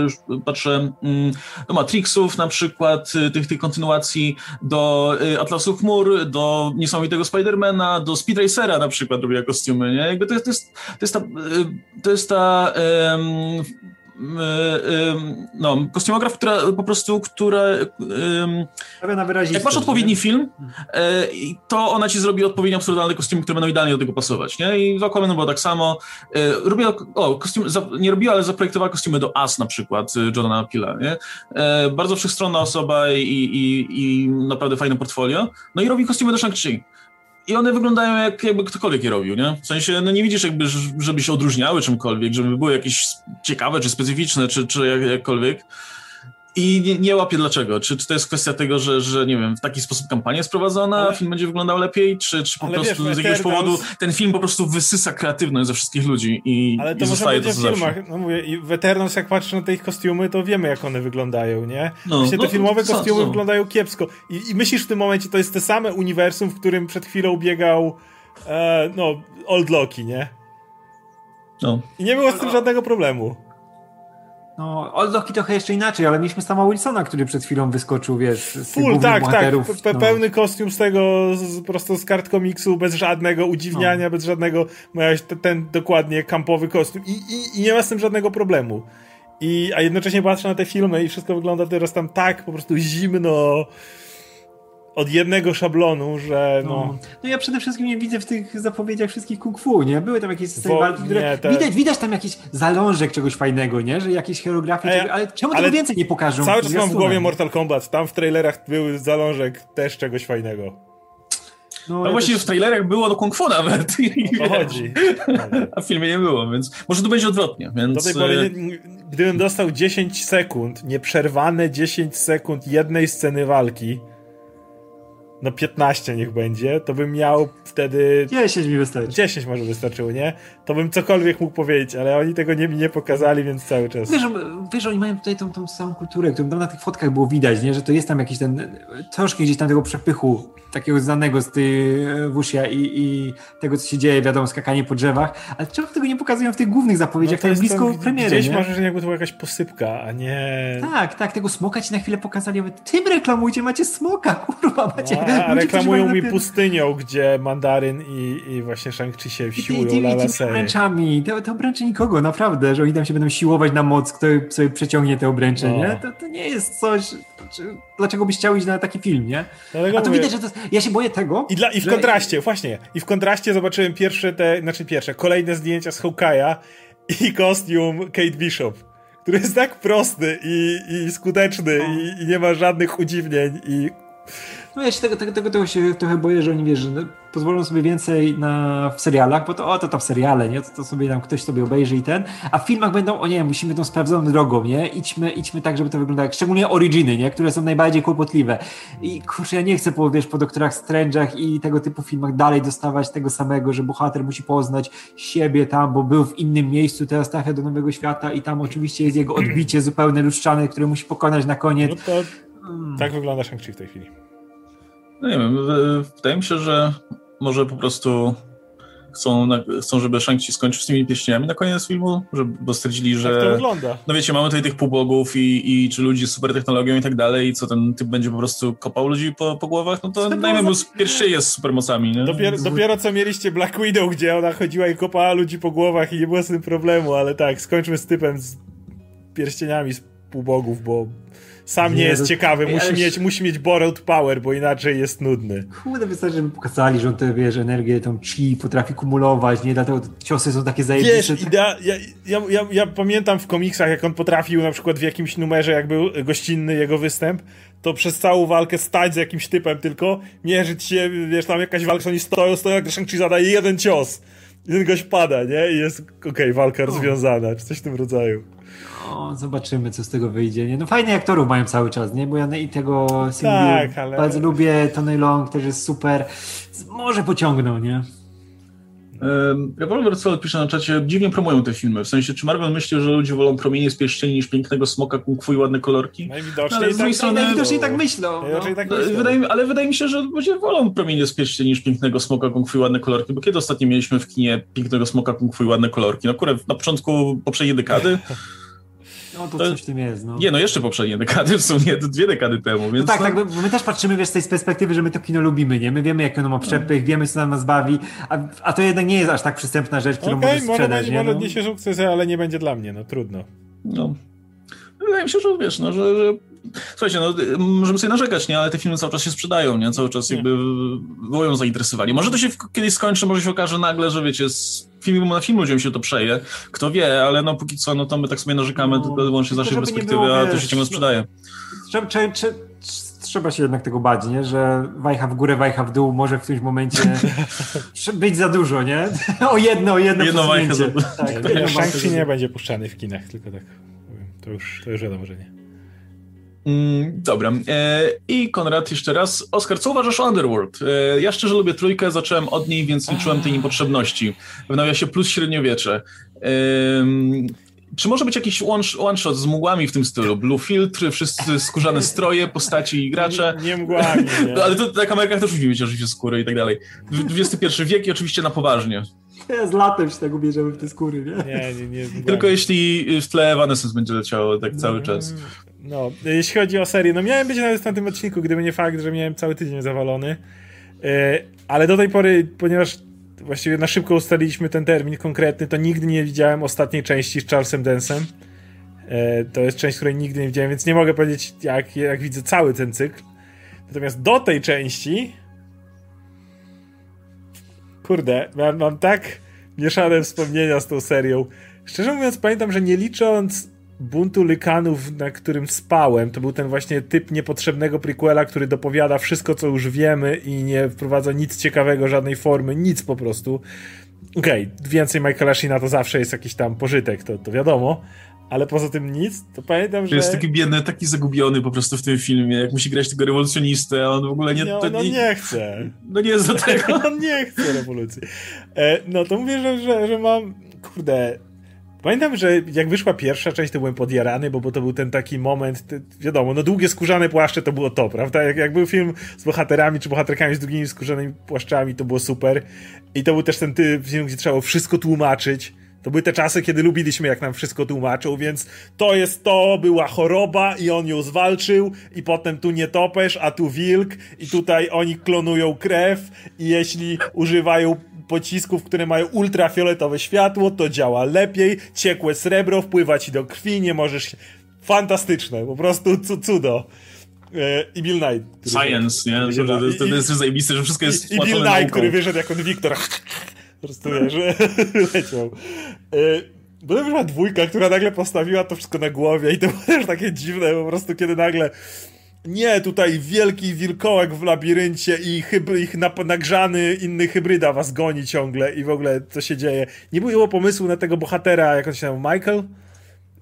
patrzę, mm, do Matrixów na przykład, y, tych, tych kontynuacji, do y, Atlasu Chmur, do niesamowitego Spidermana, do Speed Racera na przykład robiła kostiumy, nie? Jakby to jest, to jest, to jest ta, y, to jest ta um, no, kostiumograf, która po prostu, która jak masz odpowiedni nie? film, e, to ona ci zrobi odpowiednio absurdalne kostiumy, które będą idealnie do tego pasować, nie? I w Aquaman było tak samo. E, robiła, o, kostium, nie robiła, ale zaprojektowała kostiumy do As na przykład, Jordana Pila, nie? Bardzo wszechstronna osoba i, i, i naprawdę fajne portfolio. No i robi kostiumy do Shang-Chi i one wyglądają jak jakby ktokolwiek je robił, nie? W sensie, no nie widzisz jakby, żeby się odróżniały czymkolwiek, żeby były jakieś ciekawe, czy specyficzne, czy, czy jak, jakkolwiek. I nie, nie łapię dlaczego. Czy, czy to jest kwestia tego, że, że nie wiem, w taki sposób kampania jest prowadzona, ale... film będzie wyglądał lepiej, czy, czy po ale prostu wiesz, z jakiegoś powodu ten film po prostu wysysa kreatywność ze wszystkich ludzi i Ale to i zostaje to w filmach. No mówię, i jak patrzę na te ich kostiumy, to wiemy jak one wyglądają, nie? No, Właśnie no, te filmowe kostiumy co? wyglądają kiepsko. I, I, myślisz w tym momencie, to jest te same uniwersum, w którym przed chwilą biegał e, no, Old Loki, nie? No. I nie było z tym żadnego problemu. No, Old trochę jeszcze inaczej, ale mieliśmy sama Wilsona, który przed chwilą wyskoczył, wiesz, z Full, tak, tak. Pe no. Pełny kostium z tego, z, prosto z kart komiksu, bez żadnego udziwniania, no. bez żadnego, miałeś ten, ten, dokładnie kampowy kostium I, i, i nie ma z tym żadnego problemu. I, a jednocześnie patrzę na te filmy i wszystko wygląda teraz tam tak po prostu zimno, od jednego szablonu, że no... no... no. ja przede wszystkim nie widzę w tych zapowiedziach wszystkich kung fu, nie? Były tam jakieś sceny walki, które... Nie, te... widać, widać tam jakiś zalążek czegoś fajnego, nie? Że jakieś choreografie, Ej, ale czemu ale tego więcej nie pokażą? Cały czas mam w głowie Mortal Kombat, tam w trailerach był zalążek też czegoś fajnego. No, no właśnie też... w trailerach było do kung fu nawet. O to chodzi. A w filmie nie było, więc może tu będzie odwrotnie. Więc... Do tej pory, e, gdybym dostał 10 sekund, nieprzerwane 10 sekund jednej sceny walki, no 15 niech będzie, to bym miał wtedy... 10 mi wystarczy. 10 może wystarczyło, nie? To bym cokolwiek mógł powiedzieć, ale oni tego nie, mi nie pokazali, więc cały czas... Wiesz, wiesz oni mają tutaj tą, tą samą kulturę, którą tam na tych fotkach było widać, nie? Że to jest tam jakiś ten... Troszkę gdzieś tam tego przepychu takiego znanego z tej Wusia i, i tego, co się dzieje, wiadomo, skakanie po drzewach, ale czemu tego nie pokazują w tych głównych zapowiedziach, no jest blisko tam, premiery, Gdzieś nie? masz że jakby to była jakaś posypka, a nie... Tak, tak, tego smoka ci na chwilę pokazali, ale tym reklamujcie, macie smoka, kurwa, macie... No, a, reklamują mi pustynią, gdzie Mandaryn i, i właśnie Shang-Chi się siłują I, i tymi obręczami, te, te obręcze nikogo, naprawdę, że oni tam się będą siłować na moc, kto sobie przeciągnie te obręcze, no. nie? To, to nie jest coś... Dlaczego byś chciał iść na taki film, nie? Dlatego a to mówię... widać, że to jest, ja się boję tego. I, dla, i w że... kontraście, właśnie, i w kontraście zobaczyłem pierwsze te, znaczy pierwsze, kolejne zdjęcia z Hawkeye'a i kostium Kate Bishop, który jest tak prosty i, i skuteczny no. i, i, nie ma żadnych udziwnień i no ja się tego, tego, tego, tego się trochę boję, że oni wiesz, że pozwolą sobie więcej na, w serialach, bo to o, to tam seriale, nie? To, to sobie tam ktoś sobie obejrzy i ten, a w filmach będą, o nie, musimy tą sprawdzoną drogą, nie? Idźmy, idźmy tak, żeby to wyglądało, szczególnie originy, nie? Które są najbardziej kłopotliwe. I kurczę, ja nie chcę po, wiesz, po doktorach Strange'ach i tego typu filmach dalej dostawać tego samego, że bohater musi poznać siebie tam, bo był w innym miejscu, teraz trafia do nowego świata i tam oczywiście jest jego odbicie zupełnie luszczane, które musi pokonać na koniec. No to hmm. tak wygląda Shang-Chi w tej chwili. No nie wiem, wydaje mi się, że może po prostu chcą, chcą żeby Shang-Chi skończył z tymi pieśniami na koniec filmu, żeby, bo stwierdzili, że... Jak to wygląda? No wiecie, mamy tutaj tych półbogów i, i czy ludzi z super technologią i tak dalej i co, ten typ będzie po prostu kopał ludzi po, po głowach? No to najmniej bo pierwszy jest z supermocami, nie? Dopiero, dopiero co mieliście Black Widow, gdzie ona chodziła i kopała ludzi po głowach i nie było z tym problemu, ale tak, skończmy z typem z pierścieniami z półbogów, bo sam nie, jest ciekawy, musi, mieć, musi mieć borrowed power, bo inaczej jest nudny. Kurde, wystarczy, żeby pokazali, że on tę, wiesz, energię, tą chi potrafi kumulować, nie? Dlatego ciosy są takie zajebiste. Wiesz, ja, ja, ja, ja, ja pamiętam w komiksach, jak on potrafił na przykład w jakimś numerze, jak był gościnny jego występ, to przez całą walkę stać z jakimś typem tylko, mierzyć się, wiesz, tam jakaś walka, oni stoją, stoją, jak Shang-Chi zadaje jeden cios. I ten gość pada, nie? I jest, okej, okay, walka rozwiązana, czy coś w tym rodzaju. No, zobaczymy, co z tego wyjdzie. Nie? No fajnie aktorów mają cały czas, nie? Bo ja i tego tak, ale... bardzo lubię, Tony Long też jest super. Może pociągną, nie? Revolver Soul pisze na czacie, dziwnie promują te filmy. W sensie, czy Marvel myśli, że ludzie wolą promienie z pierścieni niż pięknego smoka, kung fu i ładne kolorki? Najwidoczniej, ale z drugiej tak, strony, najwidoczniej tak myślą. No. Tak myślą. Wydaje mi, ale wydaje mi się, że ludzie wolą promienie z pierścieni niż pięknego smoka, kung fu i ładne kolorki, bo kiedy ostatnio mieliśmy w kinie pięknego smoka, kung fu i ładne kolorki? No akurat na początku poprzedniej dekady No to, to coś w tym jest. No. Nie, no jeszcze poprzednie dekady, w sumie to dwie dekady temu. Więc no tak, tak, bo my też patrzymy wiesz, z tej perspektywy, że my to kino lubimy, nie? My wiemy, jak ono ma przepych, no. wiemy, co nam nas bawi, a, a to jednak nie jest aż tak przystępna rzecz, którą okay, możesz sprzedać. Może, nie? może no. niesie sukces, ale nie będzie dla mnie, no trudno. no, wydaje mi się, że wiesz, no, że, że Słuchajcie, no, możemy sobie narzekać, nie? Ale te filmy cały czas się sprzedają, nie? Cały czas jakby wywołują zainteresowanie. Może to się kiedyś skończy, może się okaże nagle, że wiecie, z filmu na film ludziom się to przeje. Kto wie, ale no póki co, no to my tak sobie narzekamy no, tylko wyłącznie z naszej perspektywy, było, a to się ciągle sprzedaje. Trzeba, trzeba, trzeba się jednak tego bać, nie? Że wajcha w górę, wajcha w dół może w którymś momencie być za dużo, nie? o jedno, o jedno Jedno wajcha za dużo. Tak, Shang-Chi nie będzie puszczany w kinach, tylko tak powiem. To już, to już wiadomo, że nie. Mm, dobra. E, I Konrad jeszcze raz. Oskar, co uważasz o Underworld? E, ja szczerze lubię trójkę, zacząłem od niej, więc liczyłem tej niepotrzebności. W nawiasie plus średniowiecze. E, czy może być jakiś one, one shot z mgłami w tym stylu? Blue filtr, wszyscy skórzane stroje, postaci i gracze. Nie, nie mgłami. Nie. Ale to na kamerkach też widzimy oczywiście skóry i tak dalej. XXI wiek i oczywiście na poważnie. Z latem się tak ubierzemy w te skóry, nie? Nie, nie, nie. Tylko jeśli w tle Evanescence będzie leciało tak cały czas. No, jeśli chodzi o serię, no miałem być nawet na tym odcinku, gdyby nie fakt, że miałem cały tydzień zawalony. E, ale do tej pory, ponieważ właściwie na szybko ustaliliśmy ten termin konkretny, to nigdy nie widziałem ostatniej części z Charlesem Densem. E, to jest część, której nigdy nie widziałem, więc nie mogę powiedzieć, jak, jak widzę cały ten cykl. Natomiast do tej części. Kurde, mam, mam tak mieszane wspomnienia z tą serią. Szczerze mówiąc, pamiętam, że nie licząc buntu lykanów, na którym spałem, to był ten właśnie typ niepotrzebnego prequela, który dopowiada wszystko, co już wiemy i nie wprowadza nic ciekawego, żadnej formy, nic po prostu. Okej, okay, więcej Michaela Sheena to zawsze jest jakiś tam pożytek, to, to wiadomo, ale poza tym nic, to pamiętam, że... Jest taki biedny, taki zagubiony po prostu w tym filmie, jak musi grać tego rewolucjonistę, a on w ogóle nie... No, to no nie, nie chce. No nie jest do tego. on nie chce rewolucji. E, no to mówię, że, że, że mam, kurde, Pamiętam, że jak wyszła pierwsza część, to byłem podjarany, bo, bo to był ten taki moment, wiadomo, no długie skórzane płaszcze to było to, prawda? Jak, jak był film z bohaterami czy bohaterkami z długimi skórzanymi płaszczami, to było super. I to był też ten film, gdzie trzeba było wszystko tłumaczyć. To były te czasy, kiedy lubiliśmy, jak nam wszystko tłumaczył, więc to jest to, była choroba i on ją zwalczył i potem tu nie topesz, a tu wilk i tutaj oni klonują krew i jeśli używają pocisków, które mają ultrafioletowe światło, to działa lepiej, ciekłe srebro wpływa ci do krwi, nie możesz... Fantastyczne, po prostu cudo. E, I Bill Knight. Science, nie? Że, to, to, to jest zajebiste, że wszystko jest I, i Bill Knight, który wyszedł jako Wiktor. Po prostu, wiesz, leciał. Potem była dwójka, która nagle postawiła to wszystko na głowie i to było też takie dziwne po prostu, kiedy nagle nie, tutaj wielki wilkołek w labiryncie i hybry, ich nagrzany inny hybryda was goni ciągle i w ogóle co się dzieje. Nie było pomysłu na tego bohatera, jak on się nazywa, Michael?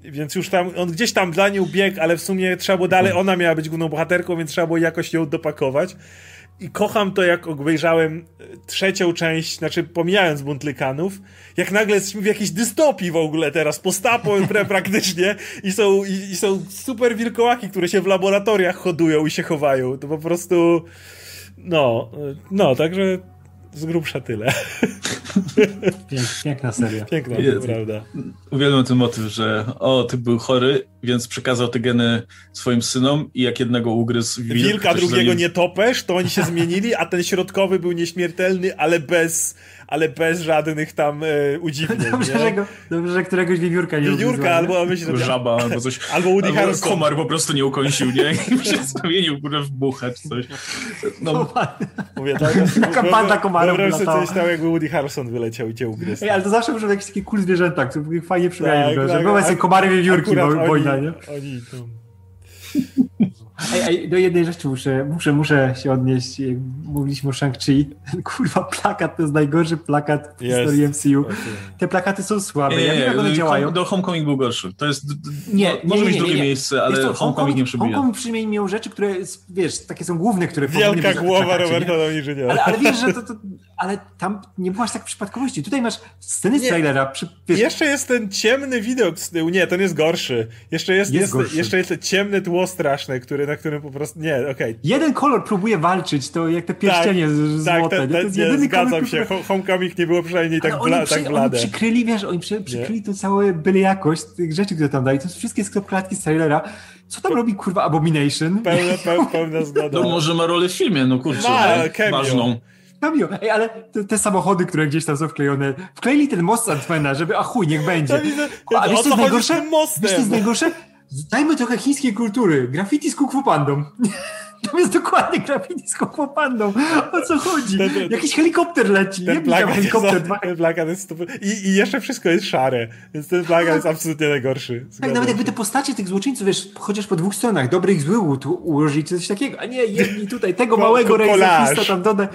Więc już tam, on gdzieś tam dla niej biegł, ale w sumie trzeba było dalej, ona miała być główną bohaterką, więc trzeba było jakoś ją dopakować. I kocham to, jak obejrzałem e, trzecią część, znaczy pomijając Buntlykanów, jak nagle jesteśmy w jakiejś dystopii w ogóle teraz, postapo praktycznie i są, i, i, są super wilkołaki, które się w laboratoriach hodują i się chowają. To po prostu no, e, no, także z grubsza tyle. piękna seria. Piękna, Jest. prawda. Uwielbiam ten motyw, że o, ty był chory, więc przekazał te geny swoim synom i jak jednego ugryzł wilk... Wilka drugiego nie topesz, to oni się zmienili, a ten środkowy był nieśmiertelny, ale bez ale bez żadnych tam e, udziwnień. Dobrze, że, go, dobrze, że któregoś wiewiórka nie Wiewiórka, albo myślę, że... Żaba, albo coś. Albo Woody albo Harrelson. komar po prostu nie ukąsił, nie? I się zamienił w buchę czy coś. No. Mówię, tak, Taka banda komarów Wyobraź sobie coś tam, jakby Woody Harrelson wyleciał i cię ugryzł. Ej, ale to zawsze muszą jakieś takie cool zwierzęta, które fajnie przypominają, tak, tak, że tak, komary wiewiórki, wojna, nie? Oni tam... Ej, ej, do jednej rzeczy muszę, muszę, muszę się odnieść. Mówiliśmy o Shang-Chi. Kurwa, plakat to jest najgorszy plakat w yes. historii MCU. Okay. Te plakaty są słabe. Nie, ja wiem, jak one działają. Do Homecoming był gorszy. To jest. Nie, nie może być drugie miejsce, ale to, Homecoming nie przybija. Homecoming przynajmniej miał rzeczy, które, wiesz, takie są główne, które Wielka głowa Roberta Downey ale, ale wiesz, że to, to, ale tam nie było aż tak przypadkowości. Tutaj masz sceny z trailera. Przy, wiesz, jeszcze jest ten ciemny widok z tyłu. Nie, ten jest gorszy. Jeszcze jest, jest, jest jeszcze jest ciemne tło straszne, które, na którym po prostu. Nie, okej. Okay. Jeden kolor próbuje walczyć, to jak te pierścienie tak, z, tak, złote. Tak, to jest jedyny zgadzam kolor, się. Próbuje... Homecoming nie było przynajmniej tak, bla, przy, tak blade. Oni przykryli, wiesz, oni przy, przykryli to całe byle jakość tych rzeczy, które tam dali. To są wszystkie skroplatki z trailera. Co tam robi, kurwa, Abomination? Pełna, pełna, pełna zgoda. No może ma rolę w filmie, no kurczę, ma, ważną. Kamio, ej, ale te, te, samochody, które gdzieś tam są wklejone, wkleili ten most Antmana, żeby a chuj, niech będzie. A, a wiesz, co jest najgorsze? Wiesz, co jest najgorsze? Dajmy trochę chińskiej kultury. Graffiti z Kung Pandą. To jest dokładnie graffiti z Kung Pandą. O co chodzi? Ten, ten, Jakiś helikopter leci. Ten plakat helikopter. Jest, ten plakat jest I, I jeszcze wszystko jest szare. Więc ten plakat jest absolutnie najgorszy. Tak, nawet jakby te postacie tych złoczyńców, wiesz, chociaż po dwóch stronach, dobrych, złych tu ułożyć coś takiego, a nie jedni tutaj, tego małego rejestru tam dodać.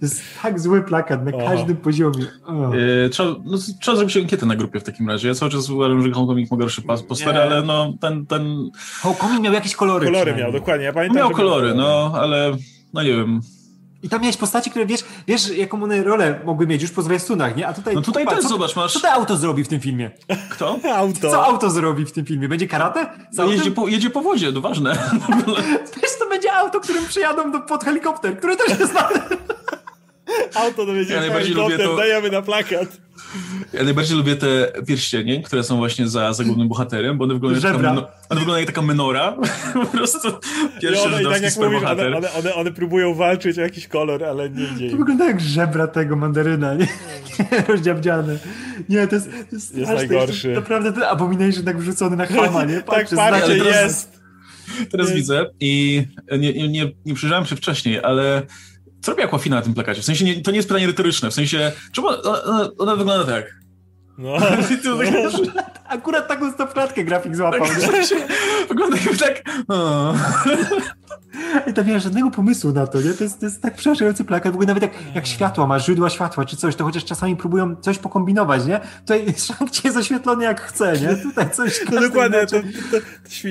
To jest tak zły plakat na każdym poziomie. Yy, trzeba, no, trzeba zrobić ankietę na grupie w takim razie. Ja cały czas uważam, że Homecoming ma gorszy poster, ale no ten... ten... Homecoming miał jakieś kolory. Kolory miał, dokładnie. Ja pamiętam, miał kolory, no, ale no nie wiem. I tam miałeś postaci, które wiesz, wiesz jaką one rolę mogły mieć już po zwiastunach, nie? A tutaj... No tutaj też, co, zobacz, masz... Co to auto zrobi w tym filmie? Kto? Auto. Co auto zrobi w tym filmie? Będzie karate? No, jedzie, po, jedzie po wodzie, to ważne. wiesz, to będzie auto, którym przyjadą do, pod helikopter, który też jest znany. Auto dowiedzieć ja najbardziej lubię to... dajemy na plakat. Ja najbardziej lubię te pierścienie, które są właśnie za, za głównym bohaterem, bo one wyglądają, jak taka, one wyglądają jak taka menora. po prostu pierwszy I one, tak jak mówisz, one, one, one, one, próbują walczyć o jakiś kolor, ale nie dzieje. To wygląda jak żebra tego mandaryna, nie? Rozdziabdziane. Nie, to jest... To jest, jest najgorszy. To, naprawdę ten abomination tak wrzucony na chama, nie? tak, patrzcie, jest. Teraz jest. widzę i nie, nie, nie, nie przyjrzałem się wcześniej, ale co robi Aquafina na tym plakacie? W sensie nie, to nie jest pytanie retoryczne, w sensie czemu ona, ona, ona wygląda tak? No. Akurat taką stopklatkę grafik złapał. Tak, wygląda jakby tak... I tam nie ma żadnego pomysłu na to, nie? To jest, to jest tak przerażający plakat. W ogóle nawet jak, jak światła ma, źródła światła czy coś, to chociaż czasami próbują coś pokombinować, nie? Tutaj szank jest oświetlony jak chce, nie? Tutaj coś... No dokładnie, to, to,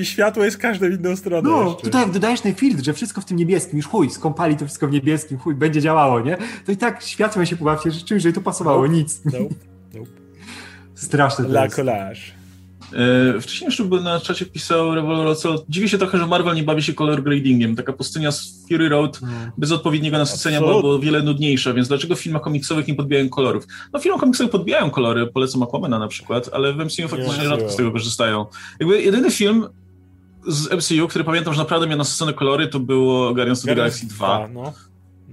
światło jest każde w inną stronę. No, jeszcze. tutaj jak dodajesz ten filtr, że wszystko w tym niebieskim, już chuj, skąpali to wszystko w niebieskim, chuj, będzie działało, nie? To i tak światłem się pobawcie, że czymś, że to pasowało, nic. Nope. Nope. Straszne to La jest. collage. E, wcześniej jeszcze na czacie pisał Revolver Dziwię się trochę, że Marvel nie bawi się color gradingiem. Taka pustynia z Fury Road no. bez odpowiedniego nasycenia była o wiele nudniejsza, więc dlaczego w filmach komiksowych nie podbijają kolorów? No w filmach komiksowych podbijają kolory, polecam Aquamana na przykład, ale w MCU faktycznie rzadko z tego korzystają. Jakby jedyny film z MCU, który pamiętam, że naprawdę miał nasycone kolory, to było Guardians of the Galaxy 2. No. No.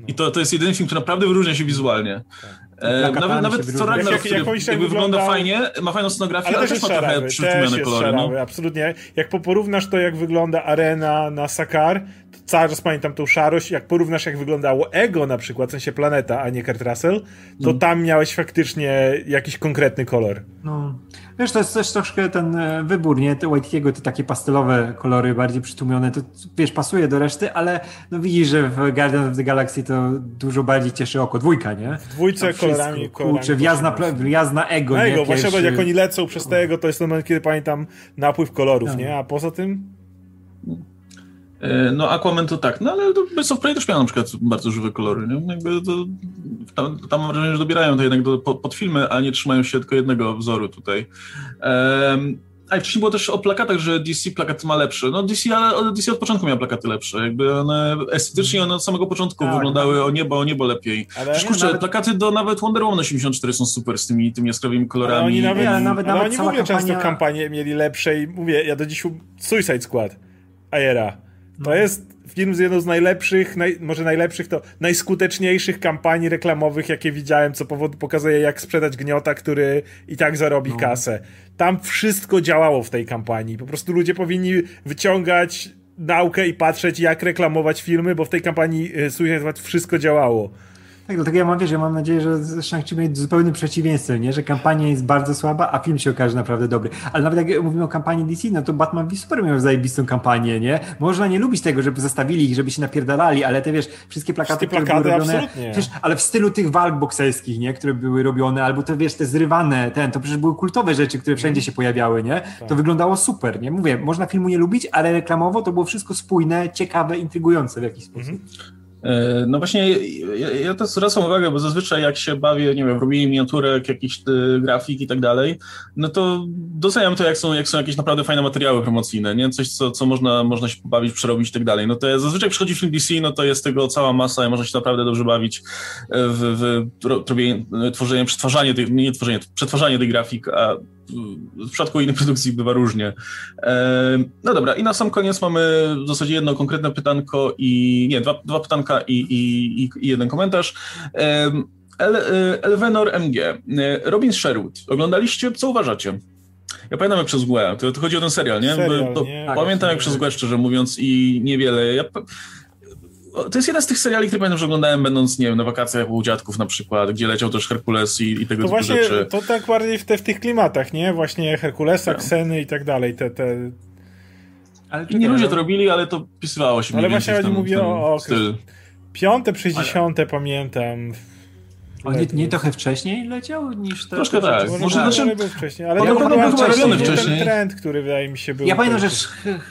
I to, to jest jedyny film, który naprawdę wyróżnia się wizualnie. Tak. E, nawet nawet co Ragnarok, jak, jak, jak jakby wygląda fajnie, ma fajną scenografię, ale, ale też, ma trochę przytłumione kolory. No. Absolutnie. Jak porównasz to, jak wygląda arena na Sakar, to cały czas pamiętam tą szarość, jak porównasz, jak wyglądało Ego na przykład, w sensie planeta, a nie Kurt Russell, to mm. tam miałeś faktycznie jakiś konkretny kolor. No. Wiesz, to jest też troszkę ten e, wybór, nie? Te White'ego, te takie pastelowe kolory, bardziej przytłumione, to wiesz, pasuje do reszty, ale no widzisz, że w Guardians of the Galaxy to dużo bardziej cieszy oko. Dwójka, nie? W dwójce kolorami, kolorami. Kurczę, wjazd na, wjazd na ego, na ego, właśnie jak oni lecą przez tego, to jest ten moment, kiedy pamiętam napływ kolorów, no. nie? A poza tym... E, no Aquaman to tak, no ale Birds of Prey też miał na przykład bardzo żywe kolory, nie? Jakby to, tam, tam mam wrażenie, że dobierają to jednak do, pod, pod, filmy, a nie trzymają się tylko jednego wzoru tutaj. Um, a i wcześniej było też o plakatach, że DC plakat ma lepsze. No DC, ale DC od początku miał plakaty lepsze. Jakby one estetycznie one od samego początku tak, wyglądały tak. o niebo, o niebo lepiej. Ale Przecież kurczę, nawet... plakaty do nawet Wonder Woman 84 są super z tymi, tymi jaskrawymi kolorami. Ale oni nawet, ja, nawet, ale nawet oni w ogóle kampania... często kampanie mieli lepsze i mówię, ja do dziś Suicide Squad, Ayera to jest film z jedną z najlepszych, naj, może najlepszych, to najskuteczniejszych kampanii reklamowych, jakie widziałem, co powod, pokazuje, jak sprzedać gniota, który i tak zarobi no. kasę. Tam wszystko działało w tej kampanii. Po prostu ludzie powinni wyciągać naukę i patrzeć, jak reklamować filmy, bo w tej kampanii y, Suicide wszystko działało. Tak, dlatego ja mam, wiesz, ja mam nadzieję, że Shang-Chi będzie zupełnym przeciwieństwem, nie? że kampania jest bardzo słaba, a film się okaże naprawdę dobry. Ale nawet jak mówimy o kampanii DC, no to Batman v Superman miał zajebistą kampanię, nie? Można nie lubić tego, żeby zostawili ich, żeby się napierdalali, ale te, wiesz, wszystkie plakaty, plakaty, które były robione, wiesz, ale w stylu tych walk bokserskich, nie? Które były robione, albo te, wiesz, te zrywane, ten, to przecież były kultowe rzeczy, które wszędzie się pojawiały, nie? Tak. To wyglądało super, nie? Mówię, można filmu nie lubić, ale reklamowo to było wszystko spójne, ciekawe, intrygujące w jakiś sposób. Mhm. E, no właśnie, ja, ja to zwracam uwagę, bo zazwyczaj jak się bawię, nie wiem, w robienie miniaturek, jakichś y, grafik i tak dalej, no to doceniam to, jak są, jak są jakieś naprawdę fajne materiały promocyjne, nie? Coś, co, co można, można się pobawić, przerobić i tak dalej. No to zazwyczaj przychodzi film DC, no to jest tego cała masa i można się naprawdę dobrze bawić w, w robienie, tworzenie, przetwarzanie tych, nie tworzenie, przetwarzanie tych grafik, a w przypadku innych produkcji bywa różnie. No dobra, i na sam koniec mamy w zasadzie jedno konkretne pytanko i nie, dwa, dwa pytanka przesłanka i, i, i jeden komentarz. El, Elvenor MG. Robin Sherwood. Oglądaliście? Co uważacie? Ja pamiętam jak przez mgłę, to, to chodzi o ten serial, nie? Serial, Bo, nie? Pamiętam tak, jak przez mgłę, szczerze mówiąc, i niewiele. Ja, to jest jeden z tych seriali, które pamiętam, że oglądałem będąc, nie wiem, na wakacjach u dziadków na przykład, gdzie leciał też Herkules i, i tego to typu właśnie, rzeczy. To tak bardziej w, te, w tych klimatach, nie? Właśnie Herkulesa, no. Kseny i tak dalej, te... te... Ale nie ludzie to robili, ale to pisywało się Ale właśnie chodzi mówię o, o piąte przez dziesiąte pamiętam on nie, nie trochę wcześniej leciał niż to? Troszkę tak. Może, może znaczy, był wcześniej, ale ja to był wcześniej. ten trend, który wydaje mi się był... Ja pamiętam, że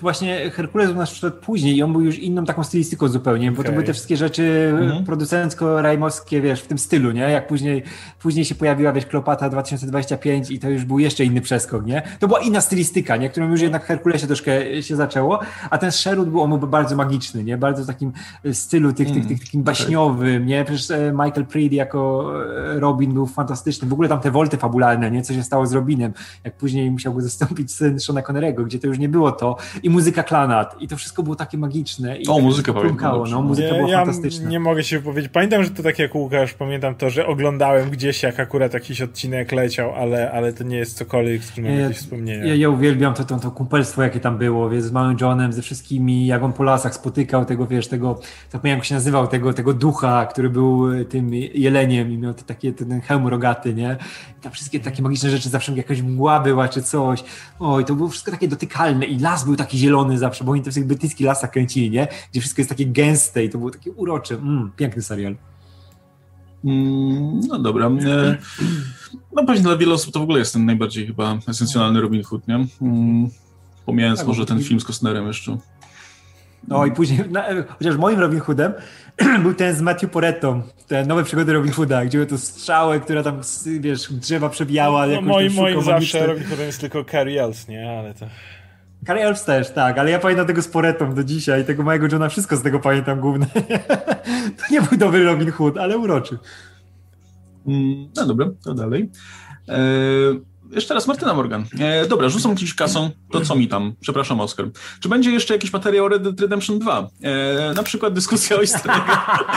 właśnie Herkules był na przykład później i on był już inną taką stylistyką zupełnie, bo okay. to były te wszystkie rzeczy mhm. producencko-rajmowskie, wiesz, w tym stylu, nie? Jak później, później się pojawiła, wiesz, Klopata 2025 i to już był jeszcze inny przeskok, nie? To była inna stylistyka, nie? Którą już jednak w Herkulesie troszkę się zaczęło, a ten Sherwood był, on był bardzo magiczny, nie? Bardzo w takim stylu tych, tych, tych, takim baśniowym, nie? Przecież e, Michael Preed jako Robin był fantastyczny. W ogóle tam te wolty fabularne, nie? Co się stało z Robinem, jak później musiał go zastąpić syn Shona Connerego, gdzie to już nie było to. I muzyka Klanat. I to wszystko było takie magiczne. I o, muzyka pamiętam. No, muzyka była ja fantastyczna. nie mogę się wypowiedzieć. Pamiętam, że to tak jak Łukasz, pamiętam to, że oglądałem gdzieś, jak akurat jakiś odcinek leciał, ale, ale to nie jest cokolwiek, z czym mam jakieś wspomnienia. Ja, ja uwielbiam to, to, to kumpelstwo, jakie tam było, wiesz, z małym Johnem, ze wszystkimi, jak on po lasach spotykał tego, wiesz, tego, zapomniałem jak się nazywał, tego, tego ducha, który był tym jeleniem i miał te takie, ten hełm rogaty, nie? I tam wszystkie takie magiczne rzeczy, zawsze jakaś mgła była czy coś. Oj, to było wszystko takie dotykalne i las był taki zielony zawsze, bo oni to w tych brytyjskich lasach kręcili, nie? Gdzie wszystko jest takie gęste i to było takie urocze. Mm, piękny serial. Mm, no dobra. E, no pewnie dla wielu osób to w ogóle jest ten najbardziej chyba esencjonalny Robin Hood, nie? Mm, pomijając tak, może ten film z Costnerem jeszcze. No i później, chociaż moim Robin Hoodem był ten z Matthew Poretto, te nowe przygody Robin Hooda, gdzie były to strzały, która tam, wiesz, drzewa przebijała. No, moim, moim zawsze Robin Hoodem jest tylko Carrie Elves, nie? Ale to... Carrie Elves też, tak, ale ja pamiętam tego z Poretą do dzisiaj, tego mojego Johna, wszystko z tego pamiętam głównie. to nie był dobry Robin Hood, ale uroczy. Mm, no dobra, to dalej. E, jeszcze raz Martyna Morgan. E, dobra, rzucam jakąś kasą, to co mi tam? Przepraszam, Oskar. Czy będzie jeszcze jakiś materiał Red Dead Redemption 2? E, na przykład dyskusja o istnieniu.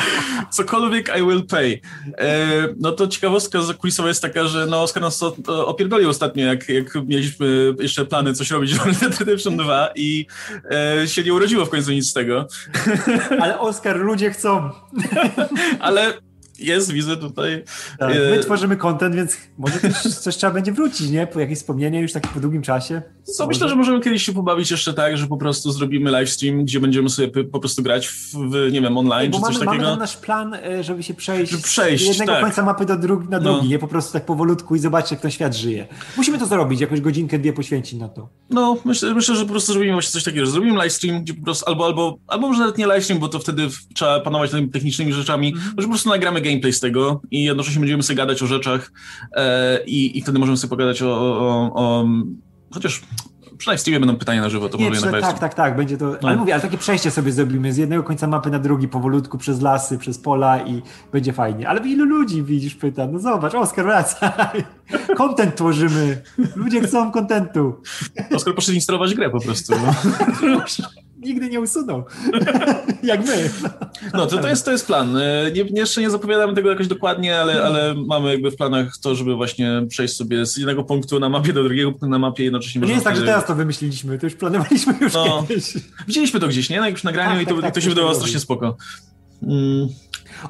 Cokolwiek I will pay. E, no to ciekawostka zakulisowa jest taka, że no Oskar nas opierdolił ostatnio, jak, jak mieliśmy jeszcze plany coś robić w Red Dead Redemption 2 i e, się nie urodziło w końcu nic z tego. Ale Oskar, ludzie chcą. Ale jest, widzę tutaj. Tak, my e, tworzymy content, więc może też coś trzeba będzie wrócić, nie? Po jakieś wspomnienie już tak po długim czasie. Co, myślę, że możemy kiedyś się pobawić jeszcze tak, że po prostu zrobimy live stream, gdzie będziemy sobie po prostu grać w, nie wiem, online, czy coś mamy, takiego. Mamy nasz plan, e, żeby się przejść, żeby przejść z jednego tak. końca mapy do drugi, na drugi, no. nie? Po prostu tak powolutku i zobaczyć, jak ten świat żyje. Musimy to zrobić, jakąś godzinkę, dwie poświęcić na to. No, myślę, myślę że po prostu zrobimy właśnie coś takiego, że zrobimy live stream, gdzie po prostu albo, albo, albo może nawet nie live stream, bo to wtedy trzeba panować tymi technicznymi rzeczami, mm może po prostu nagramy gameplay z tego i jednocześnie będziemy sobie gadać o rzeczach e, i, i wtedy możemy sobie pogadać o, o, o chociaż przynajmniej w Steamie będą pytania na żywo, to nie, może jednak Tak, tak, tak, będzie to, no. ale mówię, ale takie przejście sobie zrobimy z jednego końca mapy na drugi, powolutku, przez lasy, przez pola i będzie fajnie. Ale ilu ludzi widzisz, pyta, no zobacz, Oskar, wracaj, content tworzymy, ludzie chcą kontentu. Oskar poszedł instalować grę po prostu. No. nigdy nie usuną. Jak my. No to, to, jest, to jest plan. E, nie, jeszcze nie zapowiadamy tego jakoś dokładnie, ale, ale mamy jakby w planach to, żeby właśnie przejść sobie z jednego punktu na mapie do drugiego punktu na mapie jednocześnie. Nie jest tak, że teraz to wymyśliliśmy, to już planowaliśmy już no, kiedyś. Widzieliśmy to gdzieś, nie? Na jakimś nagraniu tak, i, to, tak, tak, to się wydawało strasznie spoko. Mm.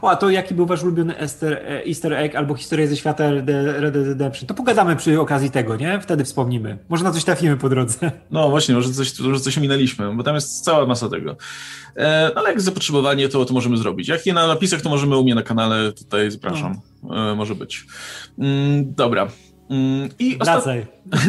O, a to jaki był wasz ulubiony easter, e, easter egg albo historia ze świata Red Dead Redemption? To pogadamy przy okazji tego, nie? Wtedy wspomnimy. Może na coś trafimy po drodze. No właśnie, może coś, może coś minęliśmy, bo tam jest cała masa tego. E, ale jak zapotrzebowanie, to, to możemy zrobić. Jak nie na napisach, to możemy u mnie na kanale, tutaj zapraszam. No. E, może być. Mm, dobra. Mm, I Wracaj.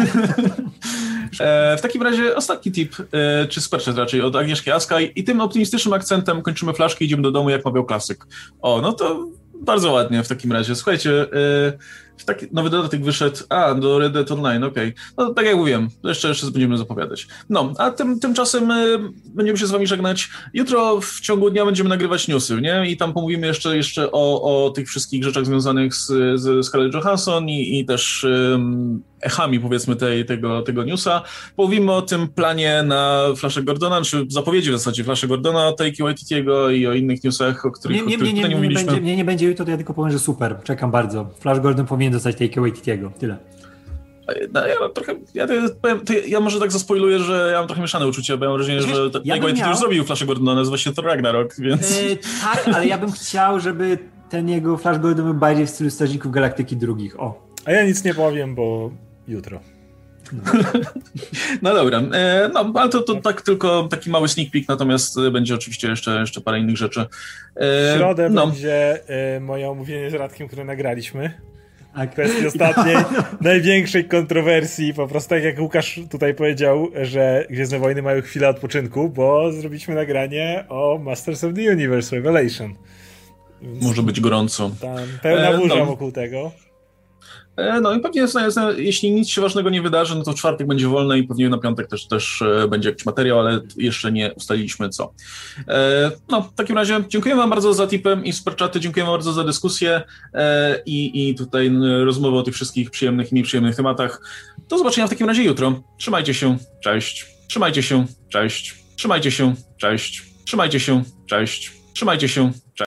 E, w takim razie ostatni tip, e, czy superchat raczej, od Agnieszki Askaj i tym optymistycznym akcentem kończymy flaszkę i idziemy do domu, jak mawiał klasyk. O, no to bardzo ładnie w takim razie. Słuchajcie, e, taki nowy dodatek wyszedł, a, do Red Dead Online, okej. Okay. No, tak jak mówiłem, jeszcze, jeszcze będziemy zapowiadać. No, a tym, tymczasem y, będziemy się z wami żegnać. Jutro w ciągu dnia będziemy nagrywać newsy, nie? I tam pomówimy jeszcze, jeszcze o, o tych wszystkich rzeczach związanych z, z Scarlett Johansson i, i też echami, powiedzmy, tej, tego, tego newsa. Mówimy o tym planie na Flasha Gordona, czy zapowiedzi w zasadzie Flasha Gordona, Taiki Waititiego i o innych newsach, o których, nie, nie, nie, nie, nie, nie, będzie, nie, nie będzie jutro, to ja tylko powiem, że super, czekam bardzo. Flash Gordon powinien dostać Taiki Waititiego, tyle. No, ja trochę, ja, powiem, ja może tak zaspoiluję, że ja mam trochę mieszane uczucie, bo ja mam wrażenie, Wiesz, że ja miał... już zrobił Flash Gordona, nazywa się to Ragnarok, więc... Yy, tak, ale ja bym chciał, żeby ten jego Flash Gordon był bardziej w stylu Strażników Galaktyki drugich, o. A ja nic nie powiem, bo jutro. No dobra, e, no ale to, to tak tylko taki mały sneak peek, natomiast będzie oczywiście jeszcze, jeszcze parę innych rzeczy. E, w środę no. będzie e, moje omówienie z Radkiem, które nagraliśmy. A kwestii ostatniej, największej kontrowersji, po prostu tak jak Łukasz tutaj powiedział, że Gwiezdne Wojny mają chwilę odpoczynku, bo zrobiliśmy nagranie o Masters of the Universe Revelation. Może być gorąco. Tam pełna burza no. wokół tego. E, no i pewnie, jeśli nic się ważnego nie wydarzy, no to czwartek będzie wolne i pewnie na piątek też, też e, będzie jakiś materiał, ale jeszcze nie ustaliliśmy co. E, no, w takim razie dziękuję Wam bardzo za tipem i superczaty, dziękuję bardzo za dyskusję i, i tutaj rozmowę o tych wszystkich przyjemnych i nieprzyjemnych tematach. Do zobaczenia w takim razie jutro. Trzymajcie się, cześć. Trzymajcie się, cześć. Trzymajcie się, cześć. Trzymajcie się, cześć. Trzymajcie się.